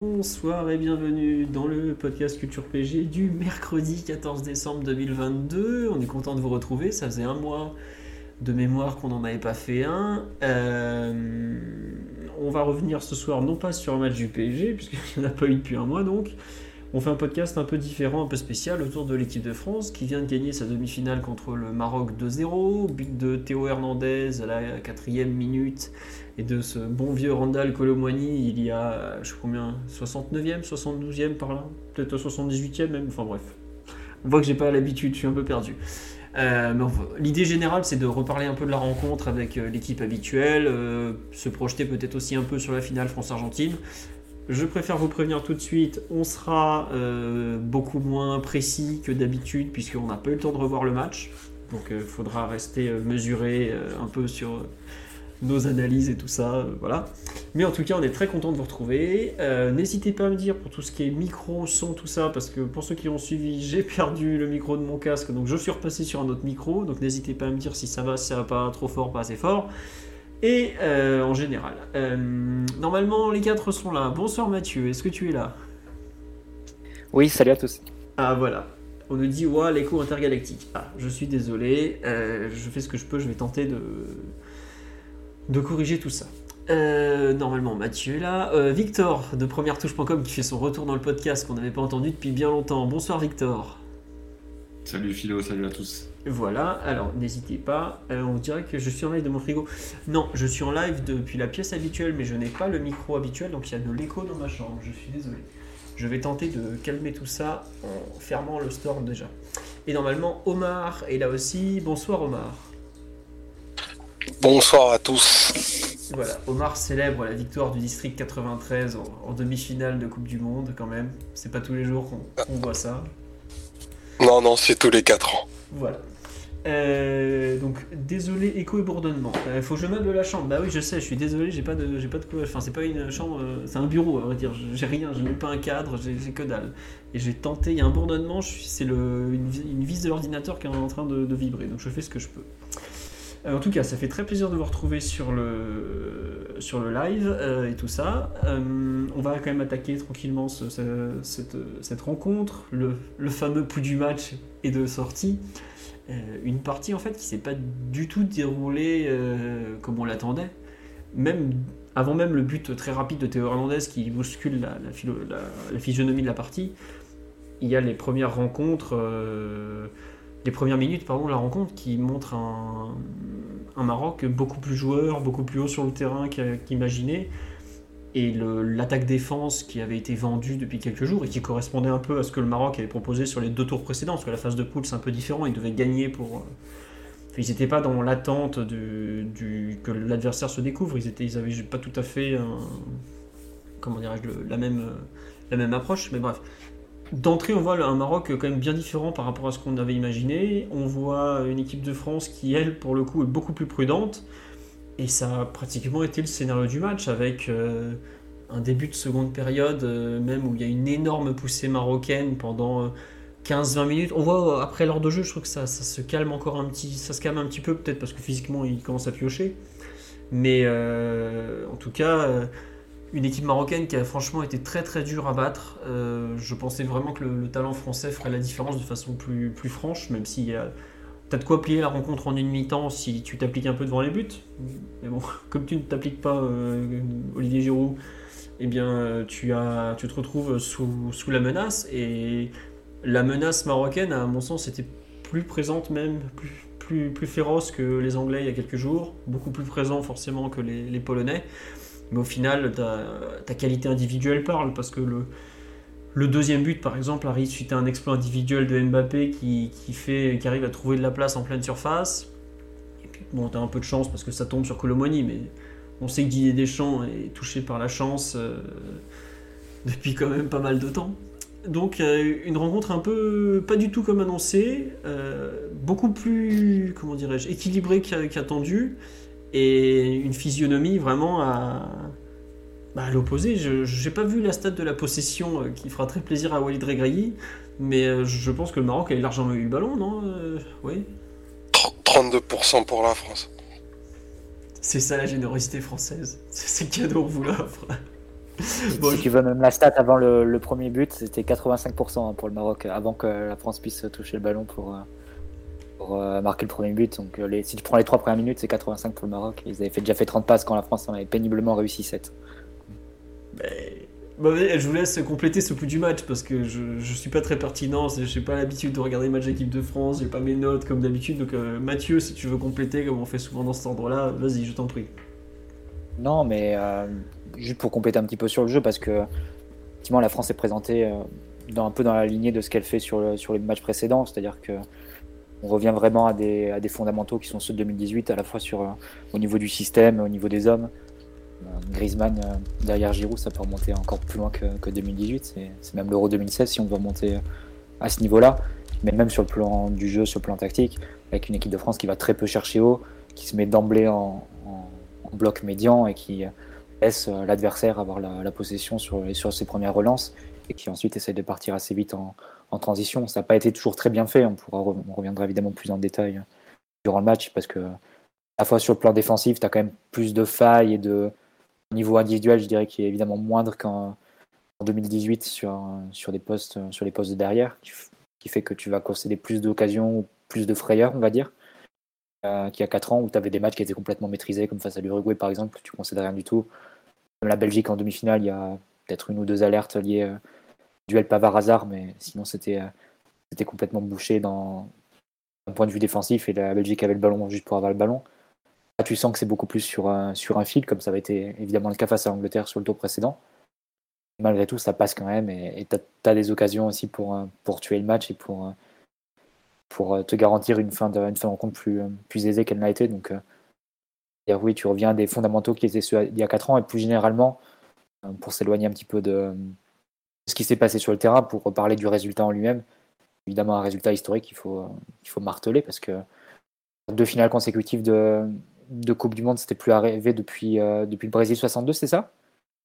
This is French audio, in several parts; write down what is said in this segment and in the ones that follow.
Bonsoir et bienvenue dans le podcast Culture PG du mercredi 14 décembre 2022. On est content de vous retrouver, ça faisait un mois de mémoire qu'on n'en avait pas fait un. Euh, on va revenir ce soir non pas sur un match du PSG, puisqu'il n'y en a pas eu depuis un mois donc. On fait un podcast un peu différent, un peu spécial autour de l'équipe de France qui vient de gagner sa demi-finale contre le Maroc 2-0. But de Théo Hernandez à la quatrième minute et de ce bon vieux Randall Colomwani il y a, je sais combien, 69e, 72e par là, peut-être 78e même, enfin bref. On voit que j'ai pas l'habitude, je suis un peu perdu. Euh, L'idée générale, c'est de reparler un peu de la rencontre avec euh, l'équipe habituelle, euh, se projeter peut-être aussi un peu sur la finale France-Argentine. Je préfère vous prévenir tout de suite, on sera euh, beaucoup moins précis que d'habitude puisqu'on n'a pas eu le temps de revoir le match. Donc il faudra rester euh, mesuré euh, un peu sur euh, nos analyses et tout ça, euh, voilà. Mais en tout cas, on est très content de vous retrouver. Euh, N'hésitez pas à me dire pour tout ce qui est micro, son, tout ça, parce que pour ceux qui ont suivi, j'ai perdu le micro de mon casque, donc je suis repassé sur un autre micro. Donc n'hésitez pas à me dire si ça va, si ça va pas trop fort, pas assez fort. Et euh, en général. Euh, normalement, les quatre sont là. Bonsoir Mathieu, est-ce que tu es là? Oui, salut à tous. Ah voilà. On nous dit, ouah, l'écho intergalactique. Ah, je suis désolé, je fais ce que je peux, je vais tenter de, de corriger tout ça. Euh, normalement, Mathieu est là. Euh, Victor de première-touche.com qui fait son retour dans le podcast qu'on n'avait pas entendu depuis bien longtemps. Bonsoir Victor. Salut Philo, salut à tous. Voilà, alors n'hésitez pas, Euh, on dirait que je suis en live de mon frigo. Non, je suis en live depuis la pièce habituelle, mais je n'ai pas le micro habituel, donc il y a de l'écho dans ma chambre, je suis désolé. Je vais tenter de calmer tout ça en fermant le store déjà. Et normalement, Omar est là aussi. Bonsoir Omar. Bonsoir à tous. Voilà, Omar célèbre la victoire du district 93 en, en demi-finale de Coupe du Monde quand même. C'est pas tous les jours qu'on voit ça. Non, non, c'est tous les 4 ans. Voilà. Euh, donc désolé écho et bourdonnement. Euh, faut que je meuble la chambre. Bah oui je sais, je suis désolé, j'ai pas de j'ai pas de quoi. Enfin c'est pas une chambre, euh, c'est un bureau à vrai dire. J'ai rien, j'ai même pas un cadre, j'ai que dalle. Et j'ai tenté, il y a un bourdonnement, c'est le une, vi- une vis de l'ordinateur qui est en train de, de vibrer. Donc je fais ce que je peux. Euh, en tout cas, ça fait très plaisir de vous retrouver sur le sur le live euh, et tout ça. Euh, on va quand même attaquer tranquillement ce- ce- cette, cette rencontre, le, le fameux pouls du match et de sortie. Une partie en fait qui s'est pas du tout déroulée comme on l'attendait. Même avant même le but très rapide de Théo Hernandez qui bouscule la, la physionomie de la partie, il y a les premières rencontres, les premières minutes pardon de la rencontre qui montrent un, un Maroc beaucoup plus joueur, beaucoup plus haut sur le terrain qu'imaginé. Et le- l'attaque-défense qui avait été vendue depuis quelques jours et qui correspondait un peu à ce que le Maroc avait proposé sur les deux tours précédents, parce que la phase de poule c'est un peu différent, ils devaient gagner pour... euh, ils n'étaient pas dans l'attente du, que l'adversaire se découvre, ils, étaient, ils pas tout à fait comment la, même, euh, la même approche, mais bref. D'entrée, on voit un Maroc quand même bien différent par rapport à ce qu'on avait imaginé. On voit une équipe de France qui, elle, pour le coup, est beaucoup plus prudente. Et ça a pratiquement été le scénario du match avec euh, un début de seconde période, euh, même où il y a une énorme poussée marocaine pendant euh, 15-20 minutes. On voit euh, après l'heure de jeu, je trouve que ça, se calme encore un petit, ça se calme un petit peu, peut-être parce que physiquement il commence à piocher. Mais euh, en tout cas, euh, une équipe marocaine qui a franchement été très très dure à battre. Euh, je pensais vraiment que le, le talent français ferait la différence de façon plus, plus franche, même a T'as de quoi plier la rencontre en une mi-temps si tu t'appliques un peu devant les buts. Mais bon, comme tu ne t'appliques pas, euh, Olivier Giroud, eh bien, tu, as, tu te retrouves sous, sous la menace. Et la menace marocaine, à mon sens, était plus présente même, plus, plus, plus féroce que les Anglais il y a quelques jours, beaucoup plus présent forcément que les Polonais. Mais au final, ta, qualité individuelle parle parce que le, deuxième but, par exemple, arrive suite à un exploit individuel de Mbappé qui, fait, qui arrive à trouver de la place en pleine surface. Et puis, bon, t'as un peu de chance parce que ça tombe sur Colomoni, mais on sait que Didier Deschamps est touché par la chance euh, depuis quand même pas mal de temps. Donc euh, une rencontre un peu pas du tout comme annoncé, euh, beaucoup plus comment dirais-je équilibrée qu'a- qu'attendu et une physionomie vraiment à, bah, à l'opposé. Je n'ai pas vu la stat de la possession euh, qui fera très plaisir à Walid Regragui, mais euh, je pense que le Maroc a largement eu le ballon, non Euh, Oui. Tr- 32% pour la France. C'est ça la générosité française. C'est c'est cadeau, on vous l'offre. Bon, si je- tu veux même la stat avant le, le premier but, c'était 85% pour le Maroc, avant que la France puisse toucher le ballon pour, euh, pour euh, marquer le premier but. Donc euh, les, si tu prends les trois premières minutes, c'est 85 pour le Maroc. Ils avaient fait, déjà fait 30 passes quand la France en avait péniblement réussi 7. Mais- Bah, je vous laisse compléter ce coup du match parce que je, suis pas très pertinent, je n'ai pas l'habitude de regarder les matchs d'équipe de France, j'ai pas mes notes comme d'habitude. Donc euh, Mathieu, si tu veux compléter comme on fait souvent dans cet ordre-là, vas-y, je t'en prie. Non, mais euh, juste pour compléter un petit peu sur le jeu, parce que effectivement, la France est présentée euh, dans, un peu dans la lignée de ce qu'elle fait sur, le- sur les matchs précédents, c'est-à-dire que on revient vraiment à des, fondamentaux qui sont ceux de 2018, à la fois euh, au niveau du système, au niveau des hommes. Euh, Griezmann euh, derrière Giroud, ça peut remonter encore plus loin que, que 2018. C'est même l'Euro 2016 si on veut remonter à ce niveau-là. Mais même sur le plan du jeu, sur le plan tactique, avec une équipe de France qui va très peu chercher haut, qui se met d'emblée en, bloc médian et qui laisse l'adversaire avoir la, possession sur, sur ses premières relances et qui ensuite essaie de partir assez vite en, en transition. Ça n'a pas été toujours très bien fait. On, pourra, on reviendra évidemment plus en détail euh, durant le match parce que à la fois sur le plan défensif, tu as quand même plus de failles et de au niveau individuel, je dirais qu'il est évidemment moindre qu'en en 2018 sur, euh, sur, des postes, euh, sur les postes de derrière, qui, qui fait que tu vas concéder plus d'occasions, plus de frayeur, on va dire, qu'il y a 4 ans où tu avais des matchs qui étaient complètement maîtrisés, comme face à l'Uruguay par exemple, tu concédais rien du tout. La Belgique en demi-finale, il y a peut-être une ou deux alertes liées duel Pavard-Hazard, mais sinon c'était euh, c'était complètement bouché dans d'un point de vue défensif et la Belgique avait le ballon juste pour avoir le ballon. Là, tu sens que c'est beaucoup plus sur un, sur fil, comme ça avait été évidemment le cas face à l'Angleterre sur le tour précédent. Malgré tout, ça passe quand même et tu as, des occasions aussi pour, euh, pour tuer le match et pour, euh, euh, te garantir une fin de, rencontre plus, euh, aisée qu'elle n'a été. Donc, euh, oui, tu reviens des fondamentaux qui étaient ceux il y a 4 ans et plus généralement, euh, pour s'éloigner un petit peu de, ce qui s'est passé sur le terrain, pour reparler du résultat en lui-même. Évidemment, un résultat historique qu'il faut, qu'il faut marteler parce que deux finales consécutives de, de Coupe du Monde, c'était plus arrivé depuis, euh, depuis le Brésil 62, c'est ça?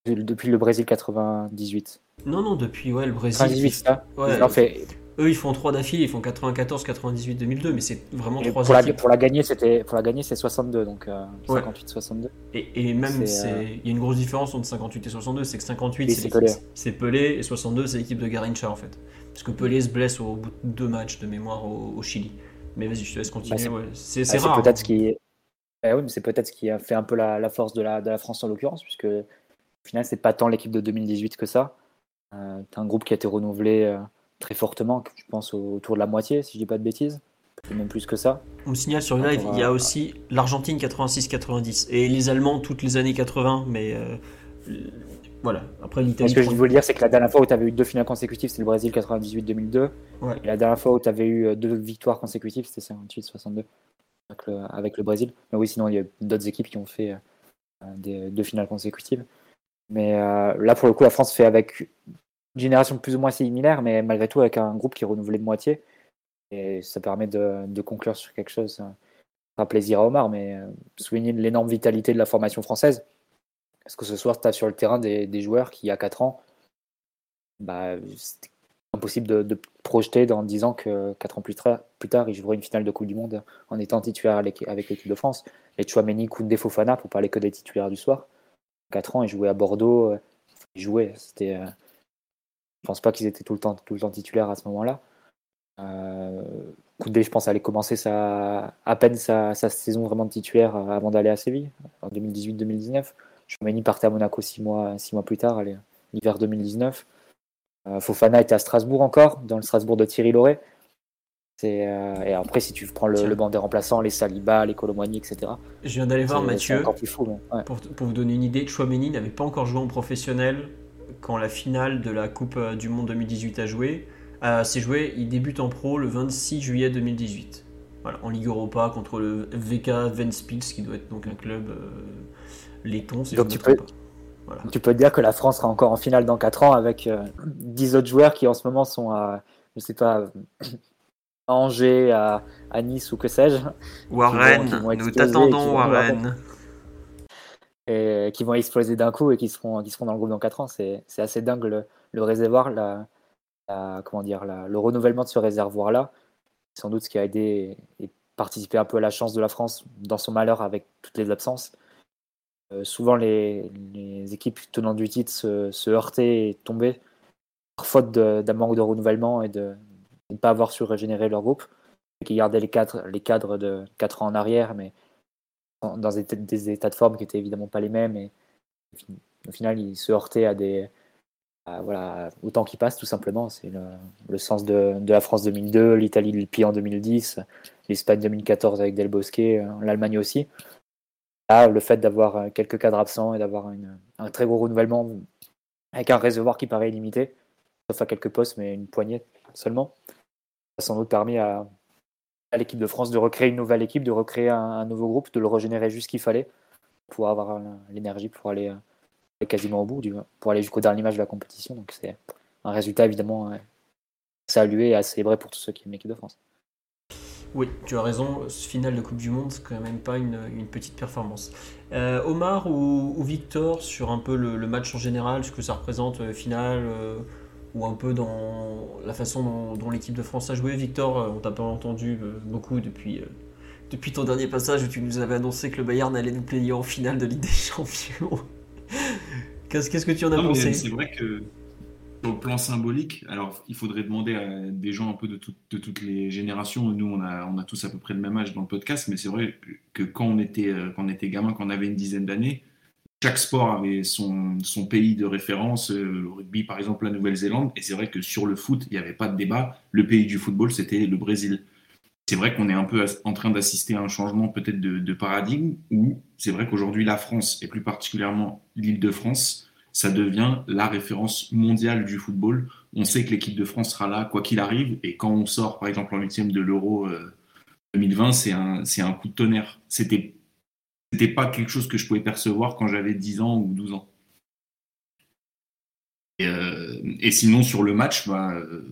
Depuis le Brésil 98. Non, non, depuis ouais, le Brésil. 98, c'est ça? Ouais, fait- Eux, ils font trois d'affilée, ils font 94, 98, 2002, mais c'est vraiment et trois pour, la, pour la gagner, c'était pour la gagner, c'est 62, donc euh, Ouais. 58-62. Et, et même, euh, il y a une grosse différence entre 58 et 62, c'est que 58, Oui, c'est Pelé. c'est Pelé, et 62, c'est l'équipe de Garincha, en fait. Parce que Pelé se blesse au bout de deux matchs de mémoire au, au Chili. Mais vas-y, je te laisse continuer. Bah, c'est- ouais. C'est rare. peut-être hein. ce qui Eh oui, mais c'est peut-être ce qui a fait un peu la, la force de la, de la France en l'occurrence, puisque au final, c'est pas tant l'équipe de 2018 que ça. Euh, T'as un groupe qui a été renouvelé euh, très fortement, je pense au- autour de la moitié, si je dis pas de bêtises. Même plus que ça. On me signale sur le live, il y a aussi l'Argentine 86-90 et les Allemands toutes les années 80, mais euh, voilà. Après l'Italie. Ce que je veux dire, c'est que la dernière fois où tu avais eu deux finales consécutives, c'était le Brésil 98-2002. Ouais. Et la dernière fois où tu avais eu euh, deux victoires consécutives, c'était 58-62 avec le, avec le Brésil. Mais oui, sinon, il y a d'autres équipes qui ont fait euh, des, deux finales consécutives. Mais euh, là, pour le coup, la France fait avec génération plus ou moins similaire, mais malgré tout avec un groupe qui est renouvelé de moitié. Et ça permet de, conclure sur quelque chose. Ça fera plaisir à Omar, mais euh, souligner l'énorme vitalité de la formation française. Parce que ce soir, tu as sur le terrain des, joueurs qui, il y a 4 ans, bah, c'était impossible de, projeter dans 10 ans que 4 ans plus, tra- plus tard, ils joueraient une finale de Coupe du Monde en étant titulaire avec, avec l'équipe de France. Les Chouameni, Koundé, Fofana, pour parler que des titulaires du soir. 4 ans, ils jouaient à Bordeaux. euh, Ils jouaient. C'était, euh, je pense pas qu'ils étaient tout le temps, tout le temps titulaires à ce moment-là. Euh, Koundé, je pense, allait commencer sa, à peine sa, sa saison vraiment de titulaire euh, avant d'aller à Séville, en 2018-2019. Chouameni partait à Monaco 6 mois, six mois plus tard, l'hiver 2019. Euh, Fofana était à Strasbourg encore, dans le Strasbourg de Thierry. C'est, euh, et après, si tu prends le, banc des remplaçants, les Saliba, les Colomboigny, etc. Je viens d'aller voir Mathieu. fou. ouais. Pour vous donner une idée, Chouameni n'avait pas encore joué en professionnel quand la finale de la Coupe euh, du Monde 2018 a joué. Euh, s'est joué, il débute en pro le 26 juillet 2018. Voilà, en Ligue Europa contre le VK Ventspils, qui doit être donc un club euh, laiton, si Donc je peux- pas. Voilà. Tu peux te dire que la France sera encore en finale dans 4 ans avec euh, 10 autres joueurs qui en ce moment sont à, je sais pas, à Angers, à, à Nice ou que sais-je, Warren, qui vont nous t'attendons, vont- Warren. Et qui vont exploser d'un coup et qui seront, qui seront dans le groupe dans 4 ans. C'est assez dingue le, le réservoir, la, comment dire, le renouvellement de ce réservoir-là. Sans doute ce qui a aidé et participé un peu à la chance de la France dans son malheur avec toutes les absences. Euh, souvent, les, les équipes tenant du titre se, se heurtaient et tombaient par faute d'un manque de renouvellement et de, ne pas avoir su régénérer leur groupe. Qui gardaient les cadres, les cadres de 4 ans en arrière, mais dans des, états- de forme qui étaient évidemment pas les mêmes. Et au final, ils se heurtaient à des. voilà, au temps qui passe, tout simplement. C'est le, sens de, la France 2002, l'Italie le pied en 2010, l'Espagne 2014 avec Del Bosque, euh, l'Allemagne aussi. Là, le fait d'avoir euh, quelques cadres absents et d'avoir un très gros renouvellement avec un réservoir qui paraît limité, sauf à quelques postes, mais une poignée seulement, ça a sans doute permis à, à l'équipe de France de recréer une nouvelle équipe, de recréer un, nouveau groupe, de le régénérer juste ce qu'il fallait pour avoir l'énergie pour aller, euh, aller quasiment au bout, du- pour aller jusqu'au dernier match de la compétition. Donc c'est un résultat évidemment euh, à saluer et à célébrer pour tous ceux qui aiment l'équipe de France. Oui, tu as raison, ce final de Coupe du Monde, c'est quand même pas une, petite performance. Euh, Omar ou, Victor, sur un peu le, match en général, ce que ça représente, euh, final, euh, ou un peu dans la façon dont, dont l'équipe de France a joué. Victor, euh, on t'a pas entendu euh, beaucoup depuis, euh, depuis ton dernier passage où tu nous avais annoncé que le Bayern allait nous player en finale de Ligue des Champions. Qu'est-ce que tu en as Non, pensé? C'est vrai que au plan symbolique, alors il faudrait demander à des gens un peu de, tout- de toutes les générations. Nous, on a, on a tous à peu près le même âge dans le podcast, mais c'est vrai que quand on était, quand on était gamin, quand on avait une dizaine d'années, chaque sport avait son, son pays de référence. Euh, Le rugby, par exemple, la Nouvelle-Zélande. Et c'est vrai que sur le foot, il n'y avait pas de débat. Le pays du football, c'était le Brésil. C'est vrai qu'on est un peu en train d'assister à un changement peut-être de, de paradigme où c'est vrai qu'aujourd'hui, la France, et plus particulièrement l'Île-de-France, ça devient la référence mondiale du football. On sait que l'équipe de France sera là, quoi qu'il arrive. Et quand on sort, par exemple, en huitième de l'Euro euh, 2020, c'est un, un coup de tonnerre. C'était c'était pas quelque chose que je pouvais percevoir quand j'avais 10 ans ou 12 ans. Et, euh, et sinon, sur le match, bah, euh,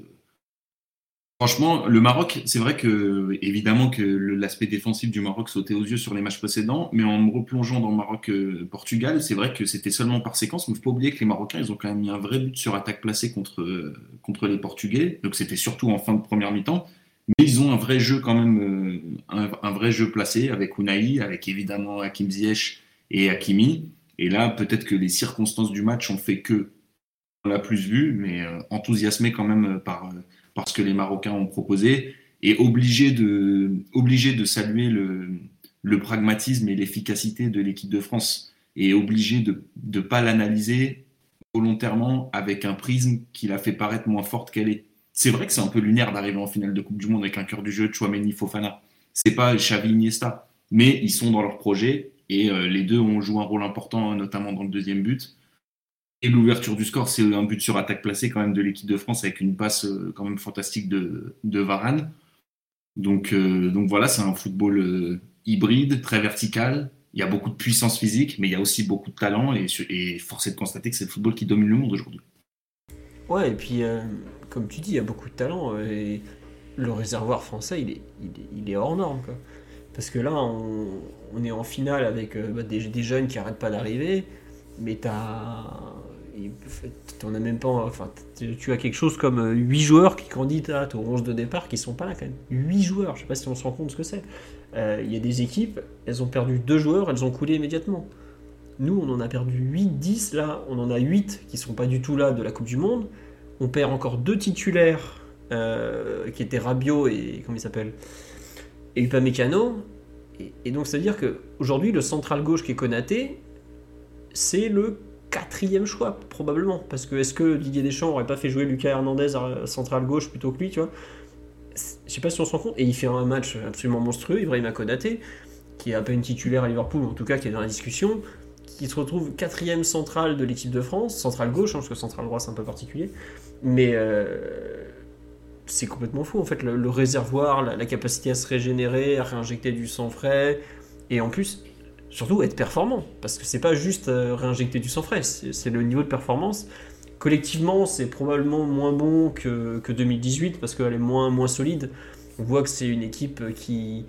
franchement, le Maroc, c'est vrai que, évidemment, que le- l'aspect défensif du Maroc sautait aux yeux sur les matchs précédents, mais en me replongeant dans Maroc-Portugal, c'est vrai que c'était seulement par séquence, mais il ne faut pas oublier que les Marocains, ils ont quand même mis un vrai but sur attaque placée contre, euh, contre les Portugais, donc c'était surtout en fin de première mi-temps. Mais ils ont un vrai jeu quand même, euh, un, vrai jeu placé avec Unai, avec évidemment Hakim Ziyech et Hakimi. Et là, peut-être que les circonstances du match ont fait que on l'a plus vu, mais euh, enthousiasmé quand même par, euh, par ce que les Marocains ont proposé et obligé de, obligé de saluer le, le pragmatisme et l'efficacité de l'équipe de France et obligé de ne pas l'analyser volontairement avec un prisme qui la fait paraître moins forte qu'elle est. C'est vrai que c'est un peu lunaire d'arriver en finale de Coupe du Monde avec un cœur du jeu de Chouameni Fofana. C'est pas Xavi Iniesta, mais ils sont dans leur projet et euh, les deux ont joué un rôle important, notamment dans le deuxième but. Et l'ouverture du score, c'est un but sur attaque placée quand même de l'équipe de France avec une passe euh, quand même fantastique de, de Varane. Donc, euh, donc voilà, c'est un football hybride, très vertical. Il y a beaucoup de puissance physique, mais il y a aussi beaucoup de talent et, et force est de constater que c'est le football qui domine le monde aujourd'hui. Ouais, et puis, comme tu dis, il y a beaucoup de talent. euh, Et le réservoir français, il est, il est, hors norme. Parce que là, on, est en finale avec euh, bah, des, jeunes qui arrêtent pas d'arriver. Mais t'as. Même pas. Enfin, tu as quelque chose comme 8 joueurs qui candidatent au 11 de départ qui sont pas là quand même. 8 joueurs, je sais pas si on se rend compte ce que c'est. Euh, Il y a des équipes, elles ont perdu 2 joueurs, elles ont coulé immédiatement. Nous, on en a perdu 8, 10, là, on en a 8 qui sont pas du tout là de la Coupe du Monde. On perd encore deux titulaires euh, qui étaient Rabiot et. Comment il s'appelle Et Upamecano. Et, et donc, ça veut dire qu'aujourd'hui, le central gauche qui est Konaté, c'est le quatrième choix, probablement. Parce que est-ce que Didier Deschamps aurait pas fait jouer Lucas Hernandez à central gauche plutôt que lui, tu vois? Je sais pas si on se rend compte. Et il fait un match absolument monstrueux, Ibrahima Konaté, qui est à peine titulaire à Liverpool, en tout cas qui est dans la discussion, qui se retrouve quatrième central de l'équipe de France, central gauche, hein, parce que central droit c'est un peu particulier, mais euh, c'est complètement fou en fait, le, réservoir, la, capacité à se régénérer, à réinjecter du sang frais, et en plus, surtout être performant. Parce que c'est pas juste euh, réinjecter du sang frais, c'est c'est le niveau de performance. Collectivement, c'est probablement moins bon que, que 2018 parce qu'elle est moins, moins solide. On voit que c'est une équipe qui,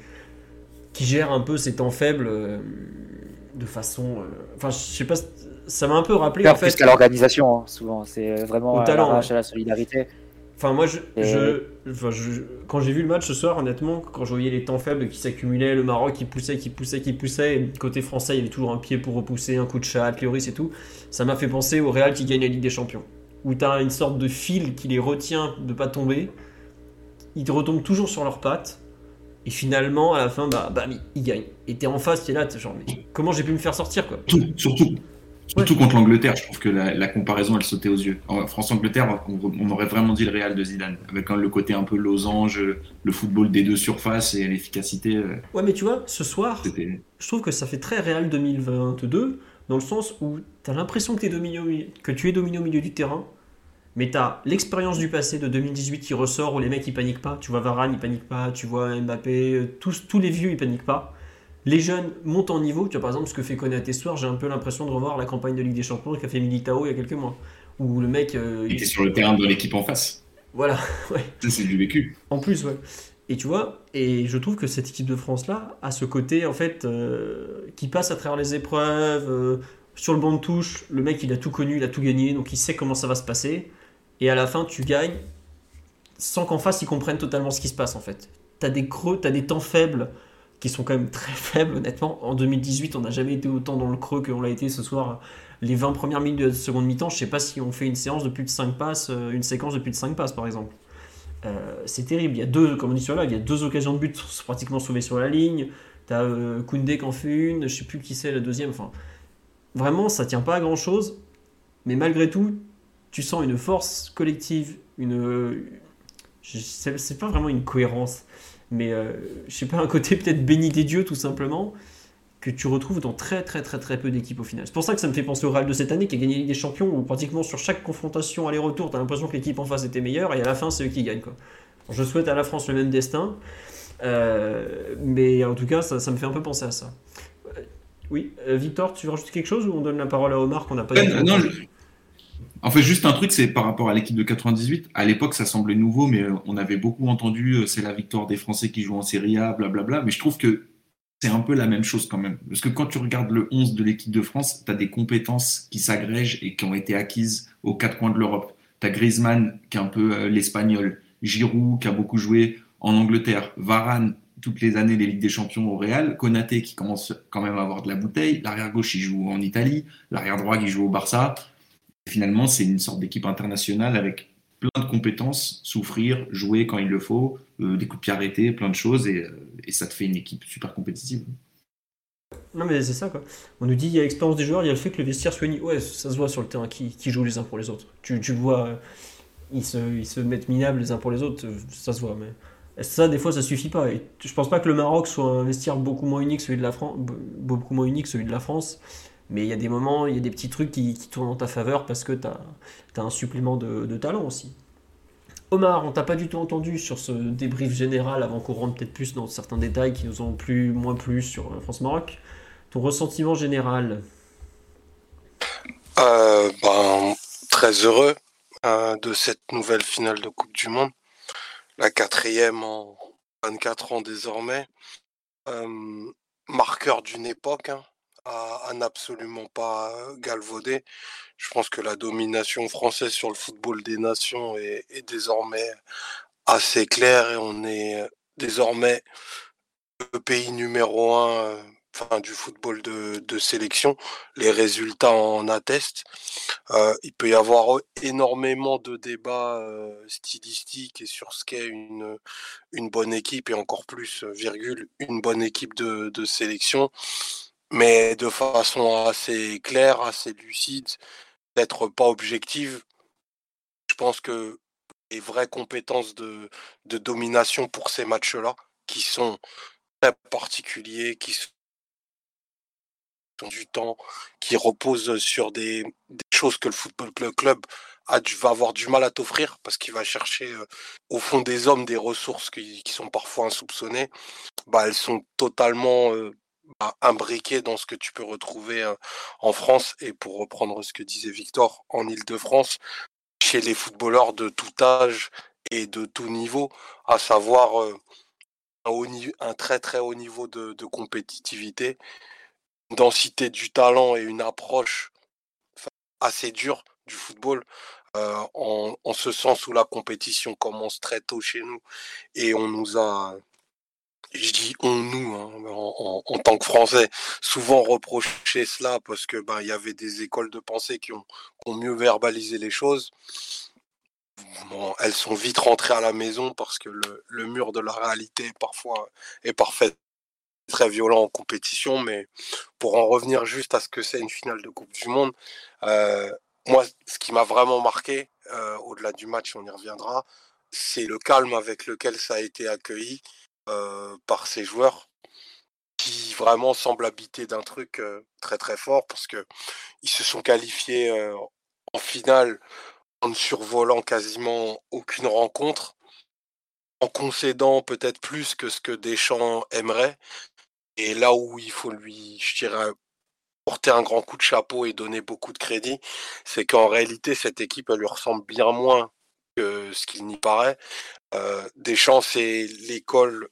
qui gère un peu ses temps faibles euh, de façon. euh, Enfin, je sais pas, ça m'a un peu rappelé en fait. plus qu'à l'organisation, hein, souvent. C'est vraiment Au talent, ouais. à la solidarité. Enfin, moi, je, Et- je- enfin, je- quand j'ai vu le match ce soir, honnêtement, quand je voyais les temps faibles qui s'accumulaient, le Maroc qui poussait, qui poussait, qui poussait, et côté français, il y avait toujours un pied pour repousser, un coup de chat, Lloris et tout, ça m'a fait penser au Real qui gagne la Ligue des Champions. Où tu as une sorte de fil qui les retient de pas tomber, ils retombent toujours sur leurs pattes, et finalement, à la fin, bah, bah ils gagnent. Et t'es en face, t'es là, t'es genre, mais comment j'ai pu me faire sortir, quoi Tout, surtout. Surtout contre l'Angleterre, je trouve que la, la comparaison, elle sautait aux yeux. France-Angleterre, on, on aurait vraiment dit le Real de Zidane, avec le côté un peu losange, le football des deux surfaces et l'efficacité. euh, Ouais, mais tu vois, ce soir, je trouve que ça fait très Real 2022 dans le sens où tu as l'impression que, t'es dominé au milieu- que tu es dominé au milieu du terrain, mais tu as l'expérience du passé de 2018 qui ressort où les mecs ils paniquent pas. Tu vois Varane il panique pas, tu vois Mbappé, euh, tous, tous les vieux ils paniquent pas. Les jeunes montent en niveau. Tu vois par exemple ce que fait Konaté ce soir, j'ai un peu l'impression de revoir la campagne de Ligue des Champions qu'a fait Militao il y a quelques mois. Où le mec. euh, il était sur le terrain de l'équipe en face. Voilà, ouais. Ça, c'est du vécu. En plus, ouais. Et tu vois, et je trouve que cette équipe de France-là a ce côté, en fait, euh, qui passe à travers les épreuves, euh, sur le banc de touche, le mec, il a tout connu, il a tout gagné, donc il sait comment ça va se passer. Et à la fin, tu gagnes sans qu'en face, ils comprennent totalement ce qui se passe, en fait. T'as des creux, t'as des temps faibles qui sont quand même très faibles, honnêtement. En 2018, on n'a jamais été autant dans le creux qu'on l'a été ce soir. Les 20 premières minutes de la seconde mi-temps, je sais pas si on fait une séance de plus de 5 passes, euh, une séquence de plus de 5 passes, par exemple. Euh, c'est terrible. Il y a deux, comme on dit sur là, il y a deux occasions de but pratiquement sauvées sur la ligne. T'as euh, Koundé qui en fait une, je sais plus qui c'est la deuxième. Enfin, vraiment, ça tient pas à grand chose. Mais malgré tout, tu sens une force collective, une. c'est pas vraiment une cohérence, mais euh, je sais pas, un côté peut-être béni des dieux tout simplement, que tu retrouves dans très très très très peu d'équipes au final. C'est pour ça que ça me fait penser au Real de cette année qui a gagné Ligue des Champions, où pratiquement sur chaque confrontation aller-retour, t'as l'impression que l'équipe en face était meilleure, et à la fin, c'est eux qui gagnent. Quoi. Je souhaite à la France le même destin, euh, mais en tout cas, ça, ça me fait un peu penser à ça. Euh, Oui, euh, Victor, tu veux rajouter quelque chose ou on donne la parole à Omar qu'on n'a pas dit non, je- En fait, juste un truc, c'est par rapport à l'équipe de 98. À l'époque, ça semblait nouveau, mais euh, on avait beaucoup entendu euh, c'est la victoire des Français qui jouent en Serie A, blablabla. Mais je trouve que c'est un peu la même chose quand même. Parce que quand tu regardes le 11 de l'équipe de France, tu as des compétences qui s'agrègent et qui ont été acquises aux quatre coins de l'Europe. Tu as Griezmann, qui est un peu euh, l'espagnol. Giroud, qui a beaucoup joué en Angleterre. Varane, toutes les années, les Ligues des Champions au Real. Konaté, qui commence quand même à avoir de la bouteille. L'arrière gauche, il joue en Italie. L'arrière droit, il joue au Barça. Finalement, c'est une sorte d'équipe internationale avec plein de compétences, souffrir, jouer quand il le faut, euh, des coups de pied arrêtés, plein de choses, et, euh, et ça te fait une équipe super compétitive. Non mais c'est ça quoi. On nous dit il y a l'expérience des joueurs, il y a le fait que le vestiaire soit uni. Ouais, ça se voit sur le terrain qui, qui jouent les uns pour les autres. Tu, vois, euh, ils se, mettent minables les uns pour les autres, ça se voit. Mais ça, des fois, ça suffit pas? Et je pense pas que le Maroc soit un vestiaire beaucoup moins unique que celui beaucoup moins unique que celui de la France. Mais il y a des moments, il y a des petits trucs qui, tournent en ta faveur parce que tu as, un supplément de, talent aussi. Omar, on t'a pas du tout entendu sur ce débrief général avant qu'on rentre peut-être plus dans certains détails qui nous ont plu, moins plu sur euh, France-Maroc. Ton ressentiment général? Euh, ben, très heureux euh, de cette nouvelle finale de Coupe du Monde. La quatrième en 24 ans désormais. Euh, marqueur d'une époque, hein, à, n'absolument pas galvauder. Je pense que la domination française sur le football des nations est, désormais assez claire et on est désormais le pays numéro un enfin, du football de, sélection. Les résultats en attestent. Euh, il peut y avoir énormément de débats stylistiques et sur ce qu'est une, bonne équipe et encore plus, virgule, une bonne équipe de sélection. Mais de façon assez claire, assez lucide, d'être pas objective. Je pense que les vraies compétences de, de domination pour ces matchs-là, qui sont très particuliers, qui sont du temps, qui reposent sur des, choses que le football club va avoir du mal à t'offrir parce qu'il va chercher euh, au fond des hommes des ressources qui, sont parfois insoupçonnées, bah, elles sont totalement euh, imbriqué dans ce que tu peux retrouver en France et pour reprendre ce que disait Victor en Ile-de-France, chez les footballeurs de tout âge et de tout niveau, à savoir un, très très haut niveau de, compétitivité, densité du talent et une approche assez dure du football. en, ce sens où la compétition commence très tôt chez nous et on nous a je dis on nous hein, en, tant que Français, souvent reproché cela parce que ben il y avait des écoles de pensée qui ont, mieux verbalisé les choses. Elles sont vite rentrées à la maison parce que le, mur de la réalité parfois est parfait très violent en compétition, mais pour en revenir juste à ce que c'est une finale de Coupe du Monde, euh, moi, ce qui m'a vraiment marqué, euh, au-delà du match, on y reviendra, c'est le calme avec lequel ça a été accueilli euh, par ces joueurs qui vraiment semblent habiter d'un truc euh, très très fort parce que ils se sont qualifiés euh, en finale en ne survolant quasiment aucune rencontre, en concédant peut-être plus que ce que Deschamps aimerait. Et là où il faut lui, je dirais, porter un grand coup de chapeau et donner beaucoup de crédit, c'est qu'en réalité, cette équipe, elle lui ressemble bien moins que ce qu'il n'y paraît. Deschamps, c'est l'école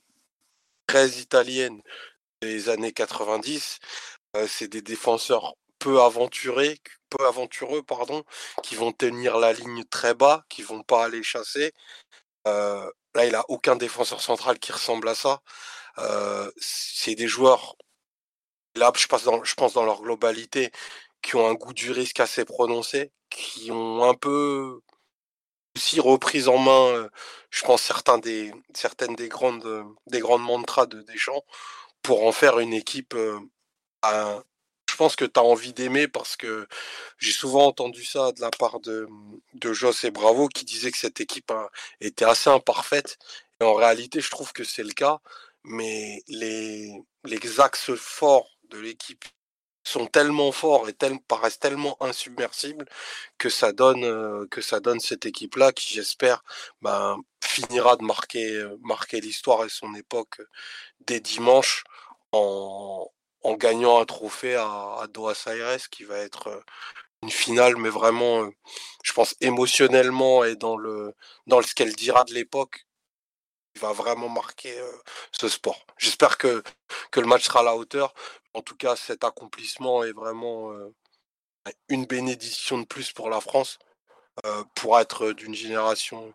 très italienne des années 90. c'est des défenseurs peu aventurés, peu aventureux, pardon, qui vont tenir la ligne très bas, qui vont pas aller chasser. là, il a aucun défenseur central qui ressemble à ça. c'est des joueurs, là, je je pense dans leur globalité, qui ont un goût du risque assez prononcé, qui ont un peu aussi reprise en main, je pense, certains des, certaines des grandes, des grandes mantras de Deschamps pour en faire une équipe. je pense que tu as envie d'aimer parce que j'ai souvent entendu ça de la part de, de et Bravo qui disaient que cette équipe était assez imparfaite. Et en réalité, je trouve que c'est le cas. Mais les, les axes forts de l'équipe sont tellement forts et paraissent tellement insubmersibles que ça donne euh, que ça donne cette équipe là qui j'espère ben, finira de marquer euh, marquer l'histoire et son époque dès dimanche en, gagnant un trophée à, à Doha Aires qui va être euh, une finale mais vraiment je pense émotionnellement et dans le dans ce qu'elle dira de l'époque il va vraiment marquer ce sport. J'espère que, que le match sera à la hauteur, en tout cas, cet accomplissement est vraiment une bénédiction de plus pour la France, pour être d'une génération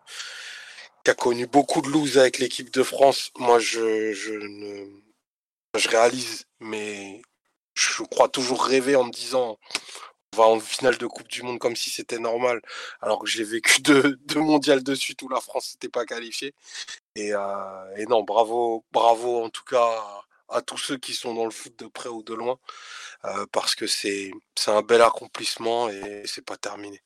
qui a connu beaucoup de loose avec l'équipe de France. Moi, je, je, réalise, mais je crois toujours rêver en me disant on va en finale de Coupe du Monde comme si c'était normal, alors que j'ai vécu deux, deux mondiales de suite où la France n'était pas qualifiée. Et, non, bravo, bravo en tout cas à tous ceux qui sont dans le foot de près ou de loin, euh, parce que c'est un bel accomplissement et c'est pas terminé.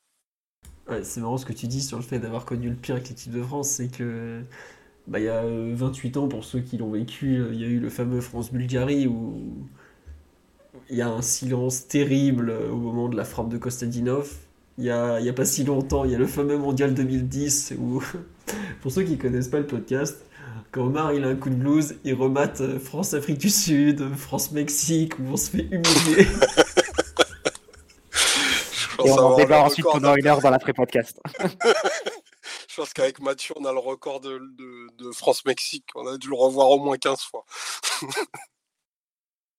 c'est marrant ce que tu dis sur le fait d'avoir connu le pire avec l'équipe de France, c'est que bah, il y a 28 euh, ans, pour ceux qui l'ont vécu, euh, il y a eu le fameux France-Bulgarie où il y a un silence terrible au moment de la frappe de Kostadinov. Il n'y a, a, pas si longtemps, il y a le fameux Mondial 2010 où, pour ceux qui connaissent pas le podcast, quand Omar il a un coup de blues, il remate euh, France-Afrique du Sud, France-Mexique, où on se fait humilier. Et on en débat ensuite pendant une heure dans l'après-podcast. Je pense qu'avec Mathieu, on a le record de, de France-Mexique. On a dû le revoir au moins 15 fois.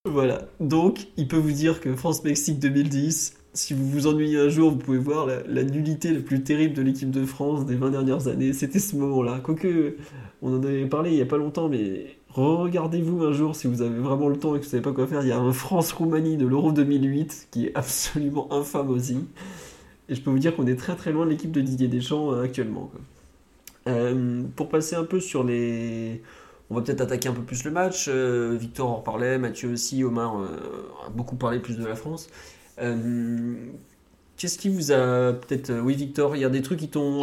voilà. Donc, il peut vous dire que France-Mexique 2010, si vous vous ennuyez un jour, vous pouvez voir la, nullité la plus terrible de l'équipe de France des 20 dernières années. C'était ce moment-là. Quoique, on en avait parlé il n'y a pas longtemps, mais regardez-vous un jour si vous avez vraiment le temps et que vous savez pas quoi faire. Il y a un France-Roumanie de l'Euro 2008 qui est absolument infâme aussi. Et je peux vous dire qu'on est très très loin de l'équipe de Didier Deschamps euh, actuellement. Euh, pour passer un peu sur les. On va peut-être attaquer un peu plus le match. Euh, Victor en parlait, Mathieu aussi, Omar a beaucoup parlé plus de la France. Euh, qu'est-ce qui vous a peut-être. Euh, oui, Victor, il y a des trucs qui t'ont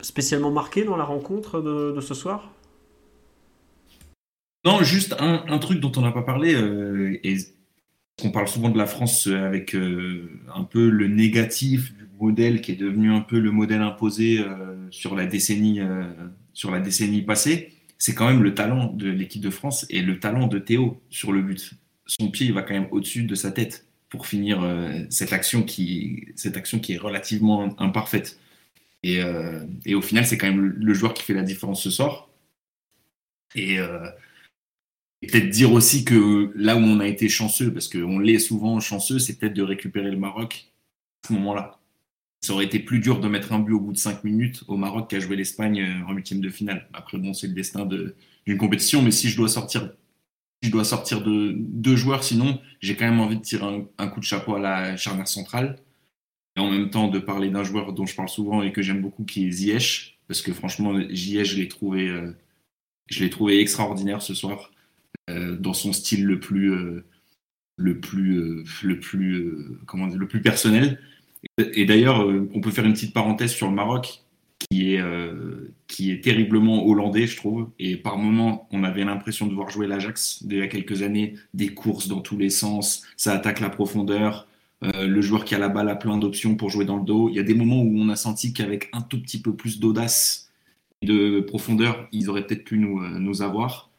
spécialement marqué dans la rencontre de, ce soir? Non, juste un, truc dont on n'a pas parlé, euh, et on parle souvent de la France avec un peu le négatif du modèle qui est devenu un peu le modèle imposé sur, la décennie, sur la décennie passée, c'est quand même le talent de l'équipe de France et le talent de Théo sur le but. Son pied va quand même au-dessus de sa tête pour finir cette, action qui, cette action qui est relativement imparfaite. Et, et au final, c'est quand même le joueur qui fait la différence ce soir. Et, et peut-être dire aussi que là où on a été chanceux, parce qu'on l'est souvent chanceux, c'est peut-être de récupérer le Maroc à ce moment-là. Ça aurait été plus dur de mettre un but au bout de 5 minutes au Maroc qu'à jouer l'Espagne euh, en huitième de finale. Après, bon, c'est le destin d'une compétition, mais si je dois sortir, je dois sortir de deux joueurs, sinon, j'ai quand même envie de tirer un, coup de chapeau à la charnière centrale. Et en même temps, de parler d'un joueur dont je parle souvent et que j'aime beaucoup, qui est Ziyech, parce que franchement, Ziyech, je l'ai trouvé, euh, trouvé extraordinaire ce soir. Euh, dans son style le plus, euh, le plus, le plus, comment dire, le plus personnel. Et, d'ailleurs, on peut faire une petite parenthèse sur le Maroc, qui est, qui est terriblement hollandais, je trouve. Et par moments, on avait l'impression de voir jouer l'Ajax d'il y a quelques années, des courses dans tous les sens, ça attaque la profondeur. le joueur qui a la balle a plein d'options pour jouer dans le dos. Il y a des moments où on a senti qu'avec un tout petit peu plus d'audace et de profondeur, ils auraient peut-être pu nous, nous avoir.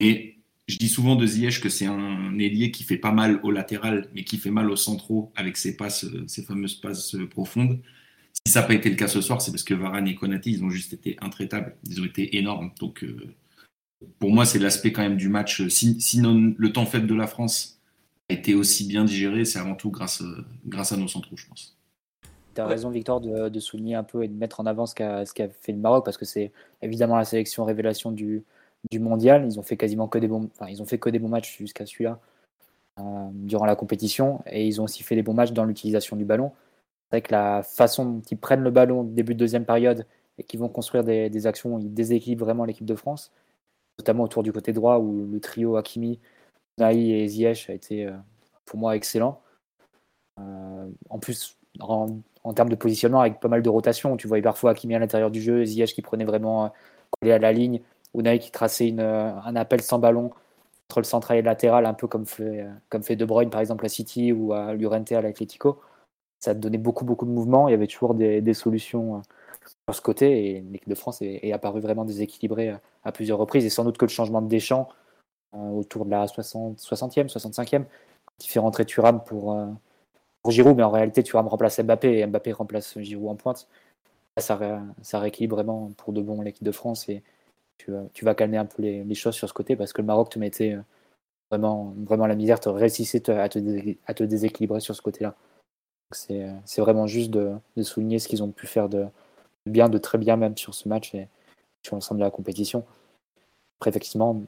Et je dis souvent de Ziyech que c'est un ailier qui fait pas mal au latéral, mais qui fait mal au centraux avec ses passes, ses fameuses passes profondes. Si ça n'a pas été le cas ce soir, c'est parce que Varane et Konaté, ils ont juste été intraitables. Ils ont été énormes. Donc, euh, pour moi, c'est l'aspect quand même du match. sinon, le temps fait de la France a été aussi bien digéré, c'est avant tout grâce, grâce à nos centraux, je pense. Tu as raison, Victor, de, souligner un peu et de mettre en avant ce qu'a fait le Maroc, parce que c'est évidemment la sélection révélation du, du mondial. Ils ont fait quasiment que des bons, enfin, ils ont fait que des bons matchs jusqu'à celui-là euh, durant la compétition, et ils ont aussi fait des bons matchs dans l'utilisation du ballon. C'est vrai que la façon dont ils prennent le ballon début de deuxième période et qu'ils vont construire des, actions, ils déséquilibrent vraiment l'équipe de France, notamment autour du côté droit où le trio Hakimi, Naï et Ziyech a été euh, pour moi excellent. Euh, en plus, en, termes de positionnement, avec pas mal de rotation, tu voyais parfois Hakimi à l'intérieur du jeu, Ziyech qui prenait vraiment collé à la ligne, Unai qui traçait une, euh, un appel sans ballon entre le central et le latéral, un peu comme fait, euh, comme fait De Bruyne par exemple à City ou à Lurente à l'Atlético. Ça donnait beaucoup, beaucoup de mouvements. Il y avait toujours des, solutions euh, sur ce côté et l'équipe de France est, apparue vraiment déséquilibrée à plusieurs reprises. Et sans doute que le changement de Deschamps autour de la 60, 60e, 65e, quand il fait rentrer Thuram pour, Giroud, mais en réalité Thuram remplace Mbappé et Mbappé remplace Giroud en pointe. Ça, rééquilibre vraiment pour de bon l'équipe de France et, tu, vas calmer un peu les, choses sur ce côté parce que le Maroc te mettait euh, vraiment, vraiment la misère, te réussissait à te déséquilibrer sur ce côté-là. C'est vraiment juste de, souligner ce qu'ils ont pu faire de bien, de très bien même sur ce match et sur l'ensemble de la compétition. Après, effectivement,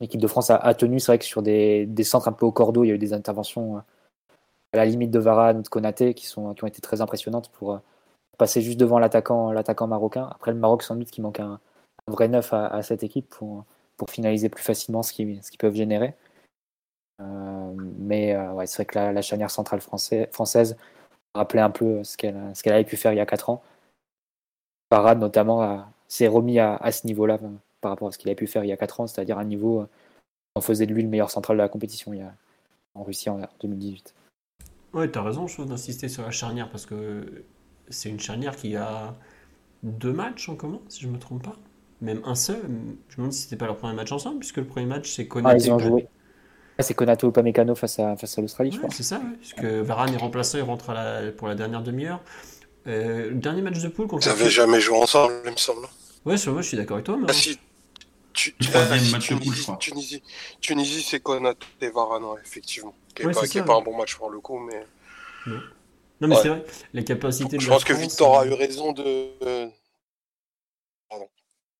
l'équipe de France a, tenu, c'est vrai que sur des, centres un peu au cordeau, il y a eu des interventions euh, à la limite de Varane de Konaté qui, ont été très impressionnantes pour euh, passer juste devant l'attaquant marocain. Après, le Maroc, sans doute, qui manque un, vrai neuf à, cette équipe pour, finaliser plus facilement ce qu'ils peuvent générer. Euh, mais euh, ouais, c'est vrai que la, charnière centrale français, française rappelait un peu ce qu'elle qu'elle avait pu faire il y a 4 ans. Parade notamment s'est remis à, à ce niveau-là euh, par rapport à ce qu'il avait pu faire il y a 4 ans, c'est-à-dire un niveau on faisait de lui le meilleur central de la compétition il y a, en Russie en 2018. Ouais, tu as raison, je trouve, d'insister sur la charnière parce que c'est une charnière qui a deux matchs en commun, si je ne me trompe pas même un seul. Je me demande si c'était pas leur premier match ensemble, puisque le premier match c'est Konaté. Ah, ils ont joué. C'est Konaté ou Pamecano face à, face à l'Australie, je crois. C'est ça, puisque Varane est remplaçant, il rentre pour la dernière demi-heure. Euh, le dernier match de poule contre. Ils n'avaient jamais joué ensemble, il me semble. Ouais, sur moi, je suis d'accord avec toi. Mais... Ah, si. Tu, troisième match Tunisie, de poule, je crois. Tunisie, Tunisie c'est Konaté et Varane, effectivement. Qui n'est pas, pas un bon match pour le coup, mais. Non, non mais c'est vrai, les capacités de Je pense que Victor a eu raison de,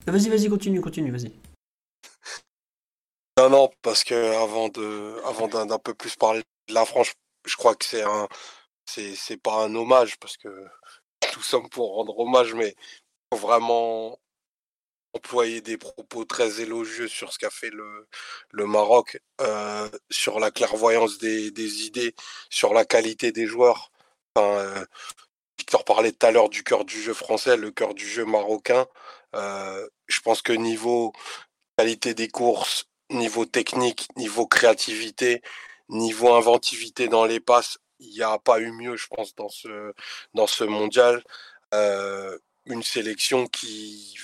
ah, vas-y, vas-y, continue, continue, vas-y. Non, non, parce que avant de, avant d'un peu plus parler de la France, je crois que c'est un, c'est pas un hommage parce que tout sommes pour rendre hommage, mais faut vraiment employer des propos très élogieux sur ce qu'a fait le, le Maroc, euh, sur la clairvoyance des, des, idées, sur la qualité des joueurs. Euh, Victor parlait tout à l'heure du cœur du jeu français, le cœur du jeu marocain. Euh, je pense que niveau qualité des courses, niveau technique, niveau créativité, niveau inventivité dans les passes, il n'y a pas eu mieux, je pense, dans ce, dans ce mondial. Euh, une sélection qui,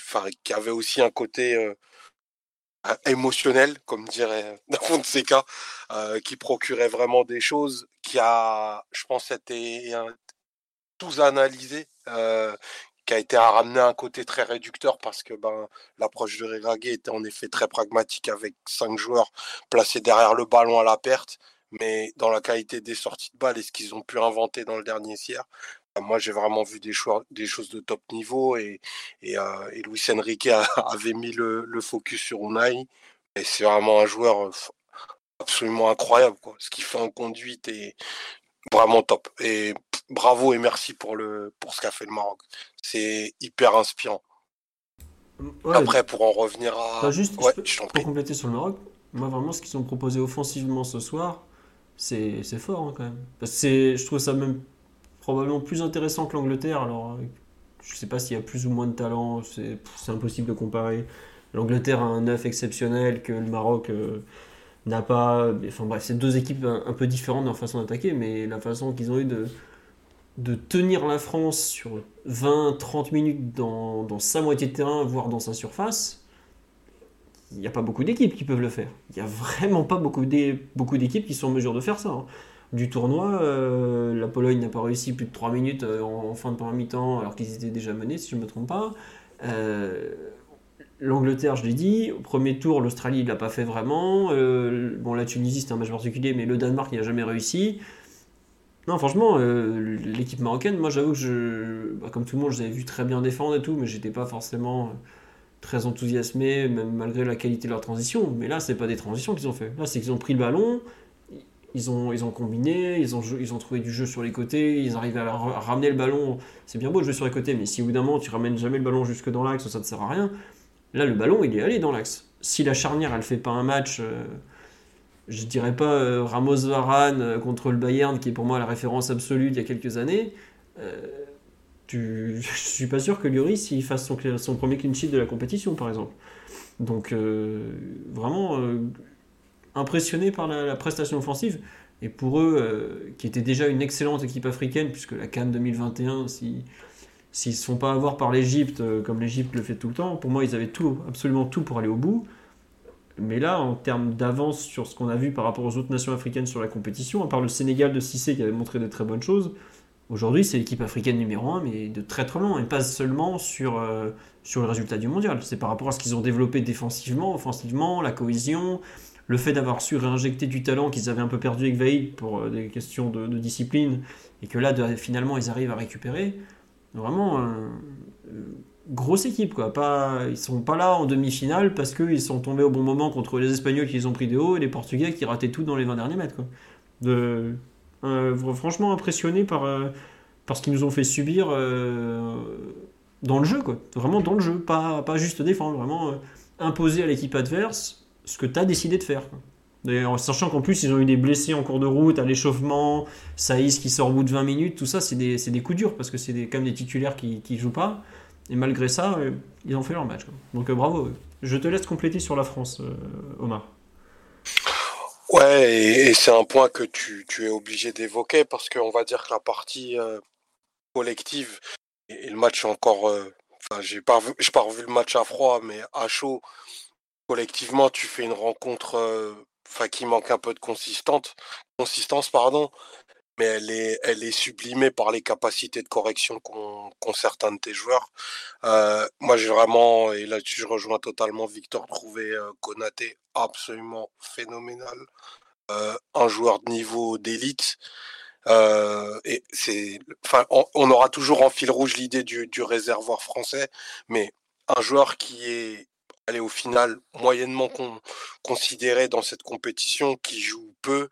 avait aussi un côté euh, émotionnel, comme dirait Fonseca, euh, qui procurait vraiment des choses, qui a, je pense, été tous analysé, euh, qui a été à ramener un côté très réducteur parce que ben, l'approche de Regragui était en effet très pragmatique avec cinq joueurs placés derrière le ballon à la perte, mais dans la qualité des sorties de balles et ce qu'ils ont pu inventer dans le dernier tiers, moi, j'ai vraiment vu des, choses de top niveau et, et, euh, Luis Enrique avait mis le, focus sur Unai. Et c'est vraiment un joueur absolument incroyable. Quoi. Ce qu'il fait en conduite est vraiment top. Et bravo et merci pour, le, pour ce qu'a fait le Maroc. C'est hyper inspirant. Après, pour en revenir à. juste, pour compléter sur le Maroc, moi, vraiment, ce qu'ils ont proposé offensivement ce soir, c'est fort hein, quand même. je trouve ça même probablement plus intéressant que l'Angleterre. Alors, je ne sais pas s'il y a plus ou moins de talent, c'est impossible de comparer. L'Angleterre a un neuf exceptionnel que le Maroc euh, n'a pas. Enfin bref, c'est deux équipes un, peu différentes dans leur façon d'attaquer, mais la façon qu'ils ont eu de, tenir la France sur 20-30 minutes dans, dans, sa moitié de terrain, voire dans sa surface, il n'y a pas beaucoup d'équipes qui peuvent le faire. Il n'y a vraiment pas beaucoup d'équipes qui sont en mesure de faire ça. Hein du tournoi. Euh, la Pologne n'a pas réussi plus de 3 minutes euh, en, fin de première mi-temps alors qu'ils étaient déjà menés, si je ne me trompe pas. Euh, L'Angleterre, je l'ai dit, au premier tour, l'Australie ne l'a pas fait vraiment. bon, la Tunisie, c'était un match particulier, mais le Danemark, il n'a jamais réussi. Non, franchement, l'équipe marocaine, moi j'avoue que je, bah, comme tout le monde, je les avais vu très bien défendre et tout, mais j'étais pas forcément très enthousiasmé, même malgré la qualité de leur transition. Mais là, c'est pas des transitions qu'ils ont fait. Là, c'est qu'ils ont pris le ballon, ils ont, ils ont combiné, ils ont, ils ont trouvé du jeu sur les côtés, ils arrivent à, ramener le ballon. C'est bien beau de jouer sur les côtés, mais si au bout d'un moment tu ramènes jamais le ballon jusque dans l'axe, ça ne sert à rien. Là, le ballon, il est allé dans l'axe. Si la charnière, elle fait pas un match, euh, je dirais pas euh, Ramos Varane euh, contre le Bayern, qui est pour moi la référence absolue d'il y a quelques années, tu, je suis pas sûr que Lloris fasse son, premier clean sheet de la compétition, par exemple. Donc, vraiment impressionné par la, prestation offensive. Et pour eux, euh, qui était déjà une excellente équipe africaine, puisque la Cannes 2021, si, s'ils ne se font pas avoir par l'Égypte, euh, comme l'Égypte le fait tout le temps, pour moi, ils avaient tout, absolument tout pour aller au bout. Mais là, en termes d'avance sur ce qu'on a vu par rapport aux autres nations africaines sur la compétition, à part le Sénégal de Cissé qui avait montré de très bonnes choses, aujourd'hui c'est l'équipe africaine numéro 1, mais de très très loin, et pas seulement sur, euh, sur le résultat du mondial. C'est par rapport à ce qu'ils ont développé défensivement, offensivement, la cohésion, le fait d'avoir su réinjecter du talent qu'ils avaient un peu perdu avec Vaïd pour euh, des questions de, discipline, et que là, finalement, ils arrivent à récupérer, vraiment, euh, grosse équipe, quoi. Pas, ils sont pas là en demi-finale parce qu'ils sont tombés au bon moment contre les Espagnols qui les ont pris des hauts et les Portugais qui rataient tout dans les 20 derniers mètres, quoi. De, euh, franchement impressionné par, par ce qu'ils nous ont fait subir dans le jeu, quoi. Vraiment dans le jeu, pas, pas juste défendre, vraiment imposer à l'équipe adverse ce que tu as décidé de faire. En sachant qu'en plus, ils ont eu des blessés en cours de route, à l'échauffement, Saïs qui sort au bout de 20 minutes, tout ça, c'est des, des, coups durs parce que c'est quand même des titulaires qui ne jouent pas. Et malgré ça, euh, ils ont fait leur match. Donc euh, bravo. Je te laisse compléter sur la France, euh, Omar. Ouais, et, c'est un point que tu, tu es obligé d'évoquer parce qu'on va dire que la partie collective et, le match encore. Enfin, j'ai pas, pas revu le match à froid, mais à chaud, collectivement, tu fais une rencontre qui manque un peu de consistance, pardon, mais elle est, sublimée par les capacités de correction qu'ont certains de tes joueurs. moi, j'ai vraiment, et là-dessus, je rejoins totalement Victor, trouvé Konaté absolument phénoménal. un joueur de niveau d'élite. et c'est, enfin, on, aura toujours en fil rouge l'idée du réservoir français, mais un joueur qui est est au final moyennement considéré dans cette compétition, qui joue peu,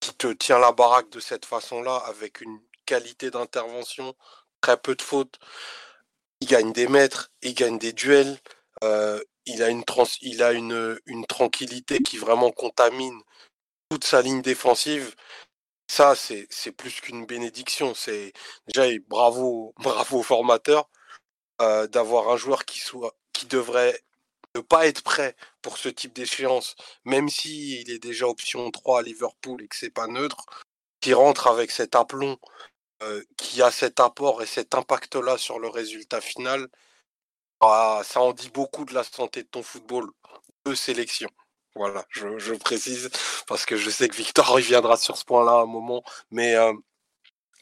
qui te tient la baraque de cette façon-là, avec une qualité d'intervention, très peu de fautes. Il gagne des mètres, il gagne des duels, euh, il a, une, il a une, une tranquillité qui vraiment contamine toute sa ligne défensive. Ça, c'est plus qu'une bénédiction. C'est déjà bravo, bravo au formateur euh, d'avoir un joueur qui soit qui devrait ne pas être prêt pour ce type d'échéance, même s'il il est déjà option 3 à Liverpool et que c'est pas neutre, qui rentre avec cet aplomb, euh, qui a cet apport et cet impact-là sur le résultat final, bah, ça en dit beaucoup de la santé de ton football. deux sélections. Voilà, je, précise parce que je sais que Victor reviendra sur ce point-là à un moment, mais euh,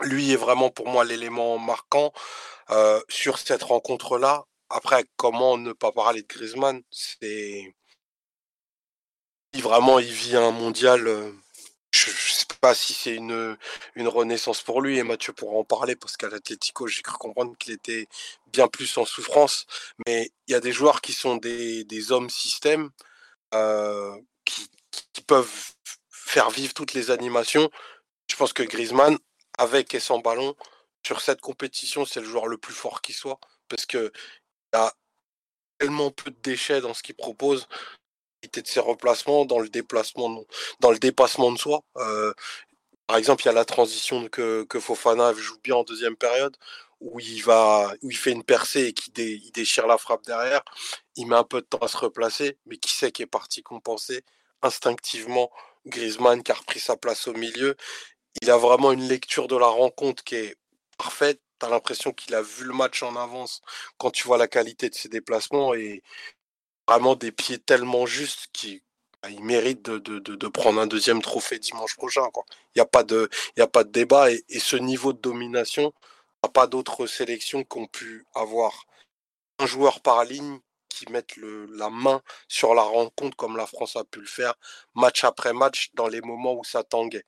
lui est vraiment pour moi l'élément marquant euh, sur cette rencontre-là. Après, comment ne pas parler de Griezmann? C'est vraiment il vit un mondial. Euh, je, ne sais pas si c'est une, une renaissance pour lui et Mathieu pourra en parler parce qu'à l'Atlético, j'ai cru comprendre qu'il était bien plus en souffrance. Mais il y a des joueurs qui sont des, des hommes système euh, qui, qui, peuvent faire vivre toutes les animations. Je pense que Griezmann, avec et sans ballon, sur cette compétition, c'est le joueur le plus fort qui soit parce que il a tellement peu de déchets dans ce qu'il propose de ses replacements, dans le déplacement, dans le dépassement de soi. Euh, par exemple, il y a la transition que, que Fofana joue bien en deuxième période, où il va, où il fait une percée et qui déchire la frappe derrière. Il met un peu de temps à se replacer, mais qui sait qu'il est parti compenser? Instinctivement Griezmann qui a repris sa place au milieu. Il a vraiment une lecture de la rencontre qui est parfaite. Tu as l'impression qu'il a vu le match en avance quand tu vois la qualité de ses déplacements et vraiment des pieds tellement justes qu'il bah, mérite de, prendre un deuxième trophée dimanche prochain. Il n'y a, pas de, débat. Et, ce niveau de domination, il a pas d'autres sélections qui ont pu avoir un joueur par ligne qui mette la main sur la rencontre comme la France a pu le faire match après match dans les moments où ça tanguait.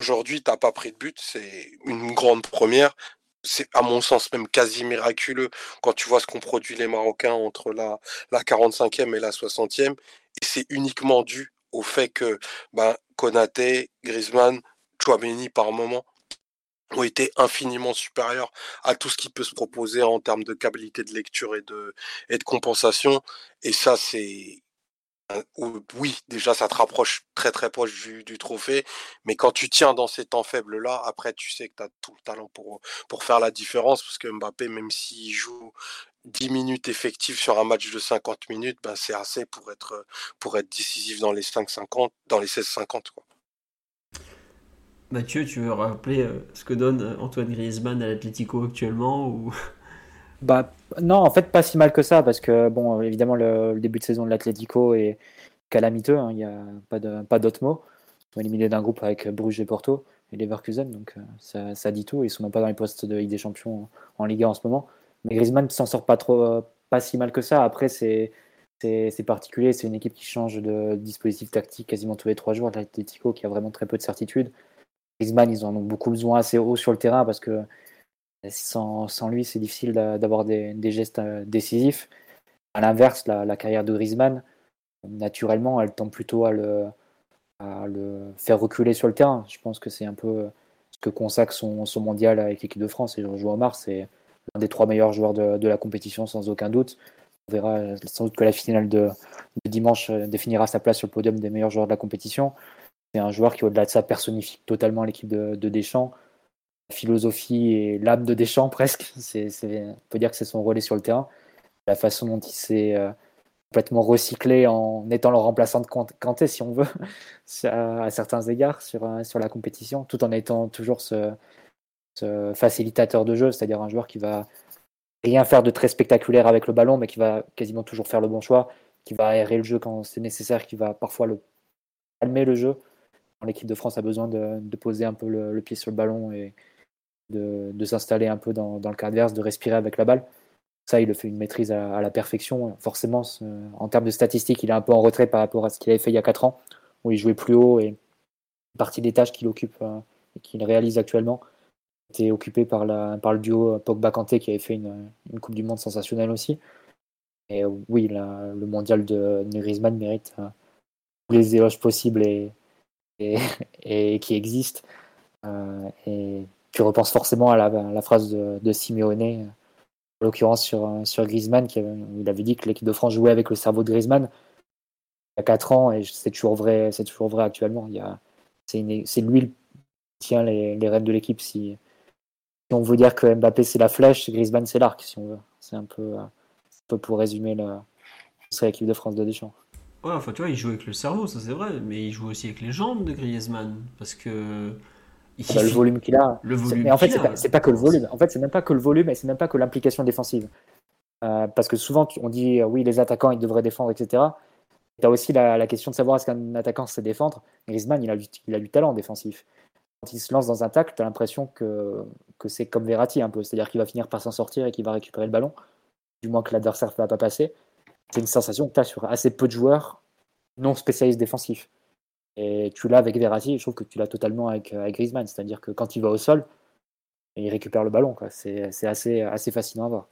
Aujourd'hui, tu n'as pas pris de but, c'est une grande première c'est à mon sens même quasi miraculeux quand tu vois ce qu'ont produit les Marocains entre la, la 45e et la 60e. Et c'est uniquement dû au fait que ben, Konaté, Griezmann, Chouameni par moment ont été infiniment supérieurs à tout ce qui peut se proposer en termes de qualité de lecture et de, et de compensation. Et ça, c'est oui, déjà ça te rapproche très très proche du, trophée, mais quand tu tiens dans ces temps faibles-là, après tu sais que tu as tout le talent pour, faire la différence, parce que Mbappé, même s'il joue 10 minutes effectives sur un match de 50 minutes, ben c'est assez pour être, décisif dans les 5-50, dans les 16-50. Mathieu, tu veux rappeler euh, ce que donne euh, Antoine Griezmann à l'Atlético actuellement. Bah, non, en fait, pas si mal que ça, parce que, bon, évidemment, le, début de saison de l'Atlético est calamiteux, hein, il n'y a pas, de, pas mots. Ils sont éliminés d'un groupe avec Bruges et Porto et Leverkusen, donc euh, ça, ça, dit tout. Ils sont même pas dans les postes de Ligue des Champions en, Ligue 1 en ce moment. Mais Griezmann s'en sort pas trop, pas si mal que ça. Après, c'est, particulier, c'est une équipe qui change de dispositif tactique quasiment tous les trois jours, l'Atlético, qui a vraiment très peu de certitude. Griezmann, ils en ont beaucoup besoin assez haut sur le terrain parce que sans, lui, c'est difficile d'avoir des, gestes euh, décisifs. À l'inverse, la, carrière de Griezmann, naturellement, elle tend plutôt à le, faire reculer sur le terrain. Je pense que c'est un peu ce que consacre son, mondial avec l'équipe de France. Et je Omar, c'est l'un des trois meilleurs joueurs de, la compétition, sans aucun doute. On verra sans doute que la finale de, dimanche euh, définira sa place sur le podium des meilleurs joueurs de la compétition. C'est un joueur qui, au-delà de ça, personnifie totalement l'équipe de Deschamps philosophie et l'âme de Deschamps presque. On peut dire que c'est son relais sur le terrain. La façon dont il s'est euh, complètement recyclé en étant le remplaçant de Kanté, si on veut, à certains égards sur, euh, sur la compétition, tout en étant toujours ce, facilitateur de jeu, c'est-à-dire un joueur qui va rien faire de très spectaculaire avec le ballon, mais qui va quasiment toujours faire le bon choix, qui va aérer le jeu quand c'est nécessaire, qui va parfois le calmer le jeu. L'équipe de France a besoin de, poser un peu le, le, pied sur le ballon et, de, s'installer un peu dans, le cas adverse, de respirer avec la balle. Ça, il le fait une maîtrise à, la perfection. Forcément, en termes de statistiques, il est un peu en retrait par rapport à ce qu'il avait fait il y a 4 ans, où il jouait plus haut et une partie des tâches qu'il occupe euh, et qu'il réalise actuellement était occupée par, le duo Pogba-Kanté qui avait fait une, Coupe du Monde sensationnelle aussi. Et oui, le mondial de, Griezmann mérite euh, tous les éloges possibles et, qui existent. Euh, tu repenses forcément à la, phrase de, de Simeone, en l'occurrence sur, sur Griezmann, qui il avait dit que l'équipe de France jouait avec le cerveau de Griezmann il y a 4 ans, et c'est toujours vrai, c'est toujours vrai actuellement. c'est, lui qui tient les, les rênes de l'équipe. Si, on veut dire que Mbappé c'est la flèche, Griezmann c'est l'arc, si on veut. C'est un peu, un peu pour résumer l'équipe de France de Deschamps. Ouais, enfin tu vois, il joue avec le cerveau, ça c'est vrai, mais il joue aussi avec les jambes de Griezmann, parce que bah, le volume qu'il a. Le volume mais en fait, c'est pas, pas, que le volume. En fait, c'est même pas que le volume et c'est même pas que l'implication défensive. parce que souvent, on dit oui, les attaquants, ils devraient défendre, etc. Tu as aussi la, question de savoir est-ce qu'un attaquant sait défendre. Griezmann, il a, il a du talent défensif quand il se lance dans un tacle, tu as l'impression que, que c'est comme Verratti un peu, c'est-à-dire qu'il va finir par s'en sortir et qu'il va récupérer le ballon, du moins que l'adversaire ne va pas passer. C'est une sensation que tu as sur assez peu de joueurs non spécialistes défensifs. Et tu l'as avec Verratti, je trouve que tu l'as totalement avec, avec Griezmann, c'est-à-dire que quand il va au sol, il récupère le ballon. C'est assez, fascinant à voir.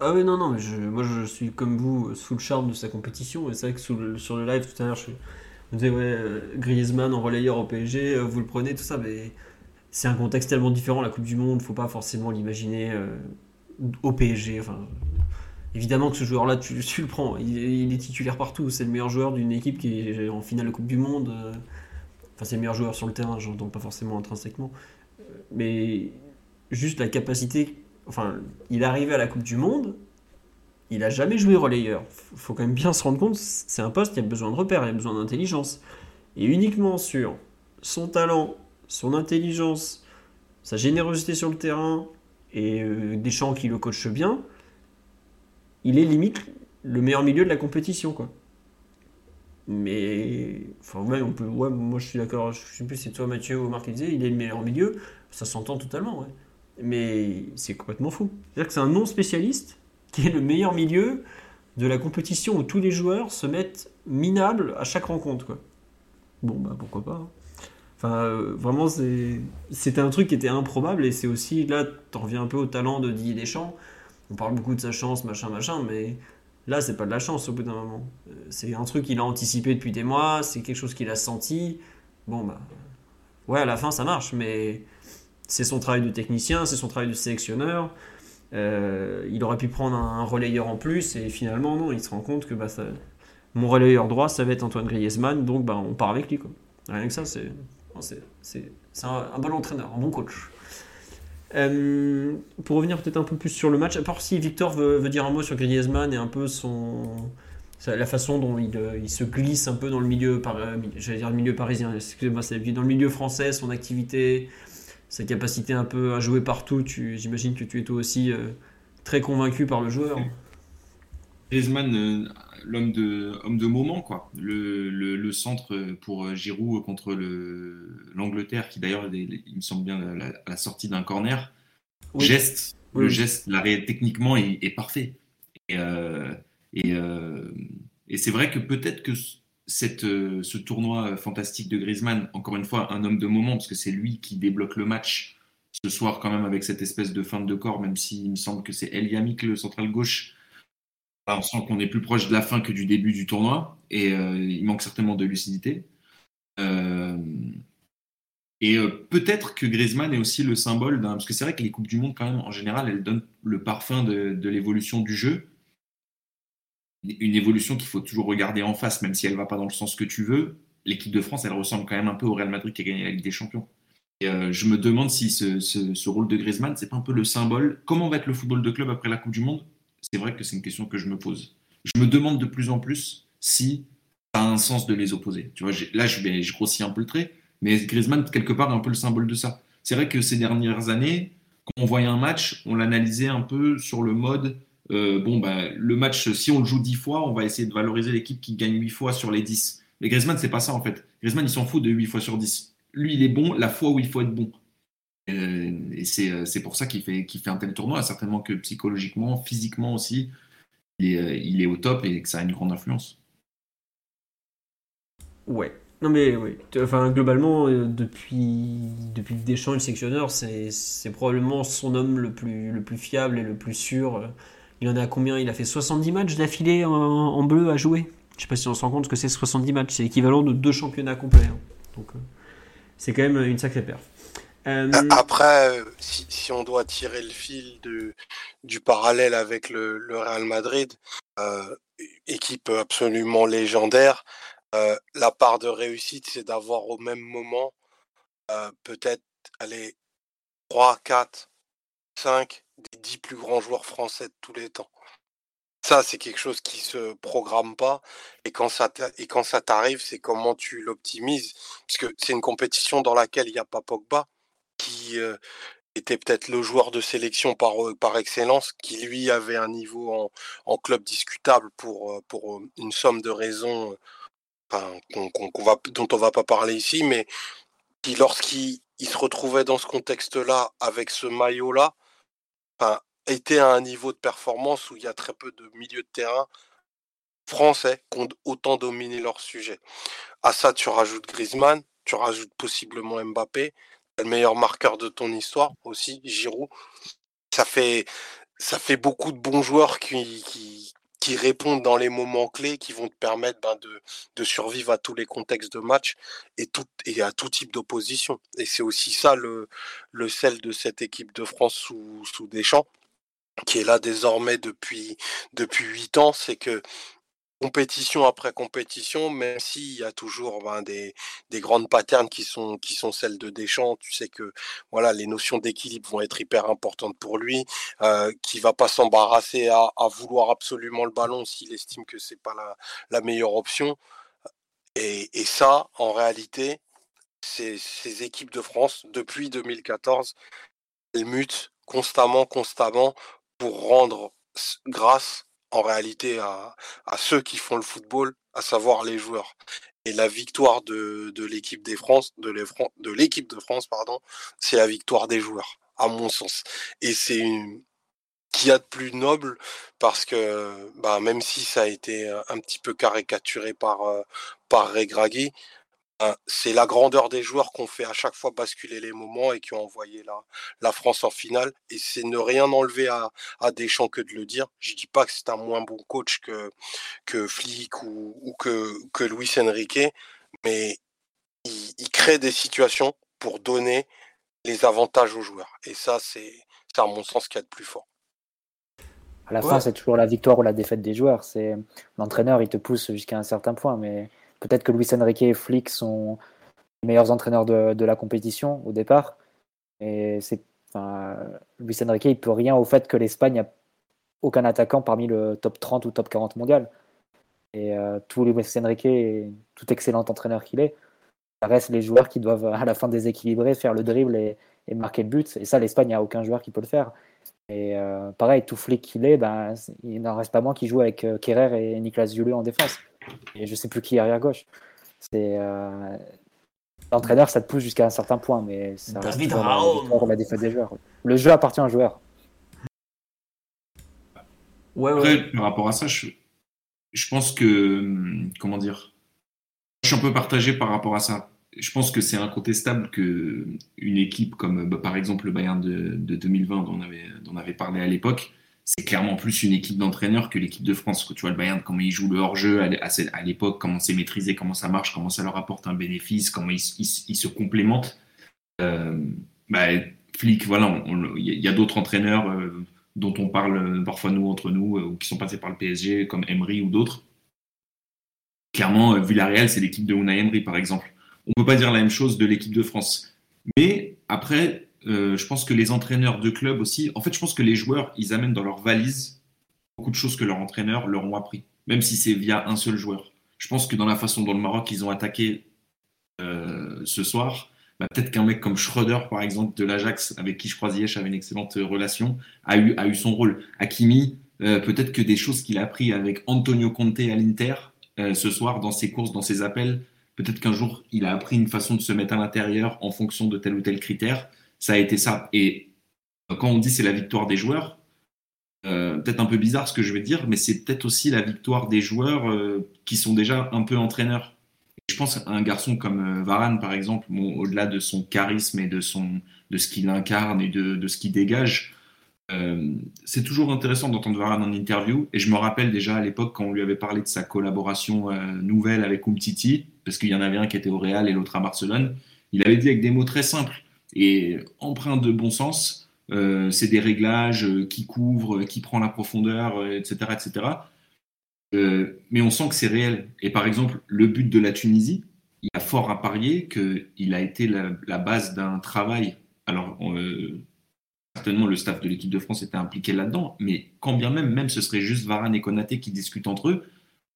Ah oui, non, non, mais moi je suis comme vous sous le charme de sa compétition. Et c'est vrai que sur le live tout à l'heure, je, vous disait, ouais, euh, Griezmann en relayeur au PSG, euh, vous le prenez, tout ça, mais c'est un contexte tellement différent, la Coupe du Monde, faut pas forcément l'imaginer euh, au PSG. Évidemment que ce joueur-là, tu, le prends, il, est titulaire partout, c'est le meilleur joueur d'une équipe qui est en finale de Coupe du Monde. Enfin, c'est le meilleur joueur sur le terrain, j'entends pas forcément intrinsèquement. Mais juste la capacité, enfin, il est arrivé à la Coupe du Monde, il a jamais joué relayeur. Faut quand même bien se rendre compte, c'est un poste qui a besoin de repères, il a besoin d'intelligence. Et uniquement sur son talent, son intelligence, sa générosité sur le terrain et euh, des champs qui le coachent bien, il est limite le meilleur milieu de la compétition, quoi. Mais, enfin, ouais, on peut, ouais, moi je suis d'accord, je sais plus si c'est toi Mathieu ou Marc qui il est le meilleur milieu, ça s'entend totalement, ouais. Mais c'est complètement fou. C'est-à-dire que c'est un non spécialiste qui est le meilleur milieu de la compétition où tous les joueurs se mettent minables à chaque rencontre. Quoi. Bon, bah pourquoi pas. Hein. Enfin, euh, vraiment, c'était un truc qui était improbable et c'est aussi, là, t'en reviens un peu au talent de Didier Deschamps. On parle beaucoup de sa chance, machin, machin, mais là, c'est pas de la chance au bout d'un moment. Euh, c'est un truc qu'il a anticipé depuis des mois, c'est quelque chose qu'il a senti. Bon, bah, ouais, à la fin, ça marche, mais c'est son travail de technicien, c'est son travail de sélectionneur. Euh, il aurait pu prendre un, relayeur en plus et finalement non, il se rend compte que bah, mon relayeur droit ça va être Antoine Griezmann, donc bah, on part avec lui. Quoi. Rien que ça, c'est, c'est, un, bon entraîneur, un bon coach. Euh, pour revenir peut-être un peu plus sur le match, à part si Victor veut, dire un mot sur Griezmann et un peu son la façon dont il, euh, il, se glisse un peu dans le milieu, par, j'allais dire le milieu parisien, excusez-moi, dans le milieu français, son activité, sa capacité un peu à jouer partout, j'imagine que tu es toi aussi euh, très convaincu par le joueur. Griezmann, euh, l'homme de, homme de moment, quoi. Le, le, centre pour Giroud contre l'Angleterre, qui d'ailleurs, il me semble bien, la, la sortie d'un corner. Geste, le geste, l'arrêt techniquement est, est, parfait. Et, euh, et, et c'est vrai que peut-être que cette, euh, ce tournoi fantastique de Griezmann, encore une fois, un homme de moment, parce que c'est lui qui débloque le match ce soir, quand même, avec cette espèce de fin de corps, même s'il me semble que c'est El Yamik, le central gauche. On sent qu'on est plus proche de la fin que du début du tournoi, et euh, il manque certainement de lucidité. Euh, et peut-être que Griezmann est aussi le symbole d'un. Parce que c'est vrai que les Coupes du Monde, quand même, en général, elles donnent le parfum de l'évolution du jeu une évolution qu'il faut toujours regarder en face, même si elle ne va pas dans le sens que tu veux. L'équipe de France, elle ressemble quand même un peu au Real Madrid qui a gagné la Ligue des Champions. Et euh, je me demande si ce, rôle de Griezmann, c'est pas un peu le symbole. Comment va être le football de club après la Coupe du Monde? C'est vrai que c'est une question que je me pose. Je me demande de plus en plus si ça a un sens de les opposer. Tu vois, là, je, grossis un peu le trait, mais Griezmann, quelque part, est un peu le symbole de ça. C'est vrai que ces dernières années, quand on voyait un match, on l'analysait un peu sur le mode euh, bon, bah, le match, si on le joue 10 fois, on va essayer de valoriser l'équipe qui gagne 8 fois sur les 10. Mais Griezmann, c'est pas ça en fait. Griezmann, il s'en fout de 8 fois sur 10. Lui, il est bon la fois où il faut être bon. Euh, et euh, c'est pour ça qu'il fait, fait un tel tournoi. Certainement que psychologiquement, physiquement aussi, il est, il est au top et que ça a une grande influence. Ouais. Non mais oui, enfin globalement depuis depuis Deschamps le sectionneur, c'est probablement son homme le plus le plus fiable et le plus sûr il en a combien? Il a fait 70 matchs d'affilée en, bleu à jouer? Je sais pas si on se rend compte que c'est 70 matchs. C'est l'équivalent de deux championnats complets. Hein. Donc euh, c'est quand même une sacrée perf. Euh, après, euh, si, on doit tirer le fil du parallèle avec le, Real Madrid, équipe absolument légendaire, la part de réussite, c'est d'avoir au même moment peut-être allez, 3, 4, 5 des dix plus grands joueurs français de tous les temps. Ça, c'est quelque chose qui se programme pas. Et quand ça, et quand ça t'arrive, c'est comment tu l'optimises. Parce que c'est une compétition dans laquelle il n'y a pas Pogba, qui, était peut-être le joueur de sélection par, par excellence, qui lui avait un niveau en, en club discutable pour, pour une somme de raisons qu'on, va, dont on va pas parler ici, mais qui, lorsqu'il se retrouvait dans ce contexte-là, avec ce maillot-là, était à un niveau de performance où il y a très peu de milieux de terrain français qui ont autant dominé leur sujet. À ça, tu rajoutes Griezmann, tu rajoutes possiblement Mbappé, le meilleur marqueur de ton histoire aussi, Giroud. Ça fait, ça fait beaucoup de bons joueurs qui, qui, qui répondent dans les moments clés, qui vont te permettre ben, de, de, survivre à tous les contextes de match et, tout, et à tout type d'opposition. Et c'est aussi ça le, le sel de cette équipe de France sous, sous Deschamps, qui est là désormais depuis depuis huit ans, c'est que compétition après compétition, même s'il y a toujours ben, des, des, grandes patterns qui sont, qui sont celles de Deschamps, tu sais que voilà, les notions d'équilibre vont être hyper importantes pour lui, euh, qui va pas s'embarrasser à, vouloir absolument le ballon s'il estime que c'est pas la, meilleure option. Et, et ça, en réalité, ces, ces équipes de France, depuis 2014, elles mutent constamment, constamment pour rendre grâce en réalité à, ceux qui font le football, à savoir les joueurs. Et la victoire de, l'équipe des France, de l'équipe de France, pardon, c'est la victoire des joueurs, à mon sens. Et c'est une qui a de plus noble parce que bah, même si ça a été un petit peu caricaturé par, euh, par Regragui, c'est la grandeur des joueurs qu'on fait à chaque fois basculer les moments et qui ont envoyé la, la France en finale. Et c'est ne rien enlever à, à Deschamps que de le dire. Je dis pas que c'est un moins bon coach que, que Flick ou, que, que Luis Enrique, mais il, crée des situations pour donner les avantages aux joueurs. Et ça, c'est à mon sens ce qu'il y a de plus fort. À la fin, c'est toujours la victoire ou la défaite des joueurs. C'est l'entraîneur, il te pousse jusqu'à un certain point, mais Peut-être que Luis Enrique et Flick sont les meilleurs entraîneurs de, la compétition au départ. Et c'est, enfin, Luis Enrique, il peut rien au fait que l'Espagne n'a aucun attaquant parmi le top 30 ou top 40 mondial. Et euh, tout Luis Enrique, tout excellent entraîneur qu'il est, ça reste les joueurs qui doivent à la fin déséquilibrer, faire le dribble et, marquer le but. Et ça, l'Espagne, il n'y a aucun joueur qui peut le faire. Et euh, pareil, tout flic qu'il est, ben, il n'en reste pas moins qui joue avec euh, Kerrer et Niklas Zule en défense et je sais plus qui est arrière gauche. C'est euh, l'entraîneur, ça te pousse jusqu'à un certain point, mais ça David Raoult. la défaite des joueurs. Le jeu appartient aux joueur. Ouais, Après, par rapport à ça, je, je pense que hum, comment dire, je suis un peu partagé par rapport à ça. Je pense que c'est incontestable que une équipe comme bah, par exemple le Bayern de, de 2020 dont on avait, dont on avait parlé à l'époque, c'est clairement plus une équipe d'entraîneurs que l'équipe de France. Tu vois le Bayern, comment ils jouent le hors-jeu à l'époque, comment c'est maîtrisé, comment ça marche, comment ça leur apporte un bénéfice, comment ils, se complémentent. Euh, bah, voilà, il y a, d'autres entraîneurs euh, dont on parle parfois nous entre nous, euh, ou qui sont passés par le PSG, comme Emery ou d'autres. Clairement, Villarreal, c'est l'équipe de Unai Emery, par exemple. On ne peut pas dire la même chose de l'équipe de France. Mais après, euh, je pense que les entraîneurs de club aussi, en fait, je pense que les joueurs, ils amènent dans leur valise beaucoup de choses que leur entraîneur leur ont appris, même si c'est via un seul joueur. Je pense que dans la façon dont le Maroc, ils ont attaqué euh, ce soir, bah, peut-être qu'un mec comme Schröder, par exemple, de l'Ajax, avec qui je crois Ziyech avait une excellente relation, a eu, son rôle. Hakimi, euh, peut-être que des choses qu'il a appris avec Antonio Conte à l'Inter ce soir, dans ses courses, dans ses appels, peut-être qu'un jour, il a appris une façon de se mettre à l'intérieur en fonction de tel ou tel critère ça a été ça. Et quand on dit c'est la victoire des joueurs, euh, peut-être un peu bizarre ce que je vais dire, mais c'est peut-être aussi la victoire des joueurs euh, qui sont déjà un peu entraîneurs. je pense à un garçon comme euh, Varane, par exemple, au-delà de son charisme et de, son, de ce qu'il incarne et de, de ce qu'il dégage, c'est toujours intéressant d'entendre Varane en interview. Et je me rappelle déjà à l'époque quand on lui avait parlé de sa collaboration nouvelle avec Umtiti, parce qu'il y en avait un qui était au Real et l'autre à Barcelone, il avait dit avec des mots très simples et empreint de bon sens. Euh, c'est des réglages euh, qui couvrent, qui prend la profondeur, etc., euh, etc. mais on sent que c'est réel. Et par exemple, le but de la Tunisie, il y a fort à parier qu'il a été la, base d'un travail. Alors, certainement, le staff de l'équipe de France était impliqué là-dedans, mais quand bien même, même ce serait juste Varane et Konaté qui discutent entre eux,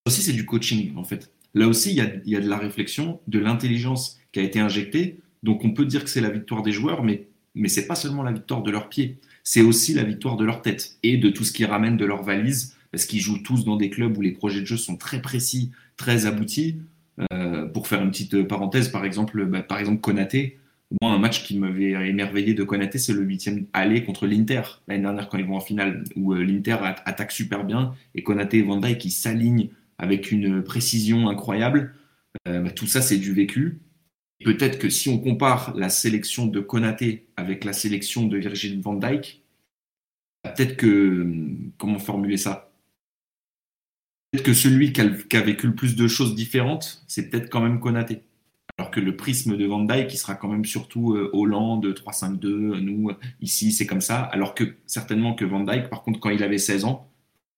aussi c'est du coaching en fait. Là aussi, il y a de la réflexion, de l'intelligence qui a été injectée donc on peut dire que c'est la victoire des joueurs, mais mais c'est pas seulement la victoire de leurs pieds, c'est aussi la victoire de leur tête et de tout ce qu'ils ramènent de leur valise, parce qu'ils jouent tous dans des clubs où les projets de jeu sont très précis, très aboutis. Euh, pour faire une petite parenthèse, par exemple, bah, par exemple Konaté, moi, un match qui m'avait émerveillé de Konaté, c'est le huitième aller contre l'Inter l'année dernière quand ils vont en finale, où euh, l'Inter attaque super bien et Konaté et Van qui s'alignent avec une précision incroyable. Euh, bah, tout ça, c'est du vécu. Peut-être que si on compare la sélection de Konaté avec la sélection de Virgil van Dijk, peut-être que comment formuler ça? Peut-être que celui qui a, vécu le plus de choses différentes, c'est peut-être quand même Konaté. Alors que le prisme de Van Dyke, qui sera quand même surtout euh, Hollande, 3-5-2, nous, ici, c'est comme ça. Alors que certainement que Van Dyke, par contre, quand il avait 16 ans,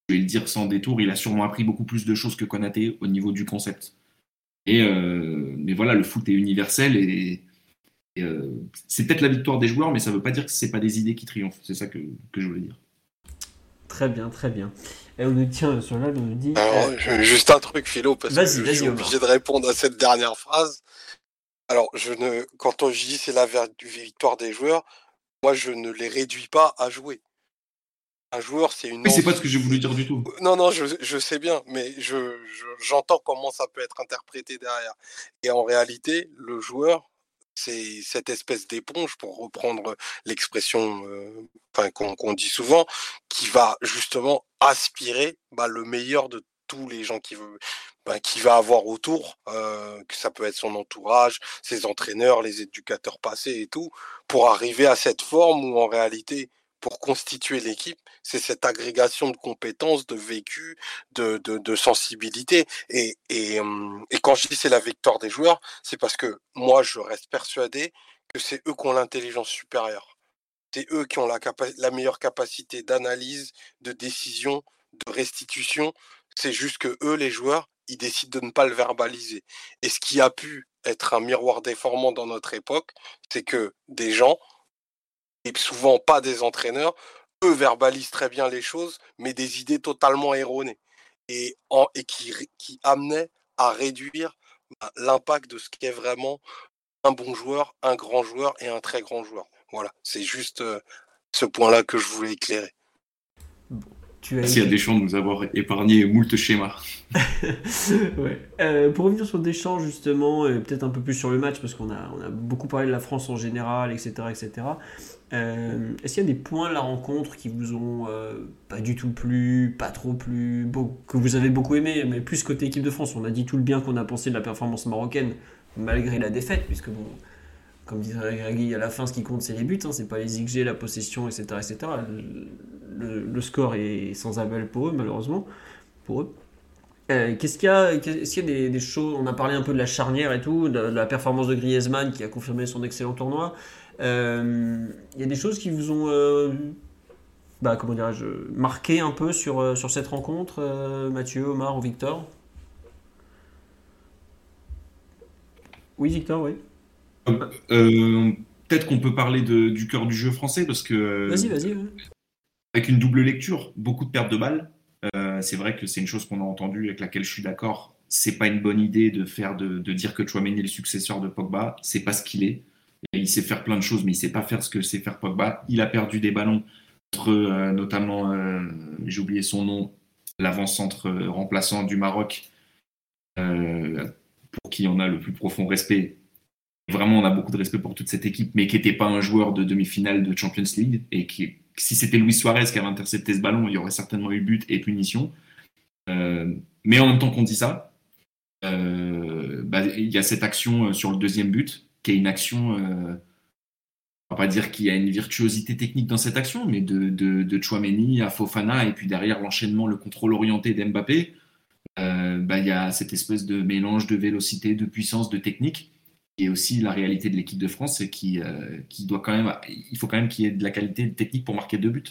je vais le dire sans détour, il a sûrement appris beaucoup plus de choses que Konaté au niveau du concept. Et, euh, mais voilà, le foot est universel et, euh, c'est peut-être la victoire des joueurs, mais ça ne veut pas dire que ce pas des idées qui triomphent. C'est ça que, que, je voulais dire. Très bien, très bien. Et on nous tient sur là, on nous dit. Alors, juste un truc, Philo, parce que je suis obligé de répondre à cette dernière phrase. Alors, je ne, quand on, je dis c'est la victoire des joueurs, moi je ne les réduis pas à jouer. Un joueur, c'est une. Mais c'est pas ce que j'ai voulu dire du tout. Non, non, je, je sais bien, mais je, j'entends comment ça peut être interprété derrière. Et en réalité, le joueur, c'est cette espèce d'éponge, pour reprendre l'expression euh, qu'on, dit souvent, qui va justement aspirer bah, le meilleur de tous les gens qui veulent bah, qui va avoir autour, euh, que ça peut être son entourage, ses entraîneurs, les éducateurs passés et tout, pour arriver à cette forme où en réalité, pour constituer l'équipe, c'est cette agrégation de compétences, de vécu, de, de, sensibilité. Et, et, et quand je dis c'est la victoire des joueurs, c'est parce que moi, je reste persuadé que c'est eux qui ont l'intelligence supérieure. C'est eux qui ont la, la meilleure capacité d'analyse, de décision, de restitution. C'est juste que eux, les joueurs, ils décident de ne pas le verbaliser. Et ce qui a pu être un miroir déformant dans notre époque, c'est que des gens, et souvent pas des entraîneurs, eux verbalisent très bien les choses, mais des idées totalement erronées. Et, qui, amenaient à réduire bah, l'impact de ce qu'est vraiment un bon joueur, un grand joueur et un très grand joueur. Voilà, c'est juste ce point-là que je voulais éclairer. Merci à Deschamps de nous avoir épargné moult schémas. ouais. euh, pour revenir sur Deschamps, justement, et peut-être un peu plus sur le match, parce qu'on a, on a beaucoup parlé de la France en général, etc. etc. Euh, est-ce qu'il y a des points de la rencontre qui vous ont euh, pas du tout plu, pas trop plu, que vous avez beaucoup aimé, mais plus côté équipe de France? On a dit tout le bien qu'on a pensé de la performance marocaine, malgré la défaite, puisque bon, comme disait Grégui, à la fin, ce qui compte, c'est les buts, hein, c'est pas les XG, la possession, etc. etc. Le, score est sans appel pour eux, malheureusement. Pour eux. Euh, qu'est-ce qu'il y a, est-ce qu'il y a des, choses On a parlé un peu de la charnière et tout, de, la performance de Griezmann qui a confirmé son excellent tournoi. Euh, il y a des choses qui vous ont, euh, bah, comment dirais-je, marqué un peu sur, sur cette rencontre, Mathieu, Omar ou Victor? Oui, Victor, oui. Euh, peut-être qu'on peut parler de, du cœur du jeu français parce que. Vas-y, vas-y. Avec une double lecture, beaucoup de pertes de balles. Euh, c'est vrai que c'est une chose qu'on a entendue avec laquelle je suis d'accord. C'est pas une bonne idée de faire de, de dire que Chouameni est le successeur de Pogba. C'est pas ce qu'il est. il sait faire plein de choses, mais il sait pas faire ce que sait faire Pogba. Il a perdu des ballons entre euh, notamment, j'ai oublié son nom, l'avant-centre remplaçant du Maroc, pour qui on a le plus profond respect, vraiment, on a beaucoup de respect pour toute cette équipe, mais qui n'était pas un joueur de demi-finale de Champions League et qui, si c'était Luis Suarez qui avait intercepté ce ballon, il y aurait certainement eu but et punition. Euh, mais en même temps qu'on dit ça, euh, bah, il y a cette action euh, sur le deuxième but, qui est une action, on va pas dire qu'il y a une virtuosité technique dans cette action, mais de, de, Chouameni à Fofana, et puis derrière l'enchaînement, le contrôle orienté d'Mbappé, bah, il y a cette espèce de mélange de vélocité, de puissance, de technique et aussi la réalité de l'équipe de France, qui, euh, qui doit quand même, il faut quand même qu'il y ait de la qualité technique pour marquer deux buts.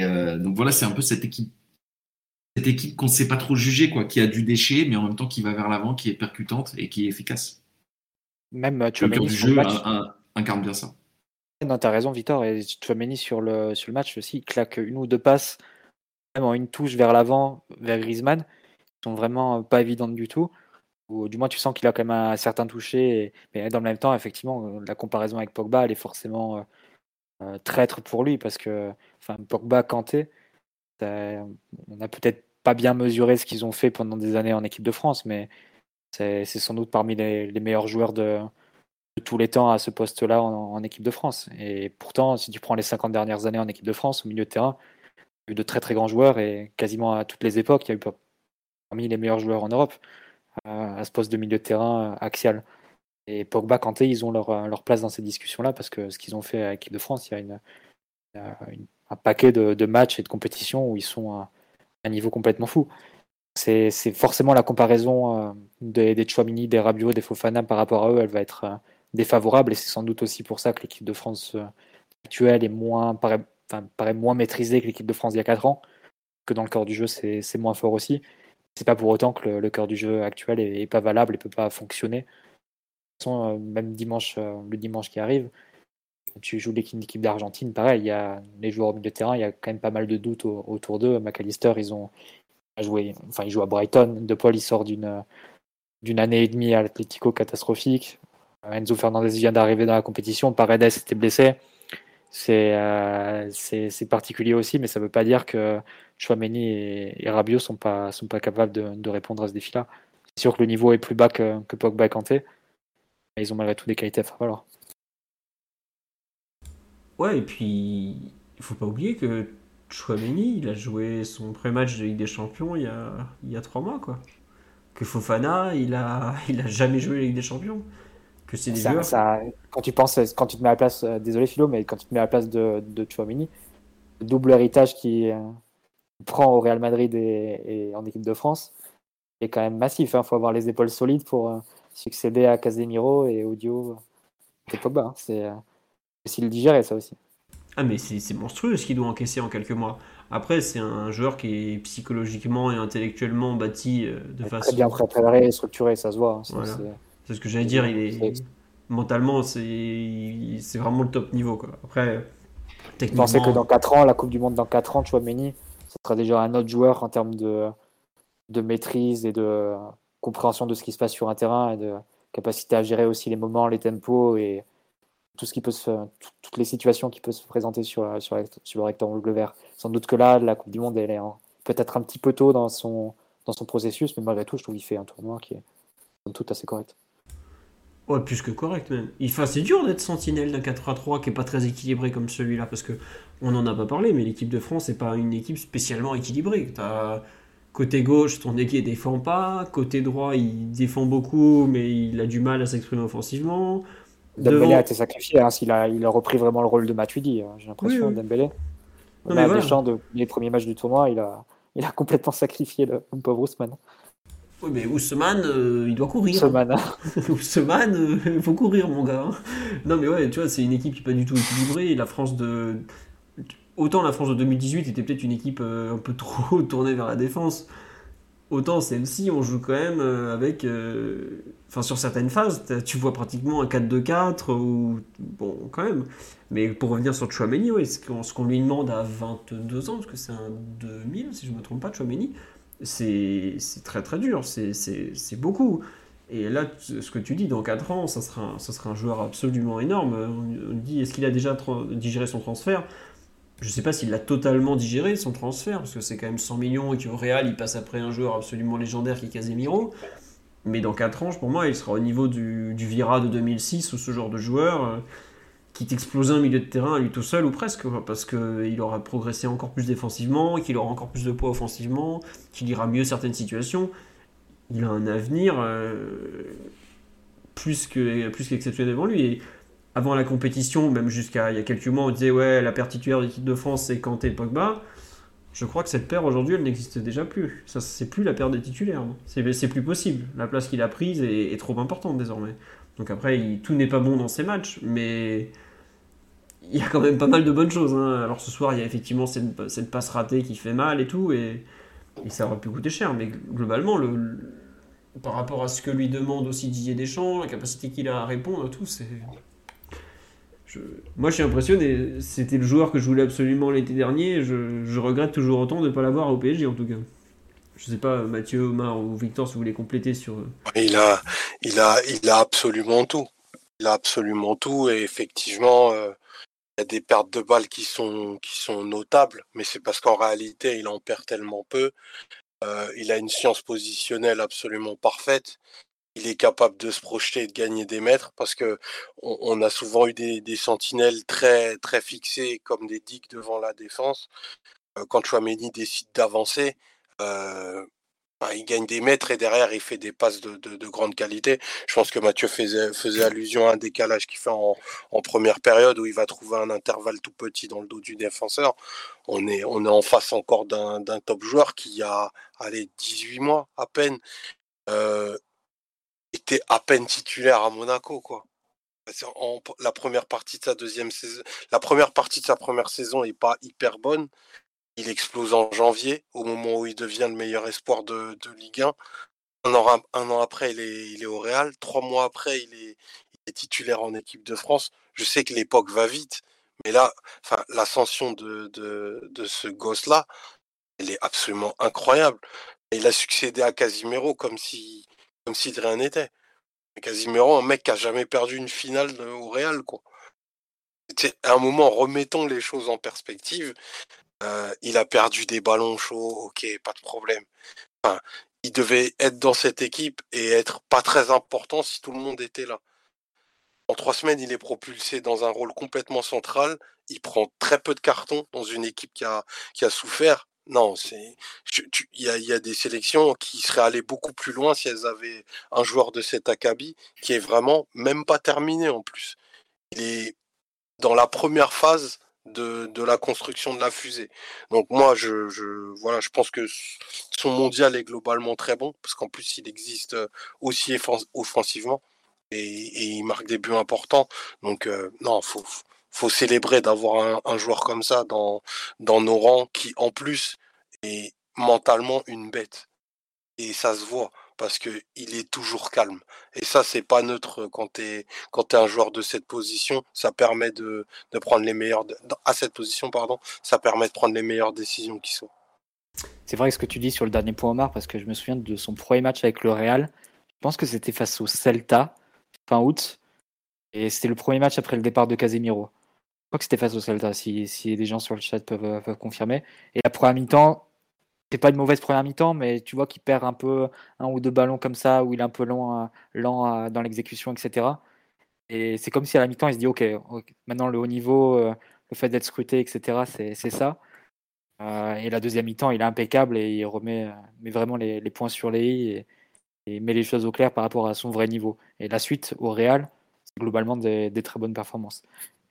Euh, donc voilà, c'est un peu cette équipe, cette équipe qu'on ne sait pas trop juger, quoi, qui a du déchet, mais en même temps qui va vers l'avant, qui est percutante et qui est efficace. Même tu le du jeu match... incarne bien ça. Non, as raison, Victor. Et Chouameni sur le, sur le match aussi, il claque une ou deux passes, même en une touche vers l'avant, vers Griezmann, qui sont vraiment pas évidentes du tout ou du moins tu sens qu'il a quand même un certain toucher. mais dans le même temps, effectivement, la comparaison avec Pogba, elle est forcément, traître pour lui parce que, enfin, Pogba, Kanté, on n'a peut-être pas bien mesuré ce qu'ils ont fait pendant des années en équipe de France, mais c'est sans doute parmi les, meilleurs joueurs de, tous les temps à ce poste-là en, équipe de France. Et pourtant, si tu prends les 50 dernières années en équipe de France, au milieu de terrain, il y a eu de très très grands joueurs et quasiment à toutes les époques, il y a eu parmi les meilleurs joueurs en Europe à ce poste de milieu de terrain euh, axial. Et Pogba, Kanté, ils ont leur, euh, leur place dans ces discussions-là parce que ce qu'ils ont fait à l'équipe de France, il y a une, un paquet de, matchs et de compétitions où ils sont à un niveau complètement fou. C'est forcément la comparaison euh, des, des Chouamini, des Rabiot, des Fofana par rapport à eux, elle va être défavorable et c'est sans doute aussi pour ça que l'équipe de France actuelle est moins, paraît, paraît moins maîtrisée que l'équipe de France il y a 4 ans, que dans le corps du jeu c'est moins fort aussi c'est pas pour autant que le, cœur du jeu actuel est, pas valable et peut pas fonctionner. De toute façon, euh, même dimanche, euh, le dimanche qui arrive, tu joues l'équipe d'Argentine, pareil, il y a les joueurs au milieu de terrain, il y a quand même pas mal de doutes autour d'eux. McAllister, ils ont joué, enfin, il joue à Brighton. De Paul, il sort d'une d'une année et demie à l'Atlético catastrophique. Enzo Fernandez vient d'arriver dans la compétition. Paredes était blessé. Euh, c'est particulier aussi, mais ça ne veut pas dire que Chouameni et, et Rabiot sont pas sont pas capables de, répondre à ce défi-là. C'est sûr que le niveau est plus bas que, que Pogba et Kanté, mais ils ont malgré tout des qualités à faire valoir. Ouais, et puis il faut pas oublier que Chouameni, il a joué son pré-match de Ligue des Champions il y a, il y a trois mois, quoi. Que Fofana, il a, il a jamais joué la Ligue des Champions. Que c'est des ça, ça, quand tu penses, quand tu te mets à la place, euh, désolé Philo, mais quand tu te mets à la place de, de Chouameni, le double héritage qui, euh, prend au Real Madrid et, en équipe de France est quand même massif. Il hein. faut avoir les épaules solides pour euh, succéder à Casemiro et Audio et Pogba. Hein. C'est euh, aussi le digérer, ça aussi. Ah, mais c'est monstrueux ce qu'il doit encaisser en quelques mois. Après, c'est un joueur qui est psychologiquement et intellectuellement bâti euh, de façon. Très bien préparé et structuré, ça se voit. Hein. C'est ce que j'allais dire. Il est... Mentalement, c'est vraiment le top niveau. Quoi. Après, techniquement. Pensais que dans 4 ans, la Coupe du Monde dans 4 ans, Chouameni, ce sera déjà un autre joueur en termes de, maîtrise et de compréhension de ce qui se passe sur un terrain et de capacité à gérer aussi les moments, les tempos et tout ce qui peut se, toutes les situations qui peuvent se présenter sur le rectangle vert. Sans doute que là, la Coupe du Monde, elle est peut-être un petit peu tôt dans son, dans son processus, mais malgré tout, je trouve qu'il fait un tournoi qui est tout assez correct. Ouais, plus que correct même. Enfin, c'est dur d'être sentinelle d'un 4 à 3 qui est pas très équilibré comme celui-là parce que on n'en a pas parlé, mais l'équipe de France n'est pas une équipe spécialement équilibrée. As côté gauche, ton équipe défend pas. Côté droit, il défend beaucoup, mais il a du mal à s'exprimer offensivement. Dembélé a été sacrifié. Hein, il, a, il a repris vraiment le rôle de Matuidi, hein, j'ai l'impression, Dembélé. Deschamps, de, les premiers matchs du tournoi, il a, il a complètement sacrifié le, le pauvre Ousmane. Oui, mais Ousmane, euh, il doit courir. Ousmane. Ousmane, euh, il faut courir, mon gars. Non, mais ouais, tu vois, c'est une équipe qui n'est pas du tout équilibrée. La France de. Autant la France de 2018 était peut-être une équipe euh, un peu trop tournée vers la défense. Autant celle-ci, on joue quand même avec. Enfin, sur certaines phases, tu vois pratiquement un 4-2-4, ou. Bon, quand même. Mais pour revenir sur Chouameni, ouais, ce qu'on lui demande à 22 ans, parce que c'est un 2000, si je ne me trompe pas, Chouameni c'est très très dur, c'est beaucoup. Et là, ce que tu dis, dans 4 ans, ça sera, un, ça sera un joueur absolument énorme. On, dit, est-ce qu'il a déjà digéré son transfert? Je ne sais pas s'il l'a totalement digéré, son transfert, parce que c'est quand même 100 millions et qu'au Real, il passe après un joueur absolument légendaire qui est Casemiro. Mais dans 4 ans, pour moi, il sera au niveau du, du Vira de 2006 ou ce genre de joueur qui t'explose un milieu de terrain à lui tout seul ou presque, parce qu'il aura progressé encore plus défensivement, qu'il aura encore plus de poids offensivement, qu'il ira mieux certaines situations. Il a un avenir euh, plus plus qu'exceptionnel devant lui. Et avant la compétition, même jusqu'à il y a quelques mois, on disait ouais la paire titulaire de l'équipe de France c'est Kanté et Pogba. Je crois que cette paire aujourd'hui elle n'existe déjà plus. Ça c'est plus la paire des titulaires. C'est plus possible. La place qu'il a prise est, trop importante désormais. Donc après, tout n'est pas bon dans ces matchs, mais il y a quand même pas mal de bonnes choses. Hein. Alors ce soir, il y a effectivement cette, passe ratée qui fait mal et tout, et, ça aurait pu coûter cher. Mais globalement, le, par rapport à ce que lui demande aussi Didier Deschamps, la capacité qu'il a à répondre, tout, c'est. Moi, je suis impressionné. C'était le joueur que je voulais absolument l'été dernier. Je, regrette toujours autant de ne pas l'avoir au PSG, en tout cas. Je sais pas, Mathieu, Omar ou Victor, si vous voulez compléter sur. Il a, il a, il a absolument tout. Il a absolument tout, et effectivement. Euh, y a des pertes de balles qui sont, qui sont notables, mais c'est parce qu'en réalité, il en perd tellement peu. Euh, il a une science positionnelle absolument parfaite. Il est capable de se projeter et de gagner des mètres parce que on, a souvent eu des, sentinelles très, très fixées comme des digues devant la défense. Euh, quand Chouameni décide d'avancer, euh, il gagne des mètres et derrière il fait des passes de, grande qualité. Je pense que Mathieu faisait, allusion à un décalage qu'il fait en, première période où il va trouver un intervalle tout petit dans le dos du défenseur. On est, on est en face encore d'un top joueur qui a allez, 18 mois à peine. Euh, était à peine titulaire à Monaco, quoi. la première partie de sa deuxième saison, la première partie de sa première saison est pas hyper bonne. Il explose en janvier, au moment où il devient le meilleur espoir de, Ligue 1. Un an, après, il est, au Real. Trois mois après, il est, titulaire en équipe de France. Je sais que l'époque va vite, mais là, l'ascension de, de, ce gosse-là, elle est absolument incroyable. il a succédé à Casimiro comme si, comme si de rien n'était. Casimiro, un mec qui a jamais perdu une finale au Real, quoi. À un moment, remettons les choses en perspective. Euh, il a perdu des ballons chauds, ok, pas de problème. Il devait être dans cette équipe et être pas très important si tout le monde était là. En trois semaines, il est propulsé dans un rôle complètement central. Il prend très peu de cartons dans une équipe qui a, qui a souffert. Non, c'est il y a, y a, des sélections qui seraient allées beaucoup plus loin si elles avaient un joueur de cet acabit qui est vraiment même pas terminé en plus. Il est dans la première phase de, la construction de la fusée. Donc moi, je, voilà, je pense que son mondial est globalement très bon, parce qu'en plus, il existe euh, aussi offensivement, et, il marque des buts importants. Donc euh, non, faut, faut célébrer d'avoir un, joueur comme ça dans, dans nos rangs, qui en plus est mentalement une bête. Et ça se voit parce qu'il est toujours calme. Et ça, c'est pas neutre quand tu es, quand un joueur de cette position. Ça permet de, de prendre les meilleures. À cette position, pardon, ça permet de prendre les meilleures décisions qui sont. C'est vrai ce que tu dis sur le dernier point Omar, parce que je me souviens de son premier match avec le Real. Je pense que c'était face au Celta, fin août. Et c'était le premier match après le départ de Casemiro. Je crois que c'était face au Celta, si, si des gens sur le chat peuvent, peuvent confirmer. Et la première mi-temps, c'est pas une mauvaise première mi-temps, mais tu vois qu'il perd un peu un ou deux ballons comme ça, où il est un peu lent, lent dans l'exécution, etc. Et c'est comme si à la mi-temps, il se dit, OK, maintenant le haut niveau, euh, le fait d'être scruté, etc., c'est ça. Euh, et la deuxième mi-temps, il est impeccable et il remet met vraiment les, points sur les i et, met les choses au clair par rapport à son vrai niveau. Et la suite au Real, c'est globalement des, très bonnes performances.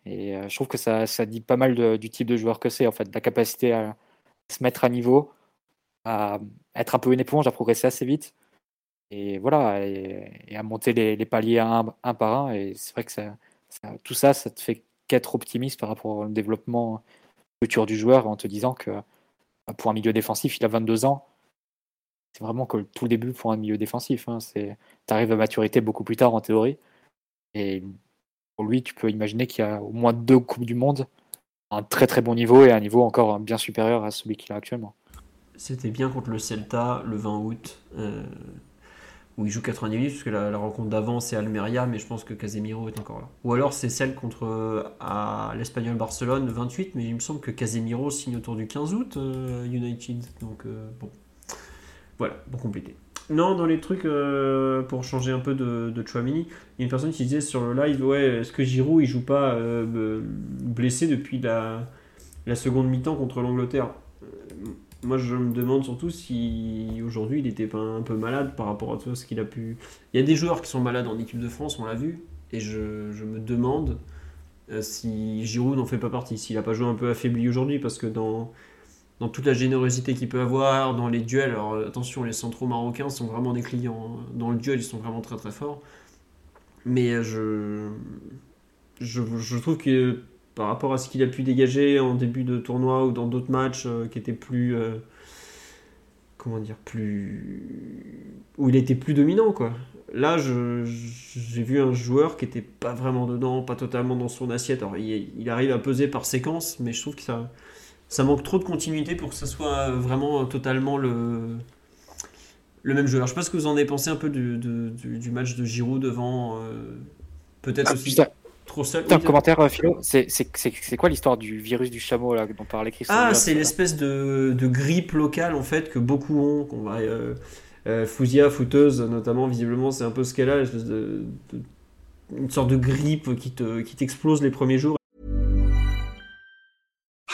Et euh, je trouve que ça dit pas mal du type de joueur que c'est, en fait, la capacité à se mettre à niveau, à être un peu une éponge, à progresser assez vite. Et voilà, et, à monter les, paliers un, par un. Et c'est vrai que ça, tout ça, ça te fait qu'être optimiste par rapport au développement futur du joueur en te disant que bah, pour un milieu défensif, il a 22 ans. C'est vraiment que tout le début pour un milieu défensif. Hein. Tu arrives à maturité beaucoup plus tard en théorie. Et pour lui, tu peux imaginer qu'il y a au moins deux Coupes du Monde un très très bon niveau et un niveau encore bien supérieur à celui qu'il a actuellement. C'était bien contre le Celta le 20 août, euh, où il joue 90 minutes, puisque la, rencontre d'avant c'est Almeria, mais je pense que Casemiro est encore là. Ou alors c'est celle contre euh, l'Espagnol Barcelone le 28, mais il me semble que Casemiro signe autour du 15 août euh, United. Donc bon. Voilà, pour compléter. Non, dans les trucs, pour changer un peu de, de Chouamini, il y a une personne qui disait sur le live Ouais, est-ce que Giroud il joue pas blessé depuis la seconde mi-temps contre l'Angleterre? Moi, je me demande surtout si aujourd'hui il était pas un peu malade par rapport à tout ce qu'il a pu. Il y a des joueurs qui sont malades en équipe de France, on l'a vu, et je, me demande euh, si Giroud n'en fait pas partie, s'il a pas joué un peu affaibli aujourd'hui, parce que dans, dans toute la générosité qu'il peut avoir, dans les duels, alors attention, les centraux marocains sont vraiment des clients. Hein. Dans le duel, ils sont vraiment très très forts. Mais je, je, je trouve que par rapport à ce qu'il a pu dégager en début de tournoi ou dans d'autres matchs euh, qui étaient plus. Euh, comment dire Plus. où il était plus dominant, quoi. Là, j'ai vu un joueur qui était pas vraiment dedans, pas totalement dans son assiette. Alors, il, arrive à peser par séquence, mais je trouve que ça, ça manque trop de continuité pour que ça soit vraiment totalement le, le même joueur. Je sais pas ce que vous en avez pensé un peu du, match de Giroud devant. Euh, peut-être ah, aussi trop seul. Un commentaire, euh, Philo, c'est quoi l'histoire du virus du chameau là, dont parlait Christophe Ah, c'est l'espèce de, de, grippe locale en fait que beaucoup ont. Qu'on va, euh, euh, Fouzia, fouteuse notamment, visiblement, c'est un peu ce qu'elle a, de, une sorte de grippe qui t'explose te, qui les premiers jours.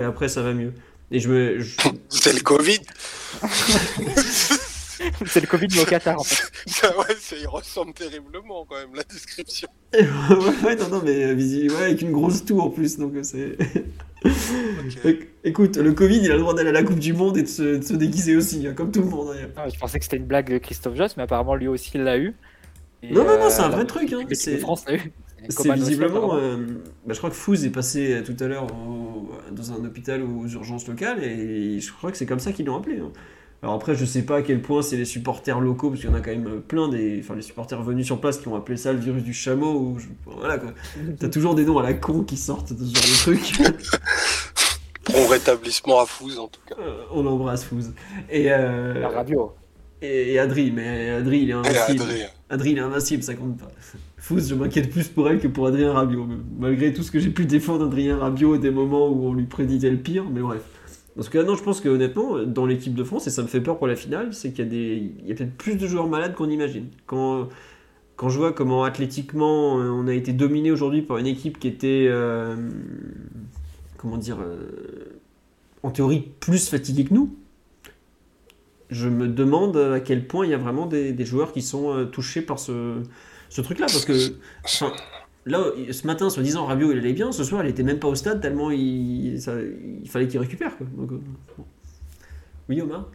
Et après ça va mieux. Et je me je... C'est le Covid. c'est le Covid mais au Qatar en fait. ouais, il ressemble terriblement quand même la description. ouais, non, non, mais ouais, avec une grosse toux en plus, donc c'est. Okay. Écoute, le Covid, il a le droit d'aller à la Coupe du Monde et de se, de se déguiser aussi, hein, comme tout le monde. Ah, je pensais que c'était une blague de Christophe Joss, mais apparemment lui aussi il l'a eu. Et non, non, non, c'est un vrai truc. Hein. C'est France l'a eu. C'est visiblement. Euh, bah, je crois que Fouz est passé euh, tout à l'heure dans un hôpital aux urgences locales et je crois que c'est comme ça qu'ils l'ont appelé. Hein. Alors après, je sais pas à quel point c'est les supporters locaux, parce qu'il y en a quand même plein des, enfin les supporters venus sur place qui ont appelé ça le virus du chameau. Ou Voilà quoi. T'as toujours des noms à la con qui sortent de ce genre de truc. Bon rétablissement à Fouz en tout cas. Euh, on embrasse Fouz. Et euh... La radio. Et, et, Adri, mais Adri il est invincible. Adri. Adri il est invincible, ça compte pas. Fouz, je m'inquiète plus pour elle que pour Adrien Rabiot. Malgré tout ce que j'ai pu défendre Adrien Rabiot des moments où on lui prédisait le pire, mais bref. Parce que non, je pense que honnêtement, dans l'équipe de France, et ça me fait peur pour la finale, c'est qu'il y a, des... A peut-être plus de joueurs malades qu'on imagine. Quand, quand je vois comment athlétiquement on a été dominé aujourd'hui par une équipe qui était, euh... comment dire, euh... en théorie plus fatiguée que nous, je me demande à quel point il y a vraiment des, joueurs qui sont euh, touchés par ce, ce truc-là. Parce que là, ce matin, soi-disant, Rabiot, il allait bien. Ce soir, il était même pas au stade tellement il, fallait qu'il récupère. Quoi. Bon. Oui, Omar?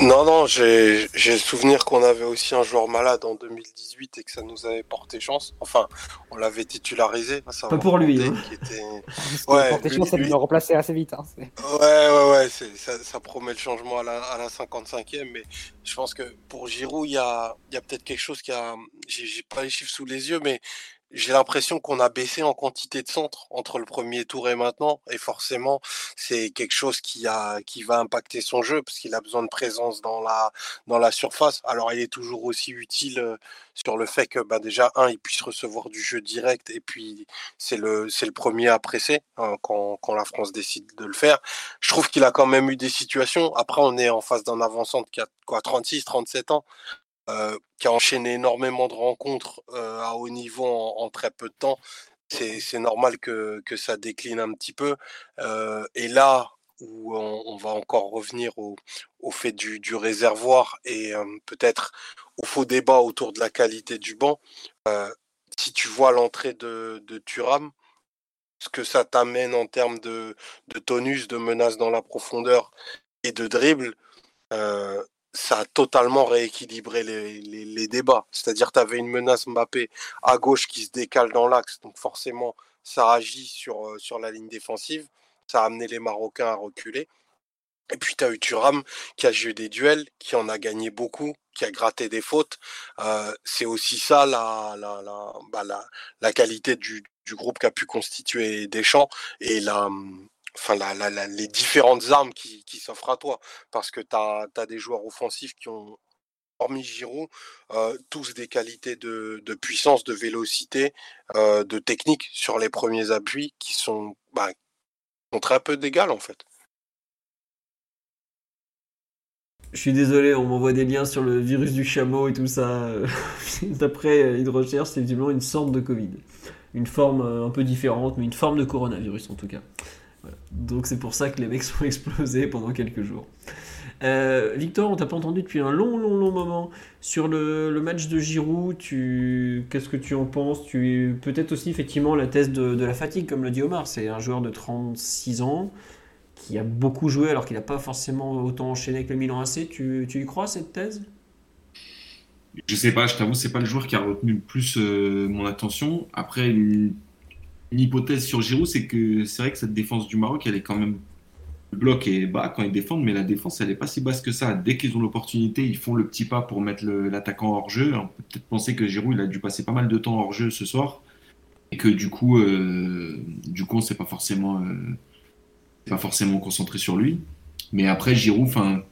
Non, non, j'ai le souvenir qu'on avait aussi un joueur malade en 2018 et que ça nous avait porté chance. Enfin, on l'avait titularisé. Ça pas pour lui. Hein. Était... ouais, porté chance, ça lui le remplacer assez vite. Hein, ouais, ouais, ouais, ça, ça, promet le changement à la, à la 55e. Mais je pense que pour Giroud, il y a, y a peut-être quelque chose qui a. J'ai pas les chiffres sous les yeux, mais j'ai l'impression qu'on a baissé en quantité de centres entre le premier tour et maintenant, et forcément, c'est quelque chose qui a qui va impacter son jeu parce qu'il a besoin de présence dans la dans la surface. Alors, il est toujours aussi utile sur le fait que bah, déjà un, il puisse recevoir du jeu direct, et puis c'est le c'est le premier à presser hein, quand quand la France décide de le faire. Je trouve qu'il a quand même eu des situations. Après, on est en face d'un avançant qui a quoi 36, 37 ans. Euh, qui a enchaîné énormément de rencontres euh, à haut niveau en, très peu de temps, c'est normal que, que, ça décline un petit peu. Euh, et là où on, va encore revenir au, au fait du, du, réservoir et peut-être au faux débat autour de la qualité du banc, si tu vois l'entrée de, de Thuram, ce que ça t'amène en termes de, de, tonus, de menaces dans la profondeur et de dribble, ça a totalement rééquilibré les, les, débats. C'est-à-dire, tu avais une menace Mbappé à gauche qui se décale dans l'axe, donc forcément, ça agit sur, euh, sur la ligne défensive. Ça a amené les Marocains à reculer. Et puis, tu as eu Thuram qui a joué des duels, qui en a gagné beaucoup, qui a gratté des fautes. Euh, c'est aussi ça la, la, la, bah, la, la qualité du, du groupe qu'a pu constituer Deschamps et la, enfin les différentes armes qui, s'offrent à toi. Parce que tu as, des joueurs offensifs qui ont, hormis Giroud, euh, tous des qualités de, puissance, de vélocité, euh, de technique sur les premiers appuis qui sont, bah, très peu d'égal en fait. Je suis désolé, on m'envoie des liens sur le virus du chameau et tout ça. D'après une recherche, c'est évidemment une sorte de Covid. Une forme euh, un peu différente, mais une forme de coronavirus en tout cas. Donc c'est pour ça que les mecs sont explosés pendant quelques jours. Euh, Victor, on t'a pas entendu depuis un long, long, long moment. Sur le, match de Giroud, tu... qu'est-ce que tu en penses? Tu... Peut-être aussi effectivement la thèse de, la fatigue, comme le dit Omar. C'est un joueur de 36 ans qui a beaucoup joué alors qu'il n'a pas forcément autant enchaîné avec le Milan AC. Tu, tu y crois cette thèse? Je sais pas, je t'avoue, c'est pas le joueur qui a retenu le plus euh, mon attention. Après, une, hypothèse sur Giroud, c'est que c'est vrai que cette défense du Maroc, elle est quand même. Le bloc est bas quand ils défendent, mais la défense, elle n'est pas si basse que ça. Dès qu'ils ont l'opportunité, ils font le petit pas pour mettre l'attaquant hors jeu. On peut peut-être penser que Giroud, il a dû passer pas mal de temps hors jeu ce soir. Et que du coup, euh, du coup sait pas forcément. Euh, pas forcément concentré sur lui. Mais après, Giroud, enfin,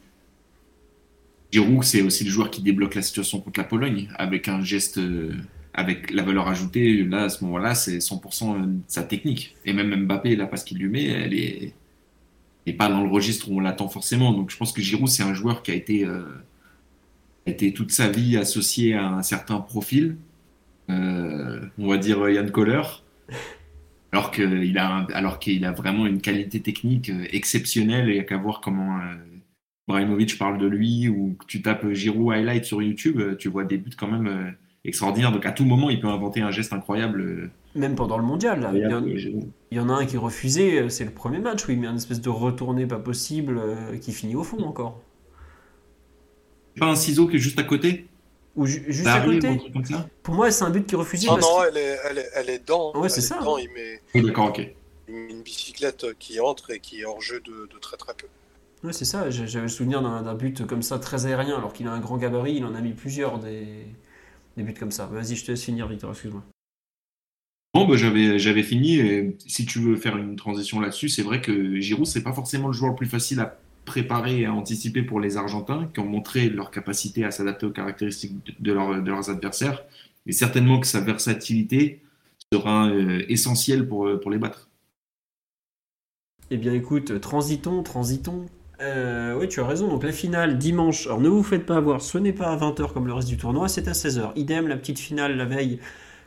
Giroud, c'est aussi le joueur qui débloque la situation contre la Pologne avec un geste, euh, avec la valeur ajoutée. Là, à ce moment-là, c'est 100% sa technique. Et même Mbappé, la passe qu'il lui met, elle est, pas dans le registre où on l'attend forcément. Donc, je pense que Giroud, c'est un joueur qui a été, euh, toute sa vie associé à un certain profil. Euh, on va dire Yann Koller alors qu'il a, alors qu'il a vraiment une qualité technique euh, exceptionnelle. Il n'y a qu'à voir comment euh, parle de lui ou tu tapes Giroud highlight sur YouTube, euh, tu vois des buts quand même extraordinaires. Donc à tout moment, il peut inventer un geste incroyable. Même pendant le mondial, Il, y en, a un qui est refusé, c'est le premier match où il met un espèce de retourné pas possible qui finit au fond encore. Pas un ciseau qui est juste à côté? Ou juste à côté? Pour moi, c'est un but qui est refusé. Non, non, elle, est, elle, est, elle est dedans. Ouais, c'est ça. il met D'accord, ok. une bicyclette qui entre et qui est hors jeu de, de très très peu. Ouais, c'est ça. J'avais le souvenir d'un but comme ça, très aérien, alors qu'il a un grand gabarit. Il en a mis plusieurs des, des buts comme ça. Vas-y, je te laisse finir, Victor, excuse-moi. Bon, bah, j'avais, j'avais fini. Et si tu veux faire une transition là-dessus, c'est vrai que Giroud, c'est pas forcément le joueur le plus facile à préparé et anticipé pour les Argentins, qui ont montré leur capacité à s'adapter aux caractéristiques de, leurs adversaires. Et certainement que sa versatilité sera euh, essentielle pour, euh, pour les battre. Eh bien écoute, transitons, transitons. Euh, oui, tu as raison. Donc la finale dimanche. Alors ne vous faites pas avoir, ce n'est pas à 20h comme le reste du tournoi, c'est à 16h. Idem, la petite finale la veille,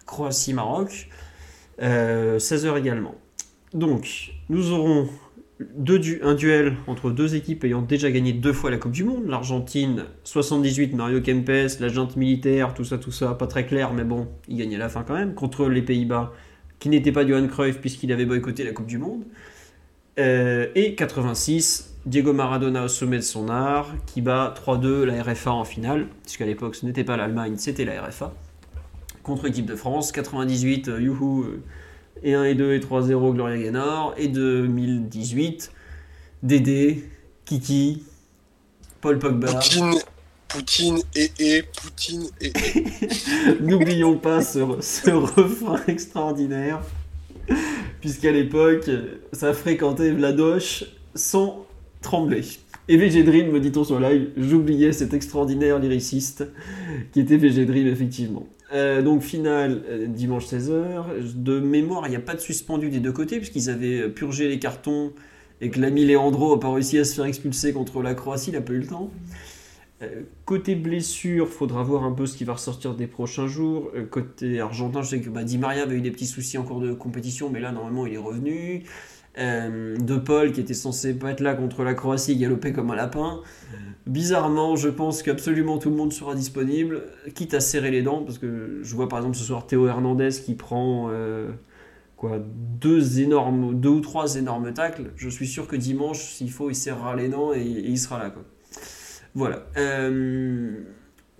Croatie-Maroc. 16h également. Donc, nous aurons un duel entre deux équipes ayant déjà gagné deux fois la Coupe du Monde. L'Argentine, 78, Mario Kempes, la junte militaire, tout ça, tout ça, pas très clair, mais bon, il gagnait la fin quand même, contre les Pays-Bas, qui n'était pas Johan Cruyff puisqu'il avait boycotté la Coupe du Monde. Euh, et 86, Diego Maradona au sommet de son art, qui bat 3-2 la RFA en finale, puisqu'à l'époque ce n'était pas l'Allemagne, c'était la RFA, contre l'équipe de France. 98, euh, youhou, euh, et 1 et 2 et 3-0 Gloria Gaynor, et 2018 Dédé, Kiki, Paul Pogba. Poutine, Poutine et et, Poutine et N'oublions pas ce, ce refrain extraordinaire, puisqu'à l'époque, ça fréquentait Vladoche sans trembler. Et VG me dit-on sur live, j'oubliais cet extraordinaire lyriciste qui était VG effectivement. Euh, donc finale euh, dimanche 16h. De mémoire, il n'y a pas de suspendu des deux côtés puisqu'ils avaient purgé les cartons et que l'ami Leandro n'a pas réussi à se faire expulser contre la Croatie, il n'a pas eu le temps. Euh, côté blessure, faudra voir un peu ce qui va ressortir des prochains jours. côté argentin, je sais que bah, Di Maria avait eu des petits soucis en cours de compétition, mais là normalement il est revenu. De Paul qui était censé pas être là contre la Croatie, galopé comme un lapin. Bizarrement, je pense qu'absolument tout le monde sera disponible, quitte à serrer les dents, parce que je vois par exemple ce soir Théo Hernandez qui prend euh, quoi, deux, énormes, deux ou trois énormes tacles. Je suis sûr que dimanche, s'il faut, il serrera les dents et, il sera là. Quoi. Voilà. Euh,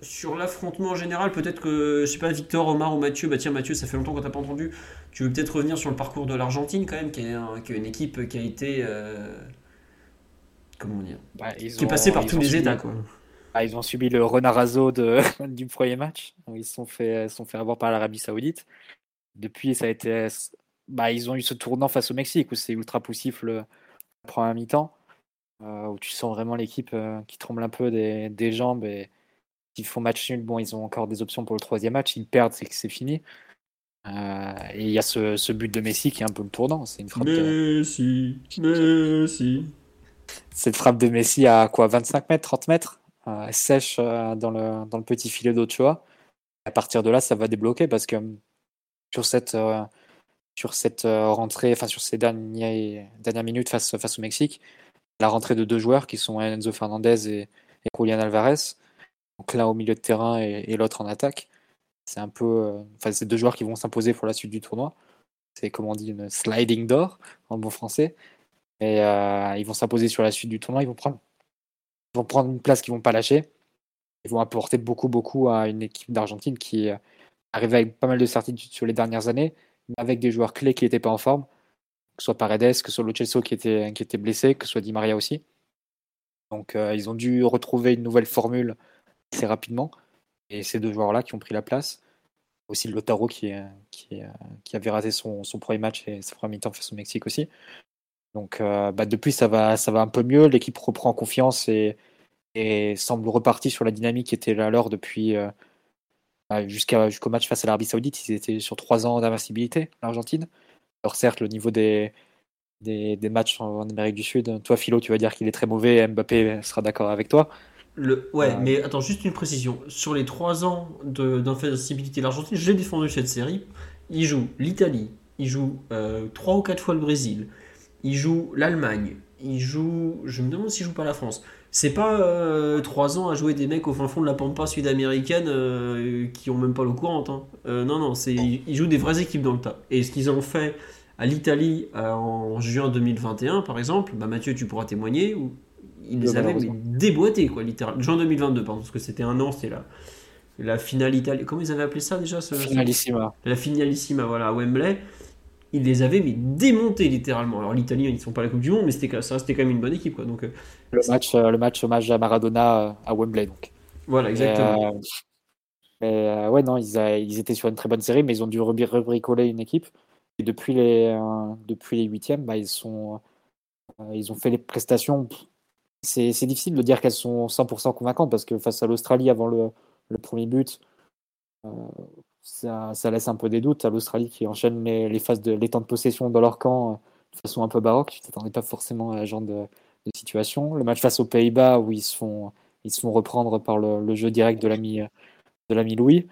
sur l'affrontement en général, peut-être que, je sais pas, Victor, Omar ou Mathieu, bah tiens Mathieu, ça fait longtemps qu'on t'a pas entendu, tu veux peut-être revenir sur le parcours de l'Argentine quand même, qui est, une équipe qui a été... Euh, comment dire, bah, qui est passé par tous les états. Quoi. Ah, ils ont subi le renarazo de, du premier match. Ils se sont fait, sont fait avoir par l'Arabie Saoudite. Depuis, ça a été, bah, ils ont eu ce tournant face au Mexique où c'est ultra poussif le premier mi-temps, euh, où tu sens vraiment l'équipe euh, qui tremble un peu des, des jambes et ils font match nul. Bon, ils ont encore des options pour le troisième match. Ils perdent, c'est que c'est fini. Euh, et il y a ce, ce, but de Messi qui est un peu le tournant. C'est une frappe. Messi, Messi cette frappe de Messi à quoi 25 mètres, 30 mètres, sèche dans, le, dans le petit filet d'Ochoa. À partir de là, ça va débloquer parce que sur cette, sur cette rentrée, enfin sur ces dernières, dernières minutes face, face au Mexique, la rentrée de deux joueurs qui sont Enzo Fernandez et, et Julian Alvarez, donc l'un au milieu de terrain et, l'autre en attaque. C'est un peu, enfin, c'est deux joueurs qui vont s'imposer pour la suite du tournoi. C'est comme on dit une sliding door en bon français. Et euh, ils vont s'imposer sur la suite du tournoi. Ils vont prendre, vont prendre une place qu'ils vont pas lâcher. Ils vont apporter beaucoup, beaucoup à une équipe d'Argentine qui arrive avec pas mal de certitudes sur les dernières années, mais avec des joueurs clés qui n'étaient pas en forme, que ce soit Paredes, que ce soit Lo qui était, qui était blessé, que ce soit Di Maria aussi. Donc euh, ils ont dû retrouver une nouvelle formule assez rapidement. Et ces deux joueurs-là qui ont pris la place. Aussi Lotaro qui, avait raté son, premier match et sa première mi-temps face au Mexique aussi. Donc euh, bah, depuis, ça va, un peu mieux. L'équipe reprend confiance et, semble repartir sur la dynamique qui était là alors depuis euh, bah, jusqu'au match face à l'Arabie Saoudite. Ils étaient sur trois ans d'invincibilité, l'Argentine. Alors certes, le niveau des, matchs en Amérique du Sud, toi Philo, tu vas dire qu'il est très mauvais. Mbappé sera d'accord avec toi. Le, ouais, mais attends, juste une précision. Sur les trois ans d'invincibilité de l'Argentine, j'ai défendu cette série. Il joue l'Italie, il joue euh, trois ou quatre fois le Brésil, il joue l'Allemagne, il joue. Je me demande s'il joue pas la France. C'est pas euh, trois ans à jouer des mecs au fin fond de la pampa sud-américaine euh, qui ont même pas l'eau courante. Hein. Euh, non, non, c'est ils jouent des vraies équipes dans le tas. Et ce qu'ils ont fait à l'Italie en juin 2021, par exemple, bah Mathieu, tu pourras témoigner, où ils les avaient déboîtés, quoi, littéralement. Juin 2022, pardon, parce que c'était un an, c'était la, la finale italienne. Comment ils avaient appelé ça déjà ce, Finalissima. La finalissima, voilà, à Wembley ils les avaient mais démontés littéralement. Alors l'Italie, ils ne sont pas la Coupe du Monde, mais c'était ça restait quand même une bonne équipe. Quoi. Donc, euh, le, match, euh, le match hommage à Maradona euh, à Wembley. Donc. Voilà, exactement. mais, ouais, non, ils, ils, étaient sur une très bonne série, mais ils ont dû rebricoler une équipe. Et depuis les, depuis les huitièmes, bah, ils, sont, ils ont fait les prestations. C'est difficile de dire qu'elles sont 100% convaincantes parce que face à l'Australie avant le, premier but, ça, laisse un peu des doutes à l'Australie qui enchaîne les, phases de les temps de possession dans leur camp euh, de façon un peu baroque. Tu t'attendais pas forcément à ce genre de, situation. Le match face aux Pays-Bas où ils se font, ils se font reprendre par le, jeu direct de l'ami de l'ami Louis.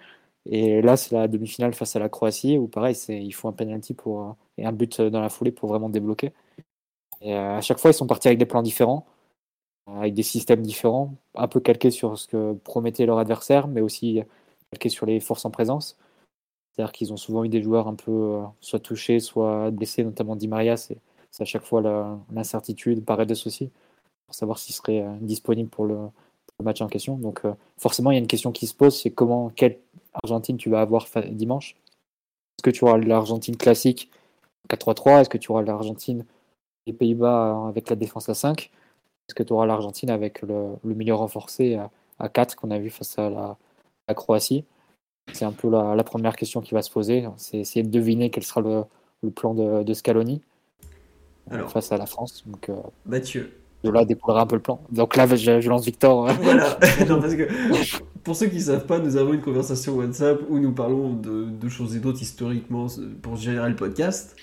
Et là, c'est la demi-finale face à la Croatie où pareil, il faut un penalty pour et un but dans la foulée pour vraiment débloquer. Et euh, à chaque fois, ils sont partis avec des plans différents, avec des systèmes différents, un peu calqués sur ce que promettait leur adversaire, mais aussi calqués sur les forces en présence. C'est-à-dire qu'ils ont souvent eu des joueurs un peu euh, soit touchés, soit blessés, notamment Di Maria. C'est à chaque fois l'incertitude, Paredes aussi, pour savoir s'il serait euh, disponible pour le, match en question. Donc euh, forcément, il y a une question qui se pose, c'est comment, quelle Argentine tu vas avoir dimanche? Est-ce que tu auras l'Argentine classique 4-3-3 Est-ce que tu auras l'Argentine les Pays-Bas avec la défense à 5 Est-ce que tu auras l'Argentine avec le, milieu renforcé à, 4 qu'on a vu face à la Croatie? C'est un peu la, première question qui va se poser. C'est essayer de deviner quel sera le, plan de, Scaloni face à la France. Donc, euh, Mathieu. De là découlera un peu le plan. Donc là, je, lance Victor. Voilà. parce que, pour ceux qui ne savent pas, nous avons une conversation WhatsApp où nous parlons de, choses et d'autres historiquement pour générer le podcast.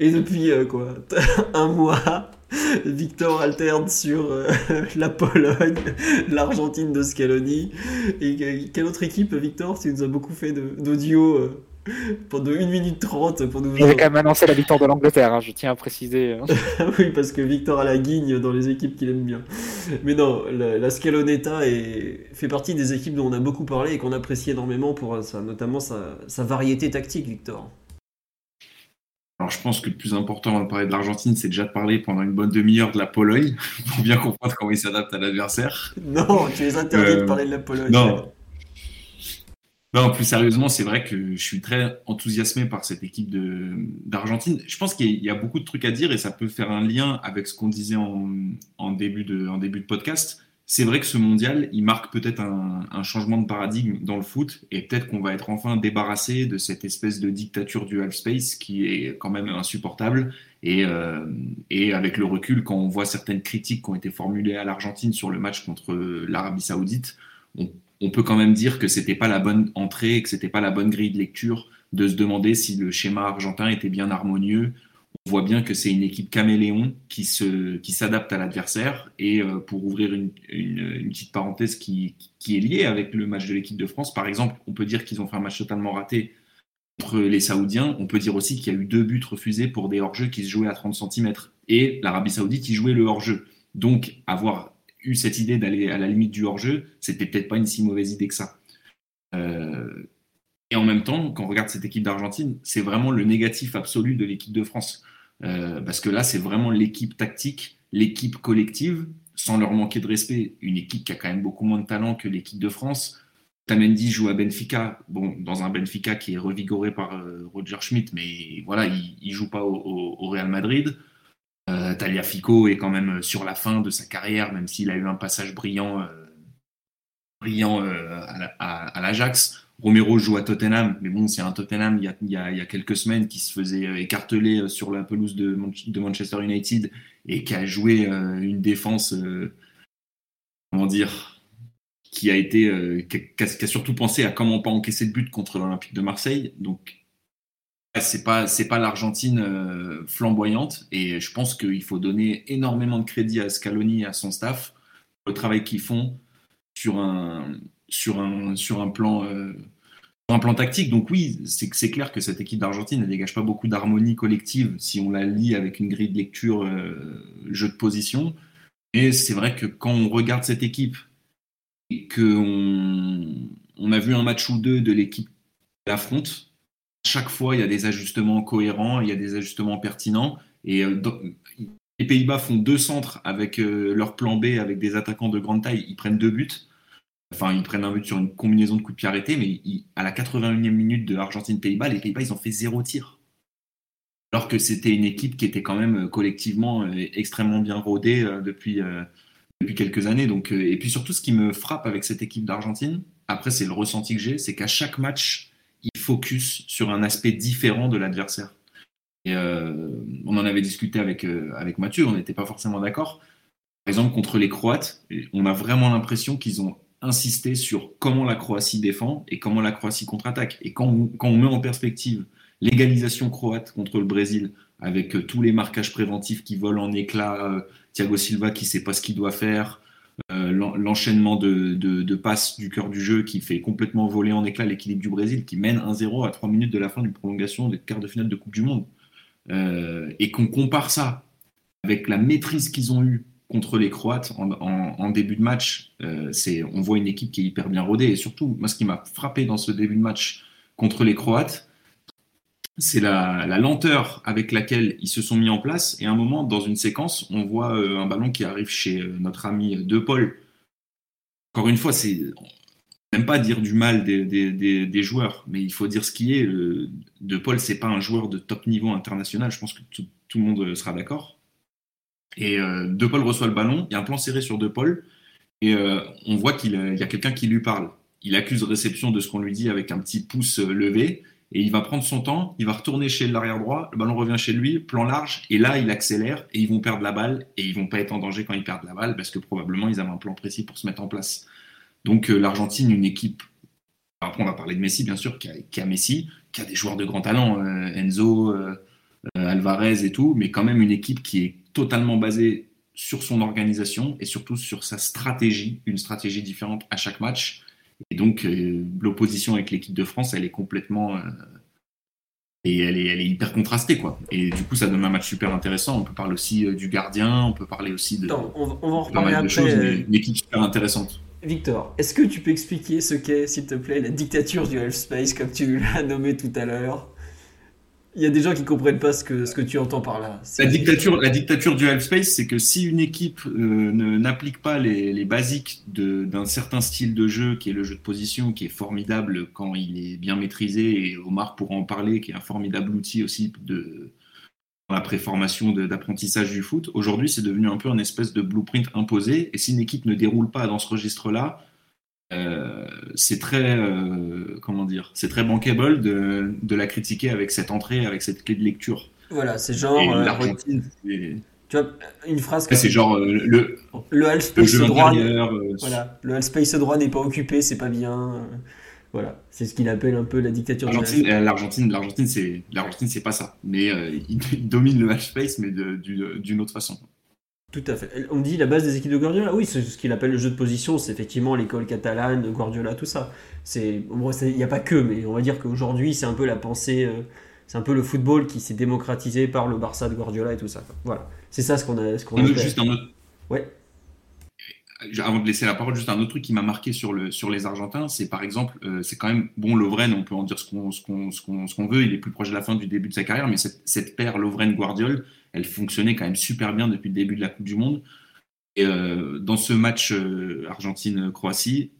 Et depuis euh, quoi? Un mois, Victor alterne sur euh, la Pologne, l'Argentine de Scaloni. Et quelle autre équipe, Victor? Tu nous as beaucoup fait d'audio euh, pendant 1 minute 30 pour nous. Il avait quand même annoncé la victoire de l'Angleterre, hein, je tiens à préciser. Hein. oui, parce que Victor a la guigne dans les équipes qu'il aime bien. Mais non, la, Scaloneta est, fait partie des équipes dont on a beaucoup parlé et qu'on apprécie énormément pour ça, notamment sa, sa variété tactique, Victor. Alors, je pense que le plus important avant de parler de l'Argentine, c'est déjà de parler pendant une bonne demi-heure de la Pologne, pour bien comprendre comment ils s'adaptent à l'adversaire. Non, tu les interdis de euh, parler de la Pologne. Non. Non, plus sérieusement, c'est vrai que je suis très enthousiasmé par cette équipe d'Argentine. Je pense qu'il y, a beaucoup de trucs à dire et ça peut faire un lien avec ce qu'on disait en, en, début de, en début de podcast c'est vrai que ce mondial, il marque peut-être un, changement de paradigme dans le foot et peut-être qu'on va être enfin débarrassé de cette espèce de dictature du half space qui est quand même insupportable. Et, euh, et avec le recul, quand on voit certaines critiques qui ont été formulées à l'Argentine sur le match contre l'Arabie Saoudite, on, on, peut quand même dire que c'était pas la bonne entrée, que c'était pas la bonne grille de lecture de se demander si le schéma argentin était bien harmonieux on voit bien que c'est une équipe caméléon qui se qui s'adapte à l'adversaire. Et euh, pour ouvrir une, petite parenthèse qui, qui, est liée avec le match de l'équipe de France, par exemple, on peut dire qu'ils ont fait un match totalement raté contre les Saoudiens. On peut dire aussi qu'il y a eu deux buts refusés pour des hors-jeux qui se jouaient à 30 cm. Et l'Arabie Saoudite y jouait le hors-jeu. Donc avoir eu cette idée d'aller à la limite du hors-jeu, c'était peut-être pas une si mauvaise idée que ça. Euh, et en même temps, quand on regarde cette équipe d'Argentine, c'est vraiment le négatif absolu de l'équipe de France. Euh, parce que là, c'est vraiment l'équipe tactique, l'équipe collective, sans leur manquer de respect. Une équipe qui a quand même beaucoup moins de talent que l'équipe de France. Tamendi joue à Benfica, bon, dans un Benfica qui est revigoré par euh, Roger Schmidt, mais voilà, il, ne joue pas au, Real Madrid. Euh, Talia Fico est quand même sur la fin de sa carrière, même s'il a eu un passage euh, brillant à l'Ajax. Romero joue à Tottenham, mais bon, c'est un Tottenham il y, a, il, y a, quelques semaines qui se faisait euh, écarteler euh, sur la pelouse de, Manchester United et qui a joué euh, une défense, comment dire, qui a été, qui a, surtout pensé à comment pas encaisser de but contre l'Olympique de Marseille. Donc, c'est pas, c'est pas l'Argentine flamboyante et je pense qu'il faut donner énormément de crédit à Scaloni et à son staff pour le travail qu'ils font sur un, sur un, sur un plan. Euh, un plan tactique. Donc oui, c'est clair que cette équipe d'Argentine ne dégage pas beaucoup d'harmonie collective si on la lie avec une grille de lecture euh, jeu de position. Et c'est vrai que quand on regarde cette équipe et qu'on on a vu un match ou deux de l'équipe qui l'affronte, chaque fois il y a des ajustements cohérents, il y a des ajustements pertinents. Et euh, les Pays-Bas font deux centres avec leur plan B, avec des attaquants de grande taille, ils prennent deux buts. Enfin, ils prennent un but sur une combinaison de coups de pied arrêtés, mais à la 81e minute de Argentine-Pays-Bas, les Pays-Bas, ils ont fait zéro tir. Alors que c'était une équipe qui était quand même euh, collectivement euh, extrêmement bien rodée euh, depuis, depuis quelques années. Donc, et puis surtout, ce qui me frappe avec cette équipe d'Argentine, après, c'est le ressenti que j'ai, c'est qu'à chaque match, ils focus sur un aspect différent de l'adversaire. Et on en avait discuté avec, avec Mathieu, on n'était pas forcément d'accord. Par exemple, contre les Croates, on a vraiment l'impression qu'ils ont insister sur comment la Croatie défend et comment la Croatie contre-attaque. Et quand on, met en perspective l'égalisation croate contre le Brésil, avec euh, tous les marquages préventifs qui volent en éclats, euh, Thiago Silva qui ne sait pas ce qu'il doit faire, euh, l'enchaînement de, de, passes du cœur du jeu qui fait complètement voler en éclats l'équilibre du Brésil, qui mène 1-0 à 3 minutes de la fin d'une prolongation des quarts de finale de Coupe du Monde. et qu'on compare ça avec la maîtrise qu'ils ont eue contre les Croates en, début de match, euh, on voit une équipe qui est hyper bien rodée. Et surtout, moi, ce qui m'a frappé dans ce début de match contre les Croates, c'est la, lenteur avec laquelle ils se sont mis en place. Et à un moment, dans une séquence, on voit euh, un ballon qui arrive chez euh, notre ami De Paul. Encore une fois, c'est même pas dire du mal des, joueurs, mais il faut dire ce qui est. de Paul, c'est pas un joueur de top niveau international. Je pense que tout le monde sera d'accord. Et euh, De Paul reçoit le ballon, il y a un plan serré sur De Paul, et euh, on voit qu'il y a quelqu'un qui lui parle. Il accuse réception de ce qu'on lui dit avec un petit pouce euh, levé, et il va prendre son temps, il va retourner chez l'arrière droit, le ballon revient chez lui, plan large, et là il accélère, et ils vont perdre la balle, et ils vont pas être en danger quand ils perdent la balle, parce que probablement ils avaient un plan précis pour se mettre en place. Donc l'Argentine, une équipe, après on va parler de Messi bien sûr, qui a, qui a Messi, qui a des joueurs de grand talent, Enzo, Alvarez et tout, mais quand même une équipe qui est totalement basé sur son organisation et surtout sur sa stratégie, une stratégie différente à chaque match. Et donc, euh, l'opposition avec l'équipe de France, elle est complètement. Euh, et elle est, elle est, hyper contrastée, quoi. Et du coup, ça donne un match super intéressant. On peut parler aussi euh, du gardien, on peut parler aussi de. on, va en reparler après. Choses, une équipe super intéressante. Victor, est-ce que tu peux expliquer ce qu'est, s'il te plaît, la dictature du Half Space, comme tu l'as nommé tout à l'heure? Il y a des gens qui comprennent pas ce que, ce que tu entends par là. La dictature, la dictature du half space, c'est que si une équipe euh, n'applique pas les, les basiques d'un certain style de jeu, qui est le jeu de position, qui est formidable quand il est bien maîtrisé, et Omar pourra en parler, qui est un formidable outil aussi de dans la préformation d'apprentissage du foot. Aujourd'hui, c'est devenu un peu un espèce de blueprint imposé, et si une équipe ne déroule pas dans ce registre-là, euh, c'est très euh, comment dire c'est très bankable de, de, la critiquer avec cette entrée avec cette clé de lecture voilà c'est genre euh, l'Argentine tu vois une phrase c'est genre le le half space droit voilà le half space droit n'est pas occupé c'est pas bien Voilà, c'est ce qu'il appelle un peu la dictature L'Argentine, l'Argentine, l'Argentine, c'est, l'Argentine, c'est pas ça. Mais il, domine le match face, mais de- d'une autre façon. Tout à fait. On dit la base des équipes de Guardiola. Oui, c'est ce qu'il appelle le jeu de position. C'est effectivement l'école catalane, Guardiola, tout ça. C'est, bon, il n'y a pas que, mais on va dire qu'aujourd'hui, c'est un peu la pensée. euh, c'est un peu le football qui s'est démocratisé par le Barça de Guardiola et tout ça. quoi. Voilà. C'est ça ce qu'on a. Ce qu'on appelle. juste un autre, Ouais. avant de laisser la parole, juste un autre truc qui m'a marqué sur, le, sur les Argentins, c'est par exemple, euh, c'est quand même, bon, Lovren, on peut en dire ce qu'on ce qu'on- ce qu'on- ce qu'on veut, il est plus proche de la fin du début de sa carrière, mais cette, cette paire Lovren-Guardiol, elle fonctionnait quand même super bien depuis le début de la Coupe du Monde. Et euh, dans ce match euh, Argentine-Croatie,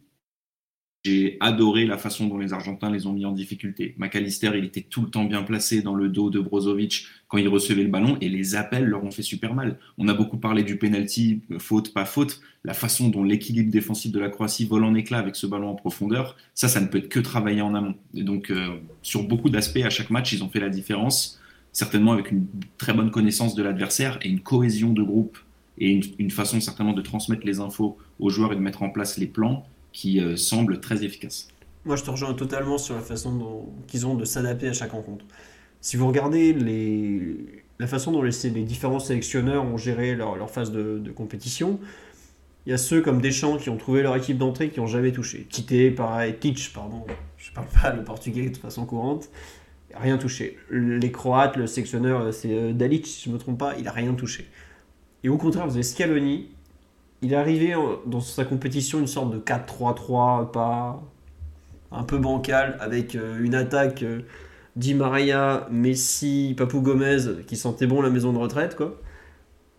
j'ai adoré la façon dont les Argentins les ont mis en difficulté. McAllister, il était tout le temps bien placé dans le dos de Brozovic quand il recevait le ballon et les appels leur ont fait super mal. On a beaucoup parlé du penalty, faute, pas faute. La façon dont l'équilibre défensif de la Croatie vole en éclat avec ce ballon en profondeur, ça, ça ne peut être que travailler en amont. Et donc, euh, sur beaucoup d'aspects, à chaque match, ils ont fait la différence, certainement avec une très bonne connaissance de l'adversaire et une cohésion de groupe et une, façon certainement de transmettre les infos aux joueurs et de mettre en place les plans qui euh, semblent très efficaces. Moi, je te rejoins totalement sur la façon qu'ils ont de s'adapter à chaque rencontre. Si vous regardez la façon dont les, les différents sélectionneurs ont géré leur, phase de, compétition, il y a ceux comme Deschamps qui ont trouvé leur équipe d'entrée qui n'ont jamais touché. Tite, pareil, Tich, pardon, je parle pas le portugais de façon courante, rien touché. Les Croates, le sélectionneur, c'est euh, Dalic, si je ne me trompe pas, il a rien touché. Et au contraire, vous avez Scaloni, il est arrivé dans sa compétition une sorte de 4-3-3, pas un peu bancal, avec euh, une attaque euh, Di Maria, Messi, Papou Gomez, qui sentait bon la maison de retraite, quoi.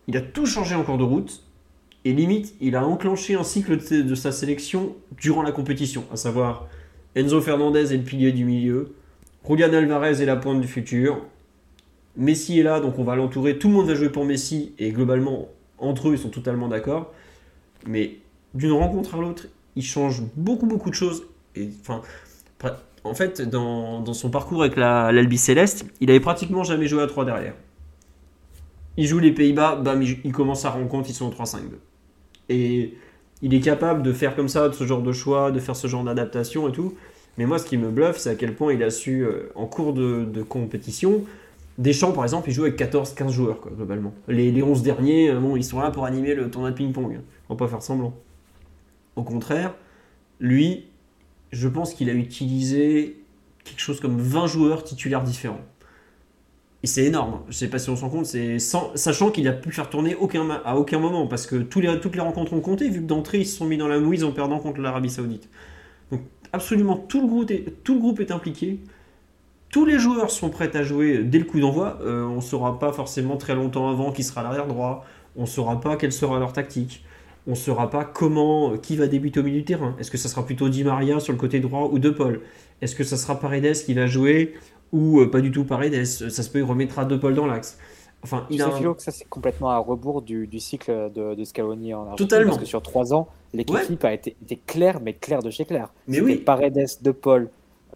Il a tout changé en cours de route, et limite, il a enclenché un cycle de, de sa sélection durant la compétition, à savoir Enzo Fernandez est le pilier du milieu, Julian Alvarez est la pointe du futur, Messi est là, donc on va l'entourer, tout le monde va jouer pour Messi, et globalement, entre eux, ils sont totalement d'accord. Mais d'une rencontre à l'autre, il change beaucoup, beaucoup de choses. En fait, dans, son parcours avec la- l'Albi Céleste, il avait pratiquement jamais joué à 3 derrière. Il joue les Pays-Bas, bam, il, commence sa rencontre, ils sont en 3-5-2. Et il est capable de faire comme ça, de ce genre de choix, de faire ce genre d'adaptation et tout. Mais moi, ce qui me bluffe, c'est à quel point il a su, euh, en cours de, de compétition, Deschamps, par exemple, il joue avec 14-15 joueurs, quoi, globalement. Les, les 11 derniers, euh, bon, ils sont là pour animer le tournoi de ping-pong. On va pas faire semblant. Au contraire, lui, je pense qu'il a utilisé quelque chose comme 20 joueurs titulaires différents. Et c'est énorme. Je sais pas si on s'en compte, c'est sans- sachant qu'il a pu faire tourner aucun à aucun moment parce que toutes les rencontres ont compté vu que d'entrée ils se sont mis dans la mouise en perdant contre l'Arabie Saoudite. Donc absolument tout le groupe est, impliqué. Tous les joueurs sont prêts à jouer dès le coup d'envoi. Euh, on ne saura pas forcément très longtemps avant qui sera l'arrière droit. On ne saura pas quelle sera leur tactique. On ne saura pas comment, qui va débuter au milieu du terrain. Est-ce que ça sera plutôt Di Maria sur le côté droit ou De Paul? Est-ce que ça sera Paredes qui va jouer ou euh, pas du tout Paredes? Ça se peut, il remettra De Paul dans l'axe. Enfin, Tu il sais. Philo, que ça, c'est complètement à rebours du, du cycle de, de Scaloni en Argentine. Totalement. Parce que sur trois ans, l'équipe Ouais. a été, claire, mais claire de chez clair. Mais oui. Paredes, De Paul,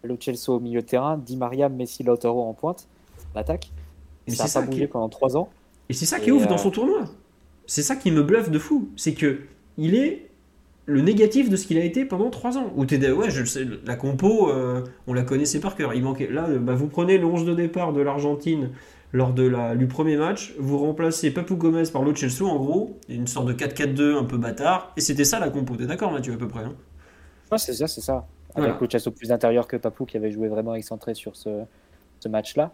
Lo Celso au milieu de terrain, Di Maria, Messi, Lautaro en pointe, l'attaque. Mais ça n'a pas bougé qui- pendant trois ans. Et c'est ça qui Et, est ouf euh, dans son tournoi. C'est ça qui me bluffe de fou. C'est que il est le négatif de ce qu'il a été pendant 3 ans. Où t'es ouais, je le sais, la compo, euh, on la connaissait par cœur. Il manquait. Là, euh, bah, vous prenez le 11 de départ de l'Argentine lors de la, du premier match, vous remplacez Papou Gomez par Lo Celso, en gros, une sorte de 4-4-2 un peu bâtard, et c'était ça la compo. T'es d'accord, Mathieu, à peu près hein? Ouais, c'est ça, c'est ça. Voilà. Avec Lo Celso plus intérieur que Papou qui avait joué vraiment excentré sur ce, ce match-là.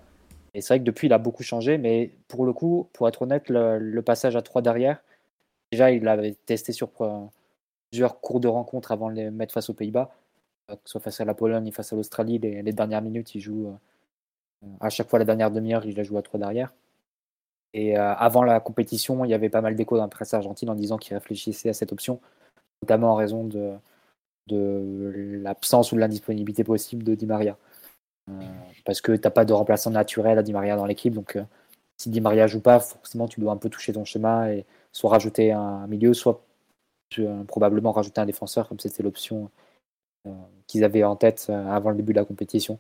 Et c'est vrai que depuis, il a beaucoup changé, mais pour le coup, pour être honnête, le, le passage à 3 derrière, déjà, il l'avait testé sur plusieurs cours de rencontre avant de les mettre face aux Pays-Bas, euh, que ce soit face à la Pologne et face à l'Australie. Les, les dernières minutes, il joue euh, à chaque fois la dernière demi-heure, il la joue à 3 derrière. Et euh, avant la compétition, il y avait pas mal d'échos dans la presse argentine en disant qu'il réfléchissait à cette option, notamment en raison de, l'absence ou de l'indisponibilité possible de Di Maria. Euh, parce que tu n'as pas de remplaçant naturel à Di Maria dans l'équipe. Donc, euh, si Di Maria joue pas, forcément, tu dois un peu toucher ton schéma et soit rajouter un milieu, soit euh, probablement rajouter un défenseur, comme c'était l'option euh, qu'ils avaient en tête euh, avant le début de la compétition.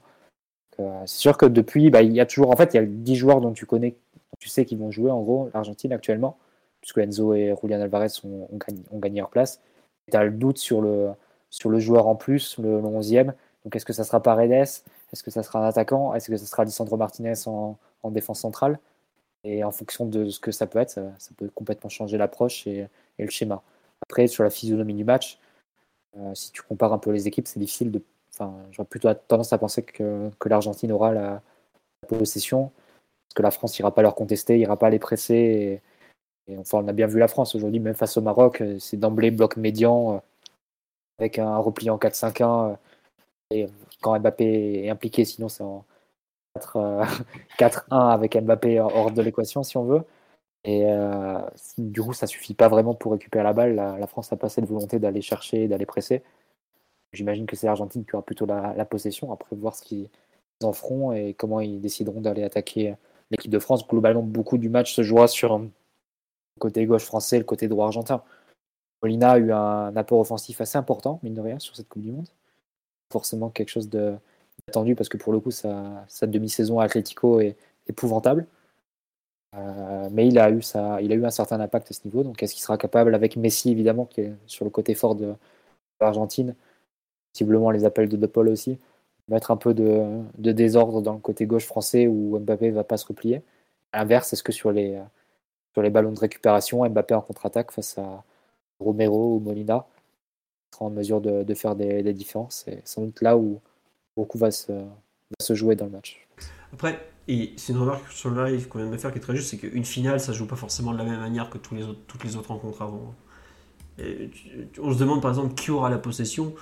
Euh, c'est sûr que depuis, bah, il y a toujours, en fait, il y a 10 joueurs dont tu connais, tu sais qu'ils vont jouer, en gros, l'Argentine actuellement, puisque Enzo et Julian Alvarez ont, gagné, leur place. Tu as le doute sur le, sur le joueur en plus, le, le 11e. Donc Donc est-ce que ça sera Paredes? Est-ce que ça sera un attaquant? Est-ce que ça sera Lisandro Martinez en, défense centrale? Et en fonction de ce que ça peut être, ça, peut complètement changer l'approche et, le schéma. Après, sur la physionomie du match, euh, si tu compares un peu les équipes, c'est difficile de. J'aurais plutôt tendance à penser que, l'Argentine aura la, possession, parce que la France n'ira pas leur contester, n'ira pas les presser. Et, enfin, on a bien vu la France aujourd'hui, même face au Maroc, euh, c'est d'emblée bloc médian euh, avec un repli en 4-5-1. Et quand Mbappé est impliqué, sinon c'est en 4-1 avec Mbappé hors de l'équation, si on veut. Et euh, du coup, ça suffit pas vraiment pour récupérer la balle. La, France n'a pas cette volonté d'aller chercher, d'aller presser. J'imagine que c'est l'Argentine qui aura plutôt la, possession. Après, voir ce qu'ils en feront et comment ils décideront d'aller attaquer l'équipe de France. Globalement, beaucoup du match se jouera sur le côté gauche français, le côté droit argentin. Molina a eu un apport offensif assez important, mine de rien, sur cette Coupe du Monde. Forcément quelque chose d'attendu parce que pour le coup, sa, sa demi-saison à Atlético est épouvantable. Euh, mais il a, eu il a eu un certain impact à ce niveau. Donc, est-ce qu'il sera capable, avec Messi évidemment, qui est sur le côté fort de, l'Argentine, possiblement les appels de De Paul aussi, mettre un peu de, désordre dans le côté gauche français où Mbappé ne va pas se replier À l'inverse, est-ce que sur les, sur les ballons de récupération, Mbappé en contre-attaque face à Romero ou Molina sera en mesure de, faire des, différences C'est sans doute là où beaucoup va se, se jouer dans le match. Après, et c'est une remarque sur le live qu'on vient de faire qui est très juste, c'est qu'une finale, ça joue pas forcément de la même manière que tous les autres, toutes les autres rencontres avant. on se demande par exemple qui aura la possession.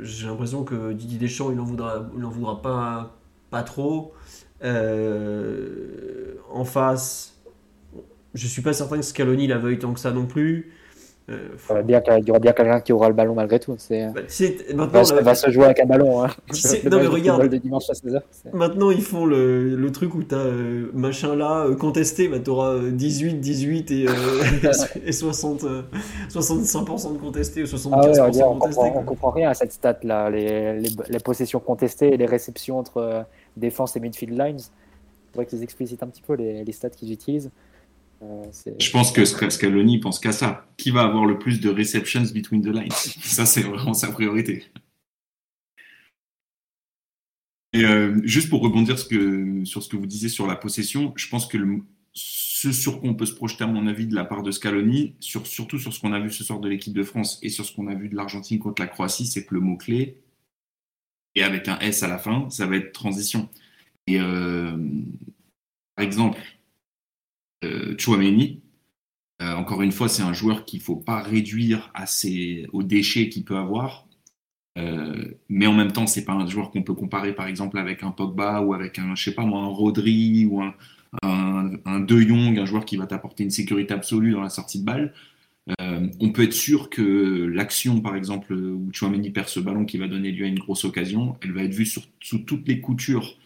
J'ai l'impression que Didier Deschamps, il n'en voudra, en voudra pas, trop. Euh, en face, je suis pas certain que Scaloni la veuille tant que ça non plus. Euh, il y aura bien quelqu'un qui aura le ballon malgré tout. C'est, bah, maintenant, ça va se jouer avec un ballon. Hein. non, mais regarde. maintenant, ils font le, le truc où tu as euh, machin là, euh, contesté, bah, tu auras 18, 18 et, et 60, 65% de contesté ou 75% ah de contesté. On comprend, rien à cette stat là. Les, les, les, possessions contestées et les réceptions entre défense et midfield lines. Il faudrait qu'ils explicitent un petit peu les, les stats qu'ils utilisent. Euh, je pense que Scaloni pense qu'à ça. Qui va avoir le plus de receptions between the lines? Ça, c'est vraiment sa priorité. Et euh, juste pour rebondir sur ce que vous disiez sur la possession, je pense que ce sur quoi on peut se projeter, à mon avis, de la part de Scaloni, surtout sur ce qu'on a vu ce soir de l'équipe de France et sur ce qu'on a vu de l'Argentine contre la Croatie, c'est que le mot-clé, et avec un S à la fin, ça va être transition. Et euh, par exemple, euh, Chouameni. Euh, encore une fois, c'est un joueur qu'il ne faut pas réduire à aux déchets qu'il peut avoir. Euh, mais en même temps, c'est pas un joueur qu'on peut comparer par exemple avec un Pogba ou avec un, je sais pas moi, un Rodri ou un, un, De Jong, un joueur qui va t'apporter une sécurité absolue dans la sortie de balle. on peut être sûr que l'action, par exemple, où Chouameni perd ce ballon qui va donner lieu à une grosse occasion, elle va être vue sous toutes les coutures euh,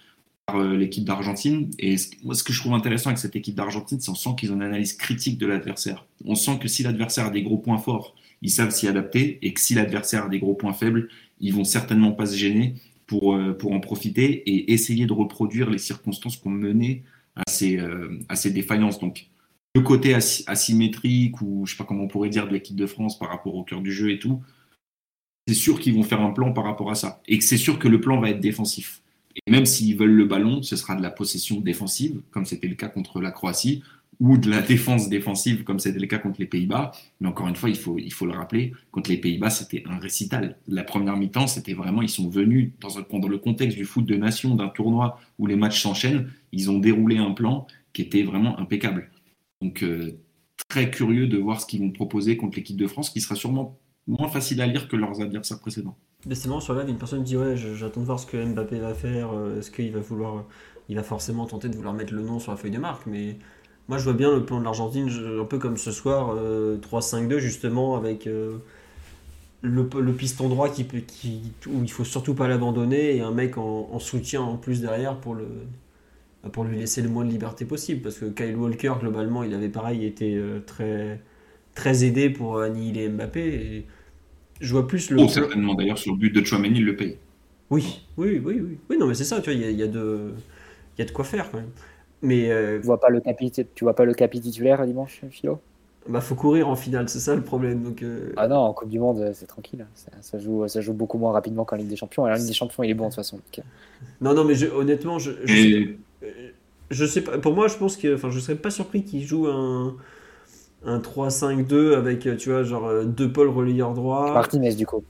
l'équipe d'Argentine. Et moi, ce que je trouve intéressant avec cette équipe d'Argentine, c'est qu'on sent qu'ils ont une analyse critique de l'adversaire. On sent que si l'adversaire a des gros points forts, ils savent s'y adapter, et que si l'adversaire a des gros points faibles, ils vont certainement pas se gêner pour, euh, pour en profiter et essayer de reproduire les circonstances qu'on menait à ces, euh, à ces défaillances. Donc, le côté asymétrique, ou je sais pas comment on pourrait dire, de l'équipe de France par rapport au cœur du jeu et tout, c'est sûr qu'ils vont faire un plan par rapport à ça. Et que c'est sûr que le plan va être défensif. Et même s'ils veulent le ballon, ce sera de la possession défensive, comme c'était le cas contre la Croatie, ou de la défense défensive, comme c'était le cas contre les Pays-Bas. Mais encore une fois, il faut, le rappeler, contre les Pays-Bas, c'était un récital. La première mi-temps, c'était vraiment, ils sont venus dans le contexte du foot de nation, d'un tournoi où les matchs s'enchaînent, ils ont déroulé un plan qui était vraiment impeccable. Donc, euh, très curieux de voir ce qu'ils vont proposer contre l'équipe de France, qui sera sûrement moins facile à lire que leurs adversaires précédents. Décidément, sur live, une personne dit Ouais, j'attends de voir ce que Mbappé va faire. Euh, est-ce qu'il va vouloir. Il va forcément tenter de vouloir mettre le nom sur la feuille de marque. Mais moi, je vois bien le plan de l'Argentine, un peu comme ce soir, 3-5-2, euh, justement, avec euh, le, piston droit qui, où il faut surtout pas l'abandonner et un mec en, soutien en plus derrière pour, le, pour lui laisser le moins de liberté possible. Parce que Kyle Walker, globalement, il avait pareil été très, très aidé pour annihiler Mbappé. Je vois plus le. Oh, certainement, d'ailleurs, sur le but de Chouameni, il le paye. Oui, oui, oui, oui. Oui, non, mais c'est ça, tu vois, il y a, de... y a de quoi faire quand même. Mais. Euh... Tu vois pas le capi, tu vois pas le capi titulaire dimanche, Philo? Bah, faut courir en finale, c'est ça le problème. Donc, euh, Ah non, en Coupe du Monde, c'est tranquille. Ça, ça joue, ça joue beaucoup moins rapidement qu'en Ligue des Champions. Et en Ligue des Champions, il est bon de toute façon. donc, euh, Non, non, mais je- honnêtement, je, je, Et je sais pas. Pour moi, je pense que. Enfin, je serais pas surpris qu'il joue un, un 3-5-2 avec, euh, tu vois, genre euh, deux pôles relayeurs droit. Martinez, du coup.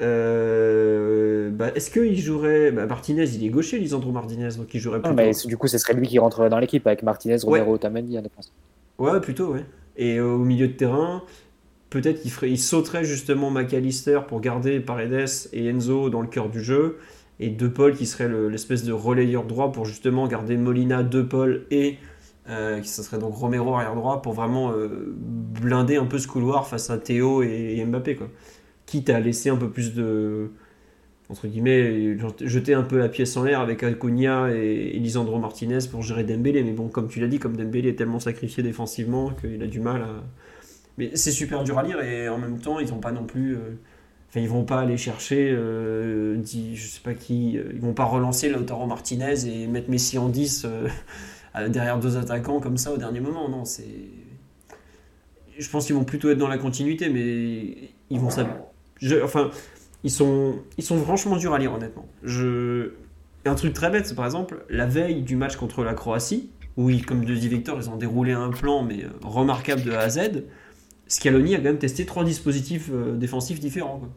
Euh, bah, Est-ce qu'il jouerait. Bah, Martinez, il est gaucher, Lisandro Martinez, donc il jouerait Non, plutôt. du coup, ce serait lui qui rentrerait dans l'équipe avec Martinez, Romero, Otamendi en défense. Ouais, plutôt, ouais. Et euh, au milieu de terrain, peut-être qu'il ferait, il sauterait justement McAllister pour garder Paredes et Enzo dans le cœur du jeu, et De Paul qui serait le- l'espèce de relayeur droit pour justement garder Molina, De Paul et qui ce serait donc Romero arrière droit pour vraiment euh, blinder un peu ce couloir face à Théo et, Mbappé, quoi. Quitte à laisser un peu plus de entre guillemets, jeter un peu la pièce en l'air avec Acuna et, Lisandro Martinez pour gérer Dembélé. Mais bon, comme tu l'as dit, comme Dembélé est tellement sacrifié défensivement qu'il a du mal à. Mais c'est super dur à lire et en même temps, ils n'ont pas non plus. euh, Enfin, ils vont pas aller chercher, euh, je sais pas qui, euh, ils vont pas relancer Lautaro Martinez et mettre Messi en 10 euh, à- derrière deux attaquants comme ça au dernier moment. Non, c'est. Je pense qu'ils vont plutôt être dans la continuité, mais ils vont s'ab- je- Enfin, ils sont, ils sont franchement durs à lire, honnêtement. Un truc très bête, c'est par exemple la veille du match contre la Croatie, où, ils, comme le Victor, ils ont déroulé un plan mais euh, remarquable de A à Z. Scaloni a quand même testé trois dispositifs euh, défensifs différents. quoi.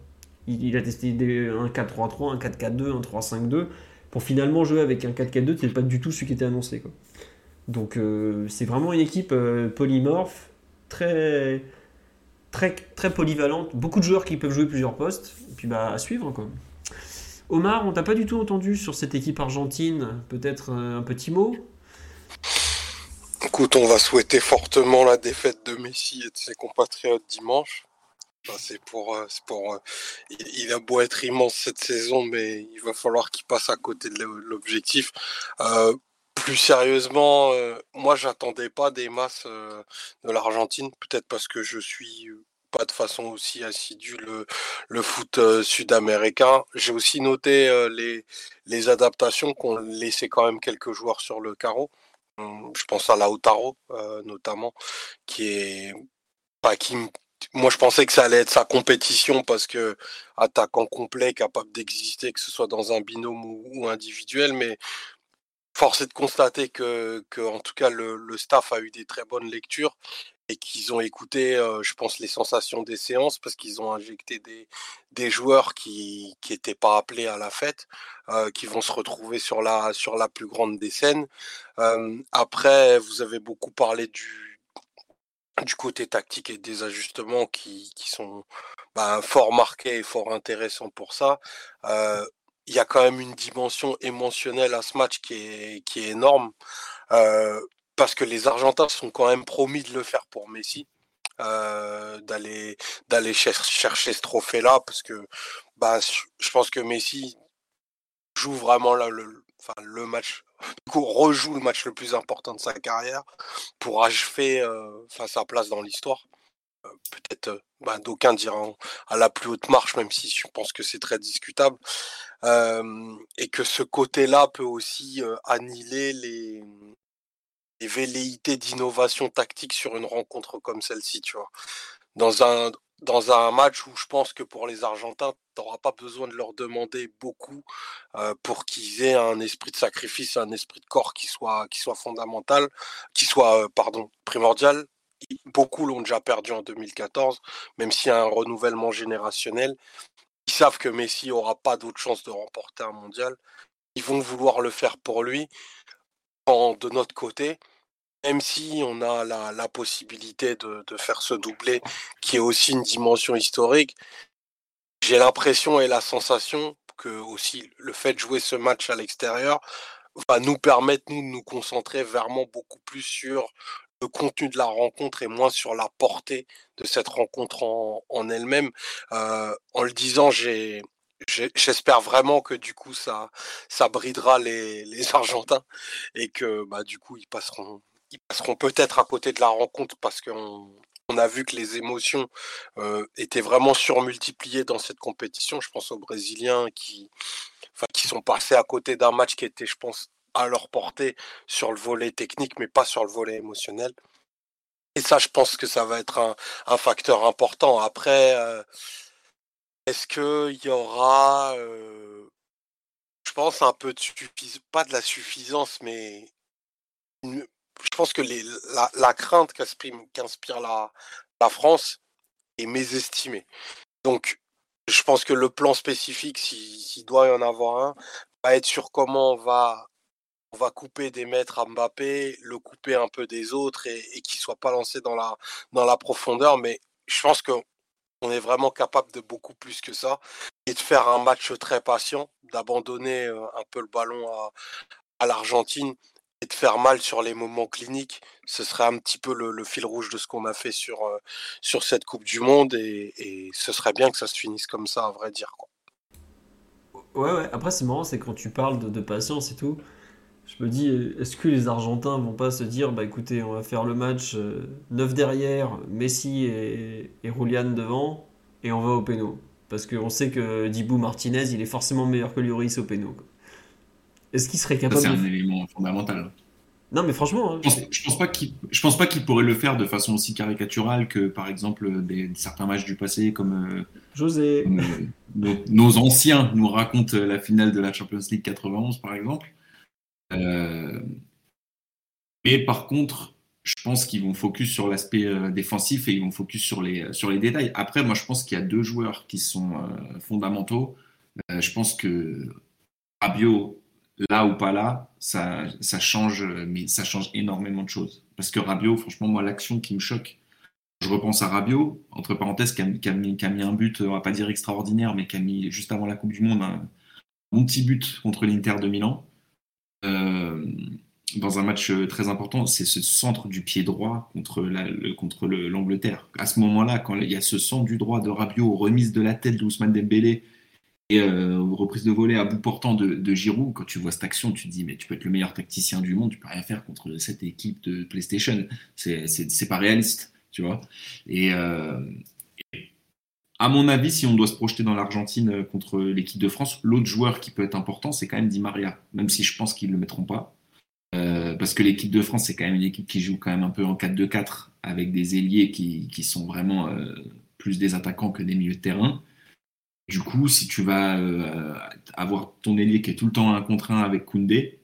Il, a testé un 4-3-3, un 4-4-2, un 3-5-2, pour finalement jouer avec un 4-4-2 qui n'était pas du tout celui qui était annoncé. Quoi. Donc euh, c'est vraiment une équipe euh, polymorphe, très, très, très polyvalente, beaucoup de joueurs qui peuvent jouer plusieurs postes, et puis bah, à suivre. Quoi. Omar, on t'a pas du tout entendu sur cette équipe argentine, peut-être euh, un petit mot? Écoute, on va souhaiter fortement la défaite de Messi et de ses compatriotes dimanche. C'est pour, pour, il, a beau être immense cette saison, mais il va falloir qu'il passe à côté de l'o- l'objectif. Plus sérieusement, euh, moi, j'attendais pas des masses euh, de l'Argentine, peut-être parce que je suis pas de façon aussi assidue le, foot euh, sud-américain. J'ai aussi noté les, adaptations qu'ont laissé quand même quelques joueurs sur le carreau. Hum, Je pense à Lautaro, notamment, qui est me- moi je pensais que ça allait être sa compétition parce que attaquant complet, capable d'exister, que ce soit dans un binôme ou individuel, mais force est de constater que, en tout cas le, staff a eu des très bonnes lectures et qu'ils ont écouté, euh, je pense, les sensations des séances parce qu'ils ont injecté des, joueurs qui qui étaient pas appelés à la fête, euh, qui vont se retrouver sur la plus grande des scènes. Euh, après, vous avez beaucoup parlé du du côté tactique et des ajustements qui, qui sont bah, fort marqués et fort intéressants pour ça. Il y a quand même une dimension émotionnelle à ce match qui est, qui est énorme euh, parce que les Argentins sont quand même promis de le faire pour Messi. euh, d'aller d'aller cher- chercher ce trophée là parce que bah je je pense que Messi joue vraiment là le enfin le match du coup rejoue le match le plus important de sa carrière pour achever euh, enfin, sa place dans l'histoire. Peut-être bah, d'aucuns diront à la plus haute marche, même si je pense que c'est très discutable. Et que ce côté-là peut aussi euh, annihiler les, les velléités d'innovation tactique sur une rencontre comme celle-ci, tu vois. Dans un, dans un match où je pense que pour les Argentins, tu n'auras pas besoin de leur demander beaucoup euh, pour qu'ils aient un esprit de sacrifice, un esprit de corps qui soit, qui soit fondamental, qui soit euh, pardon, primordial. Beaucoup l'ont déjà perdu en 2014, même s'il y a un renouvellement générationnel. Ils savent que Messi aura pas d'autre chance de remporter un mondial. Ils vont vouloir le faire pour lui. De notre côté, même si on a la, possibilité de, faire ce doublé, qui est aussi une dimension historique, j'ai l'impression et la sensation que aussi le fait de jouer ce match à l'extérieur va nous permettre de nous concentrer vraiment beaucoup plus sur le contenu de la rencontre et moins sur la portée de cette rencontre en, elle-même. Euh, en le disant, J'espère vraiment que du coup ça, bridera les, Argentins et que bah, du coup ils passeront, ils passeront peut-être à côté de la rencontre parce qu'on on a vu que les émotions euh, étaient vraiment surmultipliées dans cette compétition. Je pense aux Brésiliens qui, qui sont passés à côté d'un match qui était, je pense, à leur portée sur le volet technique, mais pas sur le volet émotionnel. Et ça, je pense que ça va être un, facteur important. Après, euh, est-ce qu'il y aura, euh, je pense, un peu de suffisance, pas de la suffisance, mais je pense que la, crainte qu'inspire la, la France est mésestimée. Donc, je pense que le plan spécifique, s'il doit y en avoir un, va être sur comment on va, on va couper des mètres à Mbappé, le couper un peu des autres et, qu'il ne soit pas lancé dans la, dans la profondeur. Mais je pense qu'on est vraiment capable de beaucoup plus que ça et de faire un match très patient, d'abandonner euh, un peu le ballon à, à l'Argentine et de faire mal sur les moments cliniques. Ce serait un petit peu le, fil rouge de ce qu'on a fait sur, euh, sur cette Coupe du Monde et, ce serait bien que ça se finisse comme ça, à vrai dire. Quoi. Ouais, ouais. Après, c'est marrant, c'est quand tu parles de, patience et tout. Je me dis, est-ce que les Argentins vont pas se dire, bah écoutez, on va faire le match euh, neuf 9 derrière, Messi et, et Julian devant, et on va au péno Parce qu'on sait que Dibou Martinez, il est forcément meilleur que Lloris au péno. Est-ce qu'il serait capable C'est un élément fondamental. Non, mais franchement. Hein, je, pense, pas qu'il, je pense pas qu'il pourrait le faire de façon aussi caricaturale que, par exemple, des, certains matchs du passé, comme. Euh, José. Euh, nos, anciens nous racontent la finale de la Champions League 91, par exemple. Euh, mais par contre, je pense qu'ils vont focus sur l'aspect défensif et ils vont focus sur les, sur les détails. Après, moi, je pense qu'il y a deux joueurs qui sont fondamentaux. je pense que Rabiot là ou pas là, ça, ça change, mais ça change énormément de choses. Parce que Rabiot, franchement, moi, l'action qui me choque, je repense à Rabiot, entre parenthèses, qui a, mis, un but, on va pas dire extraordinaire, mais qui a mis juste avant la Coupe du Monde un, petit but contre l'Inter de Milan. Euh, dans un match très important, c'est ce centre du pied droit contre l'Angleterre. à ce moment-là, quand il y a ce centre du droit de Rabiot, remise de la tête d'Ousmane Dembélé, et euh, reprise de volée à bout portant de, Giroud, quand tu vois cette action, tu te dis, mais tu peux être le meilleur tacticien du monde, tu peux rien faire contre cette équipe de PlayStation. C'est pas réaliste, tu vois. Euh, et, à mon avis, si on doit se projeter dans l'Argentine contre l'équipe de France, l'autre joueur qui peut être important, c'est quand même Di Maria, même si je pense qu'ils ne le mettront pas. Euh, parce que l'équipe de France, c'est quand même une équipe qui joue quand même un peu en 4-2-4, avec des ailiers qui, sont vraiment plus des attaquants que des milieux de terrain. Du coup, si tu vas euh, avoir ton ailier qui est tout le temps un contre un avec Koundé,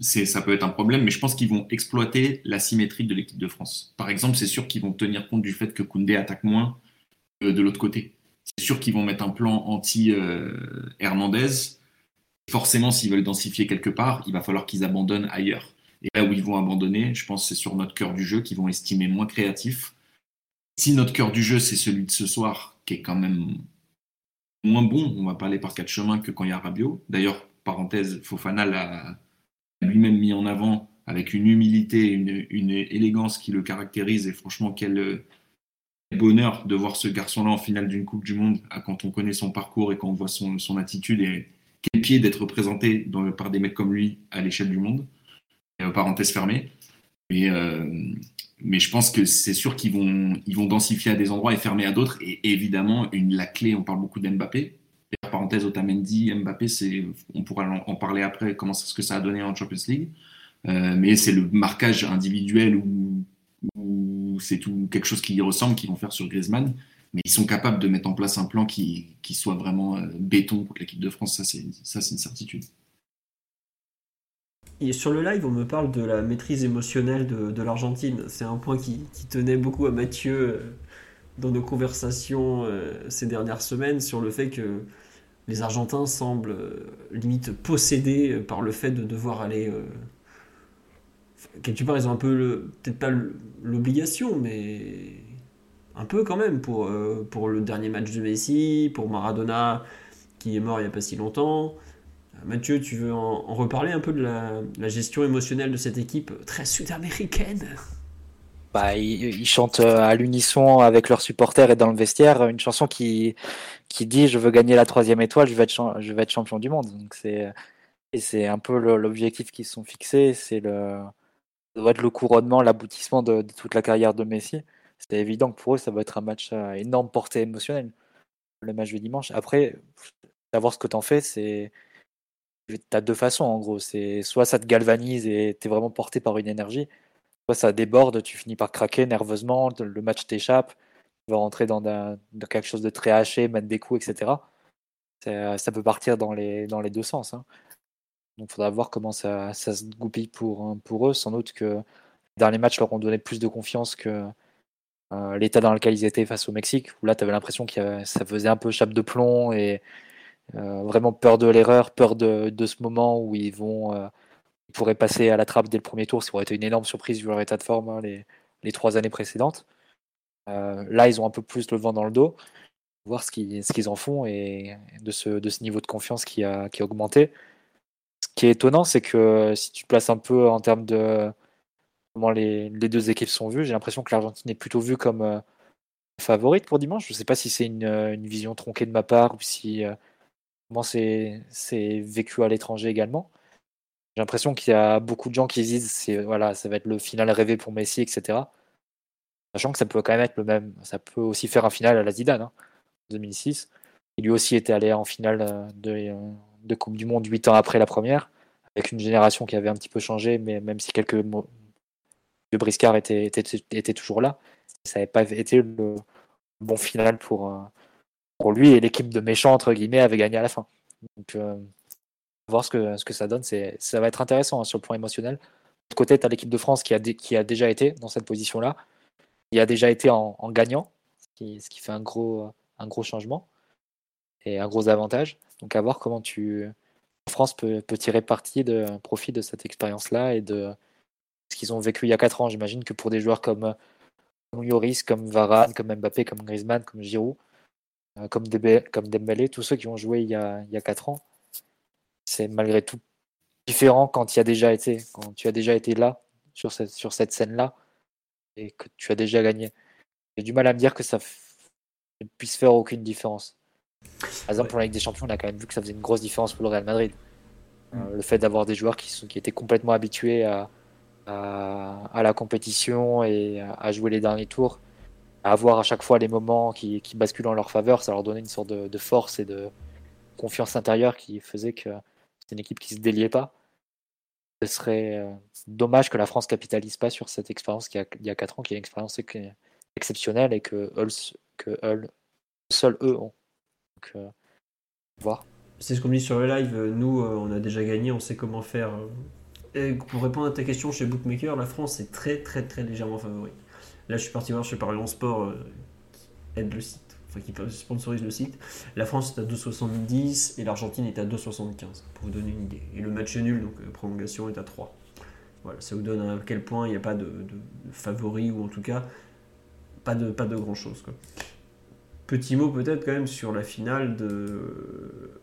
ça peut être un problème, mais je pense qu'ils vont exploiter la symétrie de l'équipe de France. Par exemple, c'est sûr qu'ils vont tenir compte du fait que Koundé attaque moins de l'autre côté. C'est sûr qu'ils vont mettre un plan anti-Hernandez. Forcément, s'ils veulent densifier quelque part, il va falloir qu'ils abandonnent ailleurs. Et là où ils vont abandonner, je pense c'est sur notre cœur du jeu qu'ils vont estimer moins créatif. Si notre cœur du jeu, c'est celui de ce soir, qui est quand même moins bon, on va parler par quatre chemins que quand il y a Rabiot. D'ailleurs, parenthèse, Fofana l'a lui-même mis en avant avec une humilité, une, une, élégance qui le caractérise. Et franchement, quel, bonheur de voir ce garçon-là en finale d'une Coupe du Monde, quand on connaît son parcours et quand on voit son, son attitude. Et quel pied d'être présenté dans, par des mecs comme lui à l'échelle du monde. Et, euh, parenthèse fermée. Mais, euh, mais je pense que c'est sûr qu'ils vont, ils vont densifier à des endroits et fermer à d'autres. Et évidemment, la clé, on parle beaucoup d'Mbappé. Parenthèse, Otamendi, Mbappé, on pourra en, parler après, comment ce que ça a donné en Champions League. Euh, mais c'est le marquage individuel ou, c'est tout quelque chose qui y ressemble qu'ils vont faire sur Griezmann. Mais ils sont capables de mettre en place un plan qui, qui soit vraiment euh, béton pour l'équipe de France. Ça, c'est, ça, c'est une certitude. Et sur le live, on me parle de la maîtrise émotionnelle de, l'Argentine. C'est un point qui, tenait beaucoup à Mathieu euh, dans nos conversations euh, ces dernières semaines sur le fait que les Argentins semblent limite possédés par le fait de devoir aller. Quelque part, ils ont un peu, peut-être pas l'obligation, mais un peu quand même pour, pour le dernier match de Messi, pour Maradona qui est mort il n'y a pas si longtemps. Mathieu, tu veux en, reparler un peu de la, gestion émotionnelle de cette équipe très sud-américaine? Bah, ils, chantent euh, à l'unisson avec leurs supporters et dans le vestiaire une chanson qui, qui dit je veux gagner la troisième étoile, je vais être, je vais être champion du monde. Donc et c'est un peu l'objectif qu'ils se sont fixés, c'est le doit être le couronnement, l'aboutissement de, toute la carrière de Messi. C'est évident que pour eux ça va être un match à énorme portée émotionnelle, le match du dimanche. Après, savoir ce que tu en fais, c'est tu as deux façons en gros. C'est soit ça te galvanise et tu es vraiment porté par une énergie, ça déborde, tu finis par craquer nerveusement, le match t'échappe, tu vas rentrer dans, quelque chose de très haché, mettre des coups, etc. Ça peut partir dans les, dans les deux sens. Hein. Donc il faudra voir comment ça, se goupille pour, pour eux. Sans doute que les derniers matchs leur ont donné plus de confiance que euh, l'état dans lequel ils étaient face au Mexique, où là tu avais l'impression que ça faisait un peu chape de plomb et euh, vraiment peur de l'erreur, peur de, ce moment où ils vont euh, pourraient passer à la trappe dès le premier tour, ce qui aurait été une énorme surprise vu leur état de forme hein, les, trois années précédentes. là, ils ont un peu plus le vent dans le dos, voir ce qu'ils, ce qu'ils en font et de ce, niveau de confiance qui a augmenté. Ce qui est étonnant, c'est que si tu te places un peu en termes de comment les, deux équipes sont vues, j'ai l'impression que l'Argentine est plutôt vue comme euh, favorite pour dimanche. Je ne sais pas si c'est une, une, vision tronquée de ma part ou si euh, comment c'est, vécu à l'étranger également. J'ai l'impression qu'il y a beaucoup de gens qui disent voilà, ça va être le final rêvé pour Messi, etc. Sachant que ça peut quand même être le même, ça peut aussi faire un final à la Zidane, hein, 2006. Il lui aussi était allé en finale euh, de, de Coupe du Monde 8 ans après la première, avec une génération qui avait un petit peu changé, mais même si quelques mots de Briscard était, était, toujours là, ça n'avait pas été le bon final pour, euh, pour lui et l'équipe de méchants, entre guillemets, avait gagné à la fin. Donc, euh, voir ce que, ce que ça donne, ça va être intéressant hein, sur le point émotionnel. De l'autre côté, tu as l'équipe de France qui a, qui a déjà été dans cette position-là, qui a déjà été en, gagnant, ce qui, ce qui, fait un gros, un gros changement et un gros avantage. Donc à voir comment tu France peut, peut tirer parti de profit de cette expérience-là et de ce qu'ils ont vécu il y a 4 ans. J'imagine que pour des joueurs comme, comme Yoris, comme Varane, comme Mbappé, comme Griezmann, comme Giroud, euh, comme, Dembélé, tous ceux qui ont joué il y a, il y a 4 ans, c'est malgré tout différent quand tu as déjà été, quand tu as déjà été là sur cette, sur cette scène-là et que tu as déjà gagné. J'ai du mal à me dire que ça ne puisse faire aucune différence. Par exemple, pour la Ligue des Champions, on a quand même vu que ça faisait une grosse différence pour le Real Madrid. Euh, mm. le fait d'avoir des joueurs qui, sont, qui étaient complètement habitués à, à, la compétition et à jouer les derniers tours, à avoir à chaque fois les moments qui, qui basculent en leur faveur, ça leur donnait une sorte de, force et de confiance intérieure qui faisait que c'était une équipe qui se déliait pas. Ce serait euh, dommage que la France capitalise pas sur cette expérience qui a, il y a 4 ans, qui est une expérience exceptionnelle et que, que seuls eux ont. Euh, voir. C'est ce qu'on dit sur le live. Nous, euh, on a déjà gagné, on sait comment faire. Et pour répondre à ta question, chez Bookmaker, la France est très très très légèrement favori. Là, je suis parti voir chez Parion Sport euh, qui aide le site, enfin qui sponsorise le site. La France est à 2,70 et l'Argentine est à 2,75 pour vous donner une idée. Et le match nul, donc prolongation est à 3. Voilà, ça vous donne à quel point il n'y a pas de, de, favori ou en tout cas pas de, pas de grand chose. Quoi. Petit mot peut-être quand même sur la finale de.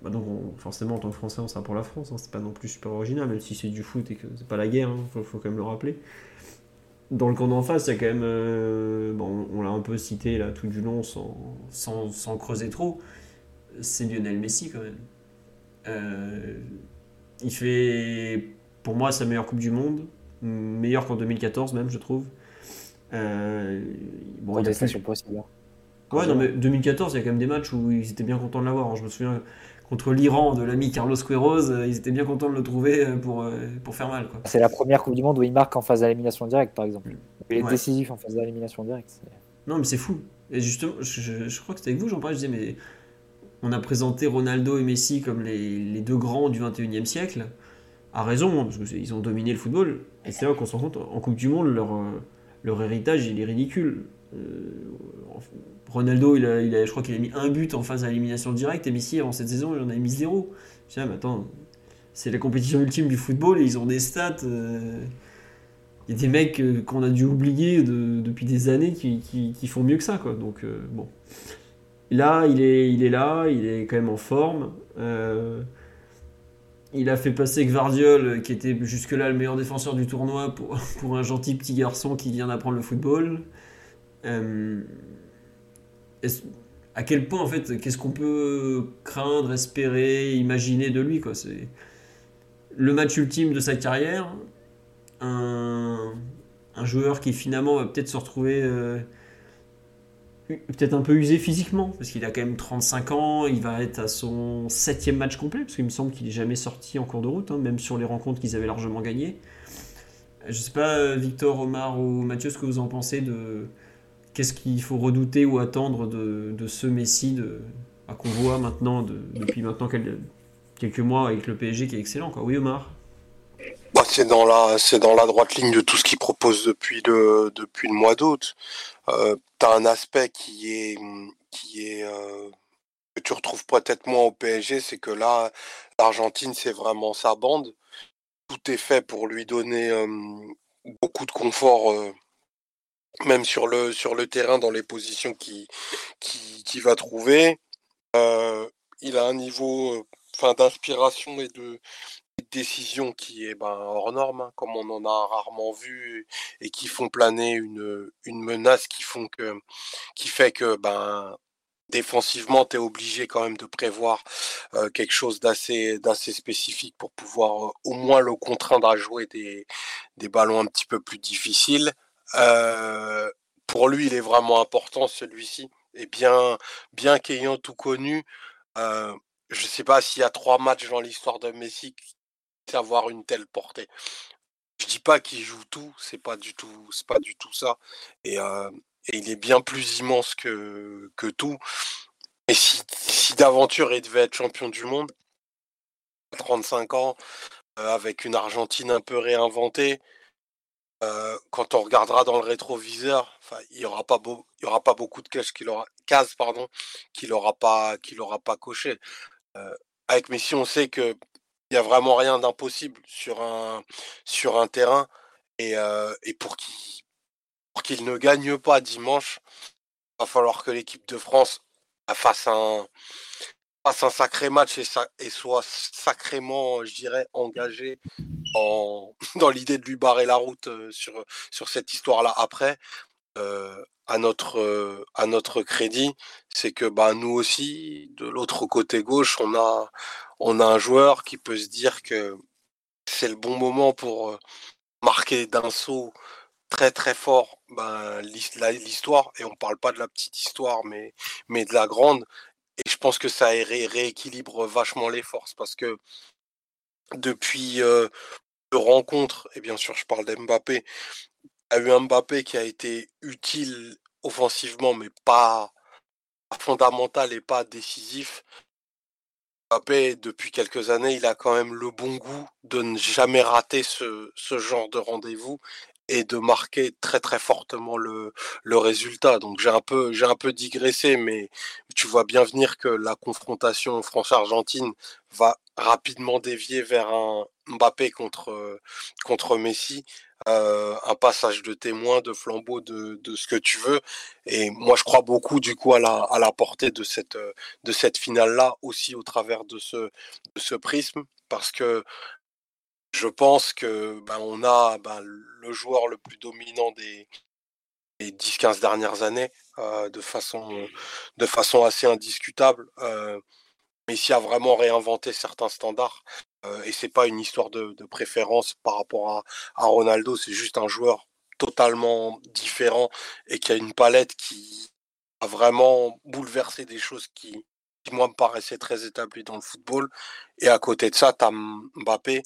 Bah donc forcément en tant que Français on sera pour la France, hein, c'est pas non plus super original, même si c'est du foot et que c'est pas la guerre, il hein, faut, quand même le rappeler. Dans le camp d'en face, il y a quand même. Euh, bon, on l'a un peu cité là tout du long sans, sans, creuser trop. C'est Lionel Messi quand même. Euh, il fait pour moi sa meilleure Coupe du Monde, meilleure qu'en 2014 même je trouve. Euh, bon, il a fait... Ouais, non, mais 2014, il y a quand même des matchs où ils étaient bien contents de l'avoir. Je me souviens contre l'Iran de l'ami Carlos Queiroz, euh, ils étaient bien contents de le trouver euh, pour, euh, pour faire mal. C'est la première Coupe du Monde où il marque en phase d'élimination directe, par exemple. Il est décisif en phase d'élimination directe. Non, mais c'est fou. Et justement, je, crois que c'était avec vous, j'en parlais, je disais, mais on a présenté Ronaldo et Messi comme les, les deux grands du 21e siècle. À raison, hein, parce qu'ils ont dominé le football. Et c'est là qu'on se rend compte, en Coupe du Monde, leur, leur héritage, il est ridicule. Ronaldo, je crois qu'il a mis un but en phase d'élimination directe, et Messi, avant cette saison, il en a mis zéro. Je mais attends, c'est la compétition ultime du football, et ils ont des stats. Euh, il y a des mecs euh, qu'on a dû oublier depuis des années qui, font mieux que ça. Donc, euh, bon. Là, il est, il est là, il est quand même en forme. il a fait passer Gvardiol, qui était jusque-là le meilleur défenseur du tournoi, pour un gentil petit garçon qui vient d'apprendre le football à quel point en fait, qu'est-ce qu'on peut craindre, espérer, imaginer de lui quoi? C'est le match ultime de sa carrière. Un, joueur qui finalement va peut-être se retrouver euh, peut-être un peu usé physiquement parce qu'il a quand même 35 ans. Il va être à son septième match complet parce qu'il me semble qu'il n'est jamais sorti en cours de route, hein, même sur les rencontres qu'ils avaient largement gagnées. Je sais pas, Victor, Omar ou Mathieu, ce que vous en pensez de qu'est-ce qu'il faut redouter ou attendre de, ce Messi de, à qu'on voit maintenant depuis maintenant quelques, mois avec le PSG qui est excellent. Quoi. Oui, Omar? Bah, c'est dans la c'est dans la droite ligne de tout ce qu'il propose depuis le depuis le mois d'août. Euh, tu as un aspect qui est qui est euh, que tu retrouves peut-être moins au PSG, c'est que là l'Argentine c'est vraiment sa bande. Tout est fait pour lui donner euh, beaucoup de confort même sur le sur le terrain dans les positions qu'il qui, va trouver. il a un niveau enfin d'inspiration et de décision qui est ben, hors norme, hein, comme on en a rarement vu, et qui font planer une, une menace qui, font que, qui fait que ben, défensivement, tu es obligé quand même de prévoir quelque chose d'assez, d'assez spécifique pour pouvoir au moins le contraindre à jouer des, des ballons un petit peu plus difficiles. Pour lui, il est vraiment important celui-ci. Et bien, bien qu'ayant tout connu, je ne sais pas s'il y a trois matchs dans l'histoire de Messi avoir une telle portée. Je dis pas qu'il joue tout, c'est pas du tout, c'est pas du tout ça. Et, il est bien plus immense que, que tout. Et si, si d'aventure il devait être champion du monde, 35 ans, avec une Argentine un peu réinventée, quand on regardera dans le rétroviseur, il n'y aura pas aura pas beaucoup de cases qu'il aura, cases pardon, qu'il pas, qu'il pas coché. avec Messi, on sait que il n'y a vraiment rien d'impossible sur un, terrain. Et, et pour qu'il ne gagne pas dimanche, il va falloir que l'équipe de France fasse un, fasse un sacré match et, soit sacrément, je dirais, engagé en, dans l'idée de lui barrer la route sur, sur cette histoire-là après. à notre à notre crédit, c'est que bah nous aussi de l'autre côté gauche, on a on a un joueur qui peut se dire que c'est le bon moment pour marquer d'un saut très très fort ben, l'histoire, et on ne parle pas de la petite histoire, mais, mais de la grande. Et je pense que ça rééquilibre vachement les forces parce que depuis euh, deux rencontres, et bien sûr je parle d'Mbappé, il y a eu Mbappé qui a été utile offensivement, mais pas fondamental et pas décisif. Mbappé, depuis quelques années, il a quand même le bon goût de ne jamais rater ce, genre de rendez-vous et de marquer très très fortement le, le résultat. Donc j'ai un peu j'ai un peu digressé, mais tu vois bien venir que la confrontation France-Argentine va rapidement dévier vers un Mbappé contre contre Messi un passage de témoin, de flambeau, de, de, ce que tu veux. Et moi, je crois beaucoup du coup à la, à la portée de cette, de cette finale-là, aussi au travers de ce, de ce prisme, parce que je pense que ben, on a ben, le joueur le plus dominant des, des 10-15 dernières années, de, façon, de façon assez indiscutable. Messi a vraiment réinventé certains standards. Euh, et c'est pas une histoire de, préférence par rapport à, Ronaldo, c'est juste un joueur totalement différent et qui a une palette qui a vraiment bouleversé des choses qui, moi, me paraissaient très établies dans le football. Et à côté de ça, tu as Mbappé,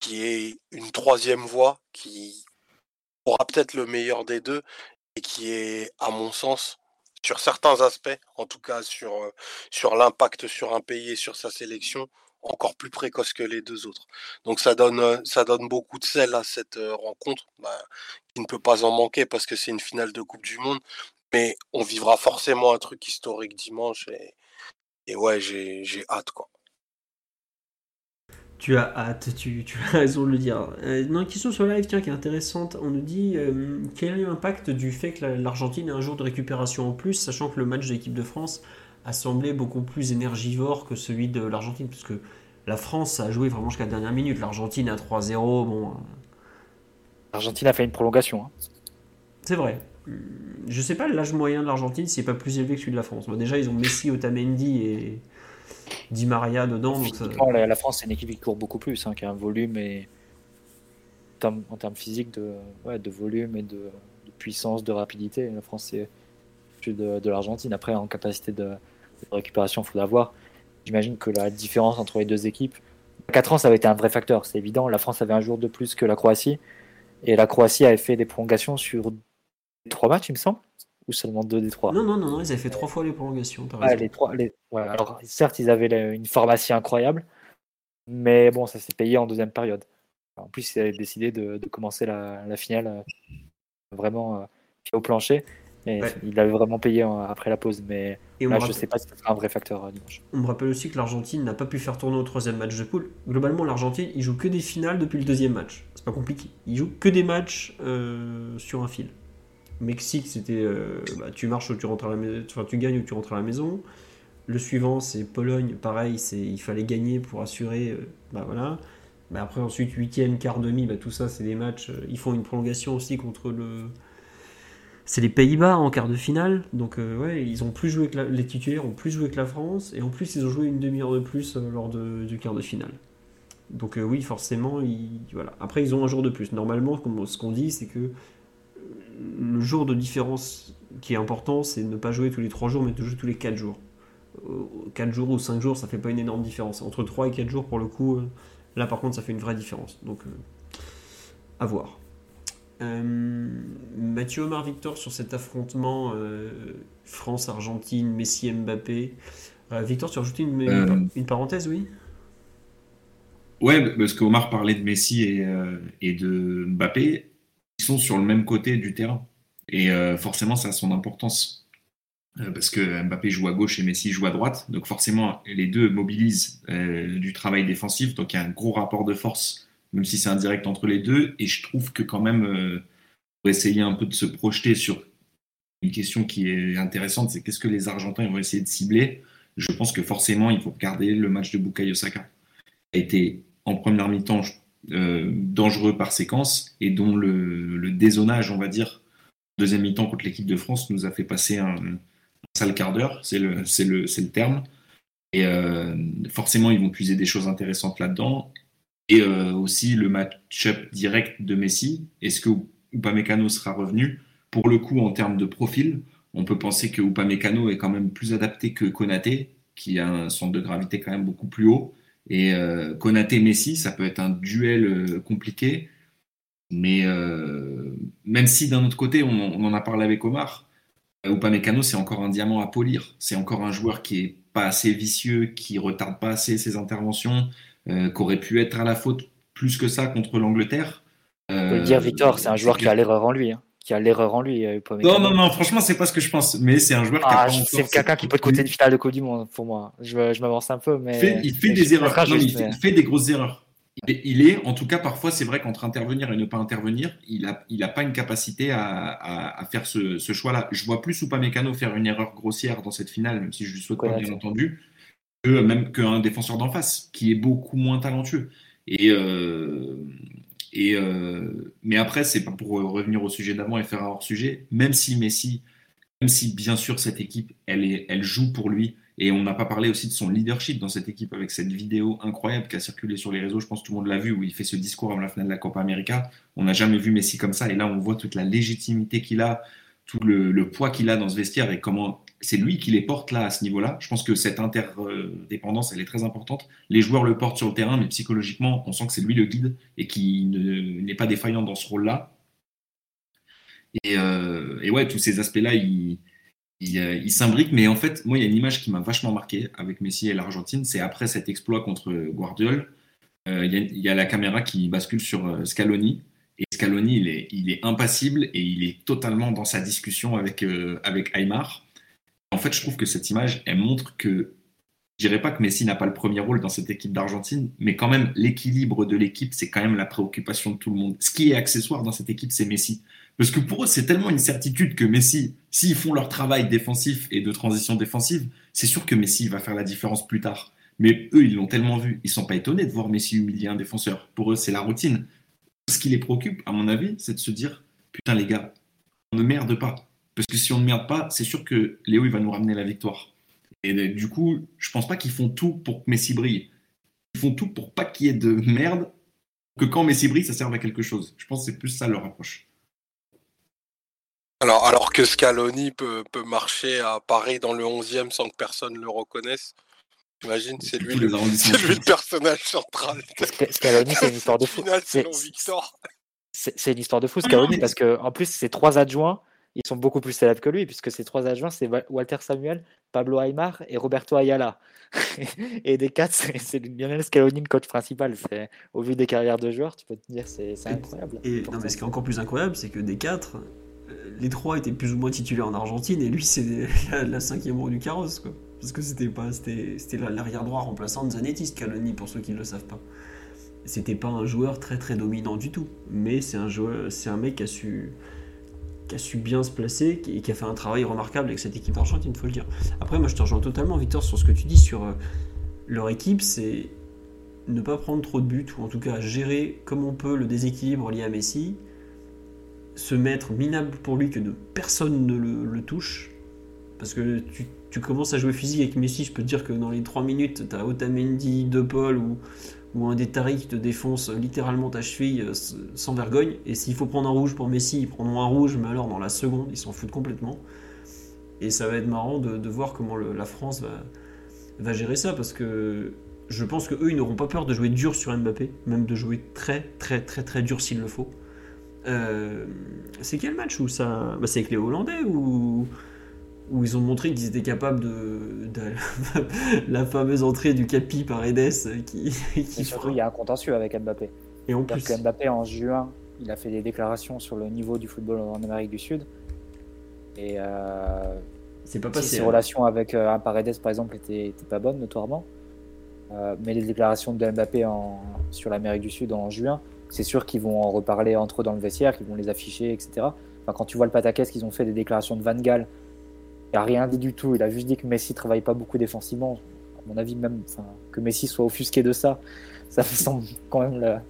qui est une troisième voie, qui aura peut-être le meilleur des deux, et qui est, à mon sens, sur certains aspects, en tout cas sur, euh, sur l'impact sur un pays et sur sa sélection, encore plus précoce que les deux autres. Donc ça donne, euh, ça donne beaucoup de sel à cette euh, rencontre, bah, qui ne peut pas en manquer parce que c'est une finale de Coupe du Monde. Mais on vivra forcément un truc historique dimanche et, et ouais, j'ai hâte quoi. Tu as hâte, tu, tu, as raison de le dire. Euh, une question sur live tiens, qui est intéressante. On nous dit quel est l'impact du fait que l'Argentine ait un jour de récupération en plus, sachant que le match de l'équipe de France a semblé beaucoup plus énergivore que celui de l'Argentine, puisque la France a joué vraiment jusqu'à la dernière minute. L'Argentine à 3-0, bon. Euh. L'Argentine a fait une prolongation. Hein. C'est vrai. Je sais pas l'âge moyen de l'Argentine s'il n'est pas plus élevé que celui de la France. déjà, ils ont Messi, Otamendi et Di Maria dedans. la, France, c'est une équipe qui court beaucoup plus, hein, qui a un volume et. En termes physiques, de, volume et de, puissance, de rapidité. La France, c'est de, de l'Argentine. Après, en capacité de, récupération, il faut l'avoir. J'imagine que la différence entre les deux équipes, 4 ans, ça avait été un vrai facteur, c'est évident. La France avait un jour de plus que la Croatie. Et la Croatie avait fait des prolongations sur trois matchs, il me semble Ou seulement deux des trois Non, non, non, non, ils avaient fait trois fois les prolongations. Ouais, les trois, les- ouais, alors, certes, ils avaient la- une pharmacie incroyable, mais bon, ça s'est payé en deuxième période. En plus, ils avaient décidé de, de commencer la, la finale euh, vraiment euh, au plancher. Et Ouais. il avait vraiment payé euh, après la pause. Mais Et là, je sais pas si ce sera un vrai facteur euh, dimanche. On me rappelle aussi que l'Argentine n'a pas pu faire tourner au troisième match de poule. Globalement, l'Argentine, il joue que des finales depuis le deuxième match. C'est pas compliqué. Il joue que des matchs euh, sur un fil. Mexique, c'était euh, bah, tu marches ou tu rentres à la maison, enfin tu gagnes ou tu rentres à la maison. Le suivant, c'est Pologne, pareil, c'est il fallait gagner pour assurer. euh, bah voilà. Bah, après ensuite huitième, quart demi, bah, tout ça c'est des matchs. euh, ils font une prolongation aussi contre le. C'est les Pays-Bas en quart de finale, donc ouais, ils ont plus joué que la- les titulaires ont plus joué que la France, et en plus ils ont joué une demi-heure de plus lors de- du quart de finale. Donc oui, forcément, ils, voilà. Après ils ont un jour de plus. Normalement, ce qu'on dit, c'est que le jour de différence qui est important, c'est de ne pas jouer tous les 3 jours, mais de jouer tous les 4 jours. 4 jours ou 5 jours, ça fait pas une énorme différence. Entre 3 et 4 jours, pour le coup, euh, là par contre, ça fait une vraie différence. Donc, euh, à voir. Euh, Mathieu Omar Victor sur cet affrontement euh, France-Argentine, Messi-Mbappé. Euh, Victor, tu rajouté une, une- Euh, une parenthèse, oui? Ouais, parce qu'Omar parlait de Messi et, euh, et de Mbappé. Sont sur le même côté du terrain. Et euh, forcément, ça a son importance. Euh, parce que Mbappé joue à gauche et Messi joue à droite. Donc forcément, les deux mobilisent euh, du travail défensif. Donc il y a un gros rapport de force, même si c'est indirect entre les deux. Et je trouve que quand même, pour essayer un peu de se projeter sur une question qui est intéressante, c'est qu'est-ce que les Argentins vont essayer de cibler? Je pense que forcément, il faut regarder le match de Bukayo Saka. A été en première mi-temps euh, dangereux par séquence et dont le, le dézonage, on va dire, deuxième mi-temps contre l'équipe de France nous a fait passer un, sale quart d'heure, c'est le terme. Et euh, forcément, ils vont puiser des choses intéressantes là-dedans. Et euh, aussi le match-up direct de Messi. Est-ce que Upamecano sera revenu? Pour le coup, en termes de profil, on peut penser que Upamecano est quand même plus adapté que Konaté, qui a un centre de gravité quand même beaucoup plus haut. Et euh, Konaté-Messi, ça peut être un duel euh, compliqué. Mais euh, même si d'un autre côté, on, on, en a parlé avec Omar, euh, Upamecano, c'est encore un diamant à polir. C'est encore un joueur qui est pas assez vicieux, qui retarde pas assez ses interventions, euh, qui aurait pu être à la faute plus que ça contre l'Angleterre. On peut le dire, Victor, c'est un joueur qui a l'erreur en lui. Hein. Qui a l'erreur en lui. Non, non, non, franchement, c'est pas ce que je pense. Mais c'est un joueur ah, qui a pas C'est quelqu'un qui peut te coûter une finale de Coupe du Monde pour moi. Je, je m'avance un peu, mais. Il fait, il fait des erreurs. Non, il, fait, mais... il, fait, des grosses erreurs. Il il est, en tout cas, parfois, c'est vrai qu'entre intervenir et ne pas intervenir, il n'a il a pas une capacité à, à, à faire ce, ce choix-là. Je vois plus Upamecano faire une erreur grossière dans cette finale, même si je lui souhaite pas, bien entendu, que même qu'un défenseur d'en face, qui est beaucoup moins talentueux. Et, euh, et euh, mais après, c'est pas pour revenir au sujet d'avant et faire un hors-sujet, même si Messi, même si bien sûr cette équipe, elle, est, elle joue pour lui, et on n'a pas parlé aussi de son leadership dans cette équipe avec cette vidéo incroyable qui a circulé sur les réseaux, je pense tout le monde l'a vu, où il fait ce discours avant la finale de la Copa América. On n'a jamais vu Messi comme ça, et là on voit toute la légitimité qu'il a, tout le poids qu'il a dans ce vestiaire et comment c'est lui qui les porte là à ce niveau-là. Je pense que cette interdépendance, elle est très importante. Les joueurs le portent sur le terrain, mais psychologiquement, on sent que c'est lui le guide et qu'il n'est pas défaillant dans ce rôle-là. Et, euh, ouais, tous ces aspects-là, ils il, il s'imbriquent. Mais en fait, moi, il y a une image qui m'a vachement marqué avec Messi et l'Argentine. C'est après cet exploit contre Guardiol, euh, il, y a, la caméra qui bascule sur euh, Scaloni. Et Scaloni, il est, il est impassible et il est totalement dans sa discussion avec, euh, avec Aymar. En fait, je trouve que cette image, elle montre que, je dirais pas que Messi n'a pas le premier rôle dans cette équipe d'Argentine, mais quand même, l'équilibre de l'équipe, c'est quand même la préoccupation de tout le monde. Ce qui est accessoire dans cette équipe, c'est Messi. Parce que pour eux, c'est tellement une certitude que Messi, s'ils font leur travail défensif et de transition défensive, c'est sûr que Messi va faire la différence plus tard. Mais eux, ils l'ont tellement vu, ils sont pas étonnés de voir Messi humilier un défenseur. Pour eux, c'est la routine. Ce qui les préoccupe, à mon avis, c'est de se dire, putain les gars, on ne merde pas. Parce que si on ne merde pas, c'est sûr que Léo, il va nous ramener la victoire. Et du coup, je pense pas qu'ils font tout pour que Messi brille. Ils font tout pour pas qu'il y ait de merde, que quand Messi brille, ça serve à quelque chose. Je pense que c'est plus ça leur approche. Alors, alors que Scaloni peut, peut marcher à Paris dans le 11e sans que personne le reconnaisse, j'imagine, c'est lui, le, lui le personnage central. Scaloni, c'est une histoire de fou. C'est une histoire de fou, Scaloni, parce que en plus, ses trois adjoints, ils sont beaucoup plus célèbres que lui, puisque ses trois adjoints, c'est Walter Samuel, Pablo Aymar et Roberto Ayala. et des quatre, c'est Lionel Scaloni, le coach principal. Au vu des carrières de joueurs, tu peux te dire c'est incroyable. Et non, mais ce qui est encore plus incroyable, c'est que des quatre, euh, les trois étaient plus ou moins titulaires en Argentine, et lui, c'est la, cinquième roue du carrosse. Quoi. Parce que c'était pas c'était l'arrière droit remplaçant de Zanetti, Scaloni, pour ceux qui ne le savent pas. C'était pas un joueur très très dominant du tout, mais c'est un joueur, c'est un mec qui a su qui a su bien se placer et qui a fait un travail remarquable avec cette équipe argentine, il faut le dire. Après, moi je te rejoins totalement, Victor, sur ce que tu dis sur euh, leur équipe, c'est ne pas prendre trop de buts, ou en tout cas gérer comme on peut le déséquilibre lié à Messi, se mettre minable pour lui que de, personne ne le, touche, parce que tu, tu, commences à jouer physique avec Messi, je peux te dire que dans les 3 minutes, tu as Otamendi, De Paul ou ou un des taris qui te défonce littéralement ta cheville euh, sans vergogne. Et s'il faut prendre un rouge pour Messi, ils prendront un rouge, mais alors dans la seconde, ils s'en foutent complètement. Et ça va être marrant de, voir comment la France va, gérer ça, parce que je pense que eux, ils n'auront pas peur de jouer dur sur Mbappé, même de jouer très très très très dur s'il le faut. Euh, c'est quel match où ça bah, C'est avec les Hollandais ou ils ont montré qu'ils étaient capables de, la fameuse entrée du Capi par Edes qui, qui surtout, il y a un contentieux avec Mbappé. Et en plus, que Mbappé en juin, il a fait des déclarations sur le niveau du football en Amérique du Sud. Et euh, c'est pas passé. Ses hein. relations avec euh, un Paredes, par exemple, étaient, pas bonnes, notoirement. Euh, mais les déclarations de Mbappé en, sur l'Amérique du Sud en juin, c'est sûr qu'ils vont en reparler entre eux dans le vestiaire, qu'ils vont les afficher, etc. Enfin, quand tu vois le pataquès qu'ils ont fait des déclarations de Van Gaal il n'a rien dit du tout. Il a juste dit que Messi travaille pas beaucoup défensivement. À mon avis, même que Messi soit offusqué de ça, ça me semble quand même.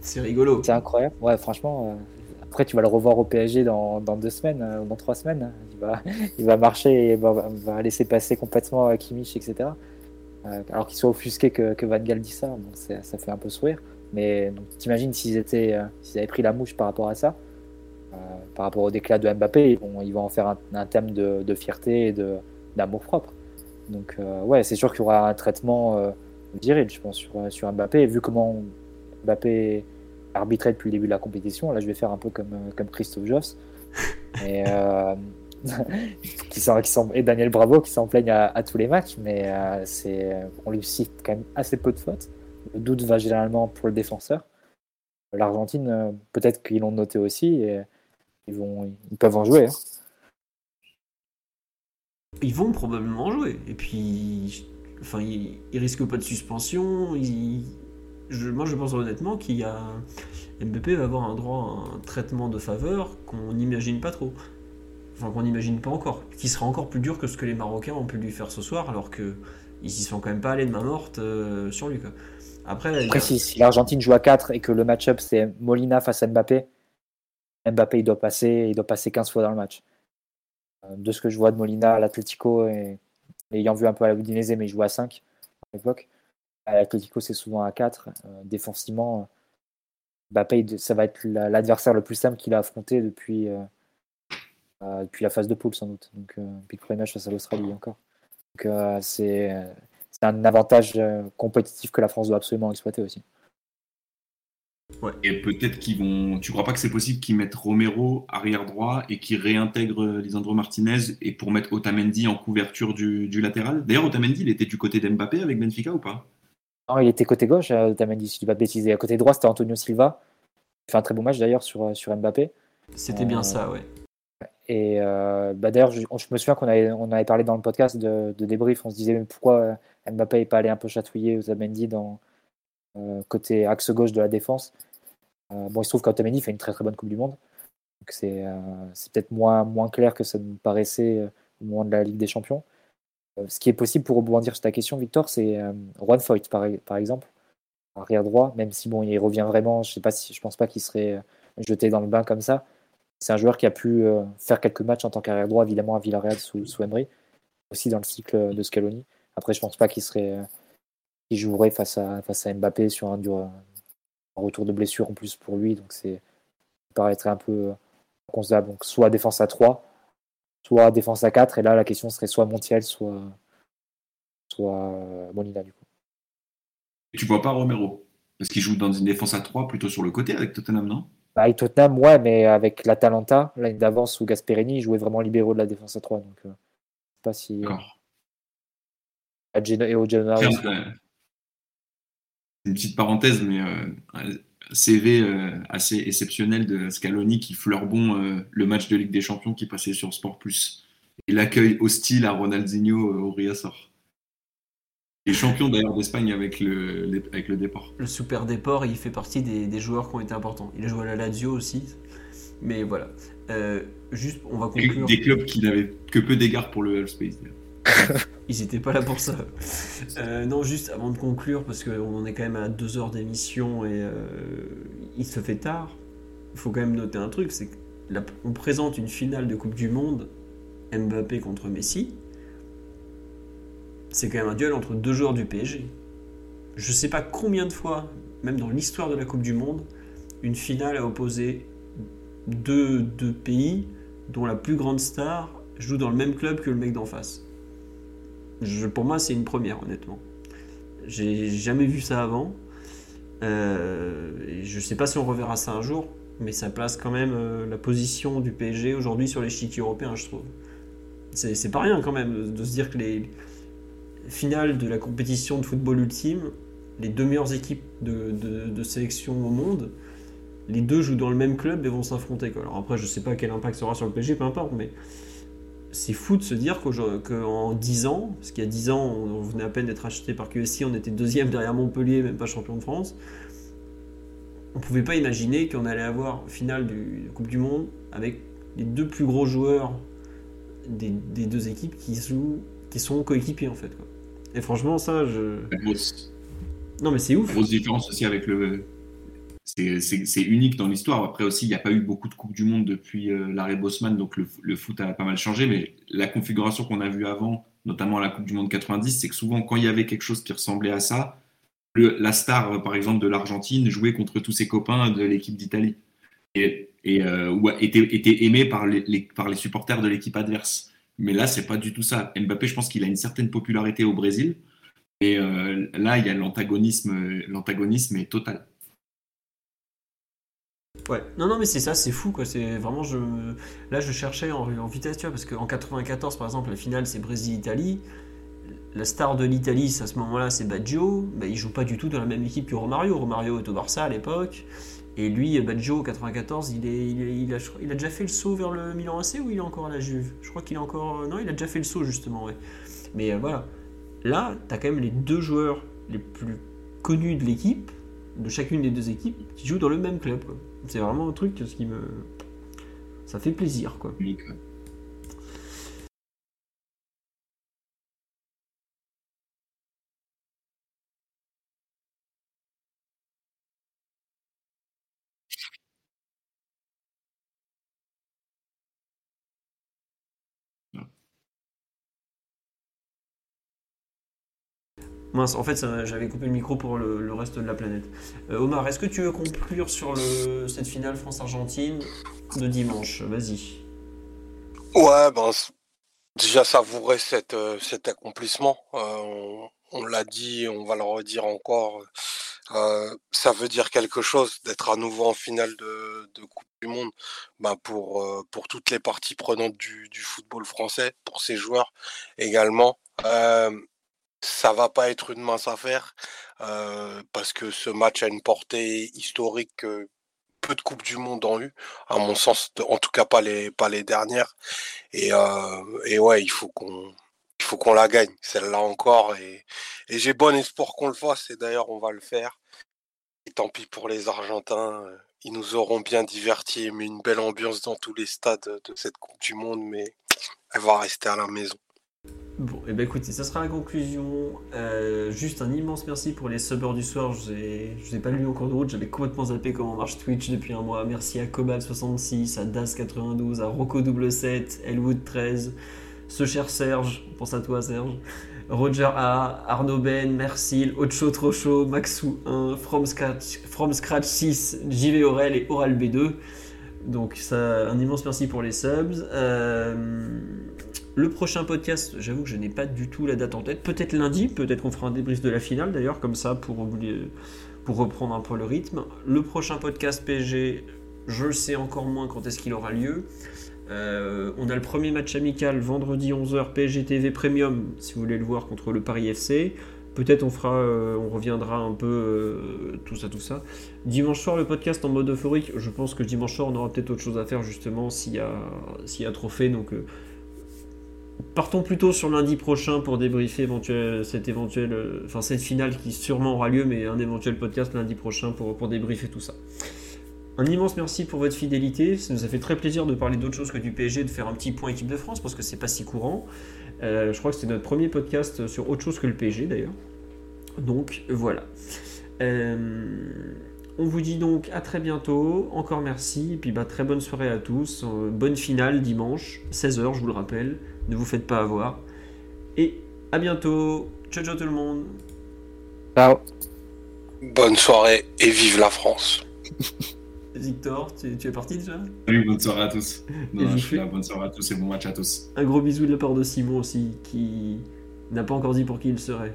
c'est rigolo. C'est incroyable. Ouais, franchement. Euh, après, tu vas le revoir au PSG dans, deux semaines, euh, dans trois semaines. Il va, il va marcher et va, va laisser passer complètement euh, Kimmich, etc. alors qu'il soit offusqué que, que Van Gaal dit ça, ça fait un peu sourire. Mais t'imagines s'ils étaient, s'ils avaient pris la mouche par rapport à ça, euh, par rapport au déclat de Mbappé, ils vont, ils vont en faire un, thème de, fierté et d'amour propre. Donc euh, ouais, c'est sûr qu'il y aura un traitement euh, viril, je pense, sur, sur Mbappé. Et vu comment Mbappé arbitrait depuis le début de la compétition, là je vais faire un peu comme, comme Christophe Joss. Et, qui sont, qui sont, et Daniel Bravo qui s'en plaignent à, tous les matchs, mais c'est, on lui cite quand même assez peu de fautes. Le doute va généralement pour le défenseur. L'Argentine, peut-être qu'ils l'ont noté aussi. Et, ils, vont, ils peuvent en jouer. Hein. Ils vont probablement jouer. Et puis, enfin, ils, risquent pas de suspension. je, moi, je pense honnêtement qu'il y a MVP va avoir un droit à un traitement de faveur qu'on n'imagine pas trop. Enfin, qu'on n'imagine pas encore. Qui sera encore plus dur que ce que les Marocains ont pu lui faire ce soir, alors qu'ils ils y sont quand même pas allés de main morte euh, sur lui. Après, Après si, l'Argentine joue à 4 et que le match-up c'est Molina face à Mbappé, Mbappé, il doit passer, il doit passer 15 fois dans le match. Euh, de ce que je vois de Molina à l'Atletico, et, ayant vu un peu à la mais il joue à 5 à l'époque. À l'Atletico, c'est souvent à 4. Euh, défensivement, Mbappé, ça va être l'adversaire le plus simple qu'il a affronté depuis, euh, depuis la phase de poule, sans doute. Donc, depuis le premier match face à l'Australie encore. Donc, c'est un avantage compétitif que la France doit absolument exploiter aussi. Et peut-être qu'ils vont. Tu crois pas que c'est possible qu'ils mettent Romero arrière droit et qu'ils réintègrent Lisandro Martinez et pour mettre Otamendi en couverture du, latéral? D'ailleurs, Otamendi, il était du côté d'Mbappé avec Benfica ou pas? Non, il était côté gauche, euh, Otamendi, si tu vas bêtiser. À côté droit, c'était Antonio Silva. Il fait un très beau match d'ailleurs sur, euh, sur Mbappé. C'était bien ça, ouais. Et euh, bah d'ailleurs, je, me souviens qu'on avait, on avait parlé dans le podcast de, débrief. On se disait pourquoi Mbappé n'est pas allé un peu chatouiller Otamendi dans côté axe gauche de la défense. Euh, bon, il se trouve qu'Otamendi fait une très très bonne Coupe du Monde. Donc c'est euh, peut-être moins, clair que ça nous paraissait euh, au moment de la Ligue des Champions. ce qui est possible pour rebondir sur ta question, Victor, c'est Juan Foyt, par, exemple, arrière droit, même si bon, il revient vraiment, je sais pense pas qu'il serait jeté dans le bain comme ça. C'est un joueur qui a pu faire quelques matchs en tant qu'arrière droit, évidemment à Villarreal sous, sous Emery, aussi dans le cycle de Scaloni. Après, je pense pas qu'il jouerait face à face à Mbappé sur un, un retour de blessure en plus pour lui, donc c'est ça paraîtrait un peu concevable. Donc soit défense à 3, soit défense à 4, et là la question serait soit Montiel, soit, soit Molina du coup. Et tu vois pas Romero Parce qu'il joue dans une défense à 3 plutôt sur le côté avec Tottenham, non? Bah, avec Tottenham, ouais, mais avec l'Atalanta, l'année d'avance où Gasperini jouait vraiment libéraux de la défense à 3. Donc, euh, je sais pas si. D'accord. et au euh, Une petite parenthèse, mais euh, un CV euh, assez exceptionnel de Scaloni qui fleure bon euh, le match de Ligue des Champions qui passait sur Sport Plus. Et l'accueil hostile à Ronaldinho euh, au Riazor. Les champions d'ailleurs d'Espagne avec le, avec le départ. Le Super Déport, il fait partie des, des joueurs qui ont été importants. Il a joué à la Lazio aussi. Mais voilà. Juste, on va conclure. Des clubs qui n'avaient que peu d'égards pour le Half-Space. d'ailleurs. Ils étaient pas là pour ça. Euh, non, juste avant de conclure, parce qu'on en est quand même à deux heures d'émission et euh, il se fait tard. Il faut quand même noter un truc, c'est qu'on présente une finale de Coupe du Monde, Mbappé contre Messi. C'est quand même un duel entre deux joueurs du PSG. Je sais pas combien de fois, même dans l'histoire de la Coupe du Monde, une finale a opposé deux pays dont la plus grande star joue dans le même club que le mec d'en face. Pour moi, c'est une première, honnêtement. J'ai jamais vu ça avant. Euh, je sais pas si on reverra ça un jour, mais ça place quand même euh, la position du PSG aujourd'hui sur l'échiquier européen, je trouve. C'est pas rien quand même de, se dire que les finales de la compétition de football ultime, les deux meilleures équipes de, sélection au monde, les deux jouent dans le même club et vont s'affronter. Alors après, je sais pas quel impact ça aura sur le PSG, peu importe, mais c'est fou de se dire qu'en 10 ans, parce qu'il y a 10 ans, on venait à peine d'être acheté par QSI, on était deuxième derrière Montpellier, même pas champion de France. On pouvait pas imaginer qu'on allait avoir finale du Coupe du Monde avec les deux plus gros joueurs des, des deux équipes qui, jouent, qui sont coéquipiers en fait. quoi. Et franchement, ça, je. La grosse, Non, mais c'est ouf. grosse différence aussi avec le. C'est unique dans l'histoire. Après aussi, il n'y a pas eu beaucoup de Coupes du Monde depuis euh, l'arrêt Bosman, donc le, foot a pas mal changé. Mais la configuration qu'on a vue avant, notamment à la Coupe du Monde 90, c'est que souvent, quand il y avait quelque chose qui ressemblait à ça, la star, euh, par exemple, de l'Argentine jouait contre tous ses copains de l'équipe d'Italie. Et, euh, était, était aimé par les, supporters de l'équipe adverse. Mais là, c'est pas du tout ça. Mbappé, je pense qu'il a une certaine popularité au Brésil. Et là, il y a l'antagonisme, l'antagonisme est total. Ouais, non, non, mais c'est ça, c'est fou quoi. C'est vraiment, je, là, je cherchais en, vitesse, tu vois, parce qu'en 94, par exemple, la finale c'est Brésil-Italie. La star de l'Italie, à ce moment-là, c'est Baggio. Bah, il joue pas du tout dans la même équipe que Romario. Romario est au Barça à l'époque. Et lui, Baggio, en 94, il, est, il, est- il a, il a déjà fait le saut vers le Milan AC ou il est encore à la Juve? Je crois qu'il est encore. Non, il a déjà fait le saut justement, ouais. Mais euh, voilà. Là, t'as quand même les deux joueurs les plus connus de l'équipe, de chacune des deux équipes, qui jouent dans le même club. C'est vraiment un truc qui me. Ça fait plaisir, quoi. Mince, en fait, j'avais coupé le micro pour le, reste de la planète. Euh, Omar, est-ce que tu veux conclure sur cette finale France-Argentine de dimanche? Vas-y. Ouais, ben, déjà savourer cet, euh, cet accomplissement. Euh, on l'a dit, on va le redire encore. ça veut dire quelque chose d'être à nouveau en finale de, Coupe du Monde ben, pour, pour toutes les parties prenantes du, football français, pour ses joueurs également. Ça va pas être une mince affaire parce que ce match a une portée historique que peu de Coupes du Monde ont eu, à mon sens, en tout cas pas les, pas les dernières. Et, ouais, il faut qu'on il faut qu'on la gagne, celle-là encore. Et, et j'ai bon espoir qu'on le fasse. Et d'ailleurs, on va le faire. Et tant pis pour les Argentins. Ils nous auront bien divertis et mis une belle ambiance dans tous les stades de cette Coupe du Monde. Mais elle va rester à la maison. Bon, et ben écoutez, ça sera la conclusion. Euh, juste un immense merci pour les subbers du soir. Je ne ai pas lu encore de route, j'avais complètement zappé comment marche Twitch depuis un mois. Merci à Cobal66, à Das92, à Rocco7, Elwood13, ce cher Serge, pense à toi Serge, Roger A, Arnaud Ben, Mercil, Ocho Trocho, Maxou1, From Scratch, From Scratch 6, JV Aurel et Oral B2. Donc ça, un immense merci pour les subs. Euh, le prochain podcast, j'avoue que je n'ai pas du tout la date en tête. Peut-être lundi, peut-être qu'on fera un débrief de la finale d'ailleurs, comme ça, pour, pour reprendre un peu le rythme. Le prochain podcast PSG, Je sais encore moins quand est-ce qu'il aura lieu. Euh, on a le premier match amical vendredi 11h PSG TV Premium si vous voulez le voir contre le Paris FC. Peut-être on fera, euh, on reviendra un peu euh, tout ça, tout ça. Dimanche soir le podcast en mode euphorique. Je pense que dimanche soir on aura peut-être autre chose à faire justement s'il y a, s'il y a trophée. Donc partons plutôt sur lundi prochain pour débriefer éventuel, cette éventuelle, enfin cette finale qui sûrement aura lieu, mais un éventuel podcast lundi prochain pour, pour débriefer tout ça. Un immense merci pour votre fidélité. Ça nous a fait très plaisir de parler d'autre chose que du PSG, de faire un petit point équipe de France parce que c'est pas si courant. Euh, je crois que c'était notre premier podcast sur autre chose que le PSG d'ailleurs. Donc voilà. Euh, on vous dit donc à très bientôt. Encore merci. Et puis bah, très bonne soirée à tous. Euh, bonne finale dimanche, 16h, je vous le rappelle. Ne vous faites pas avoir. Et à bientôt. Ciao, ciao tout le monde. Ciao. Bonne soirée et vive la France. Victor, tu, tu es parti déjà? Salut, bonne soirée à tous. Non, je suis là, bonne soirée à tous et bon match à tous. Un gros bisou de la part de Simon aussi, qui n'a pas encore dit pour qui il serait.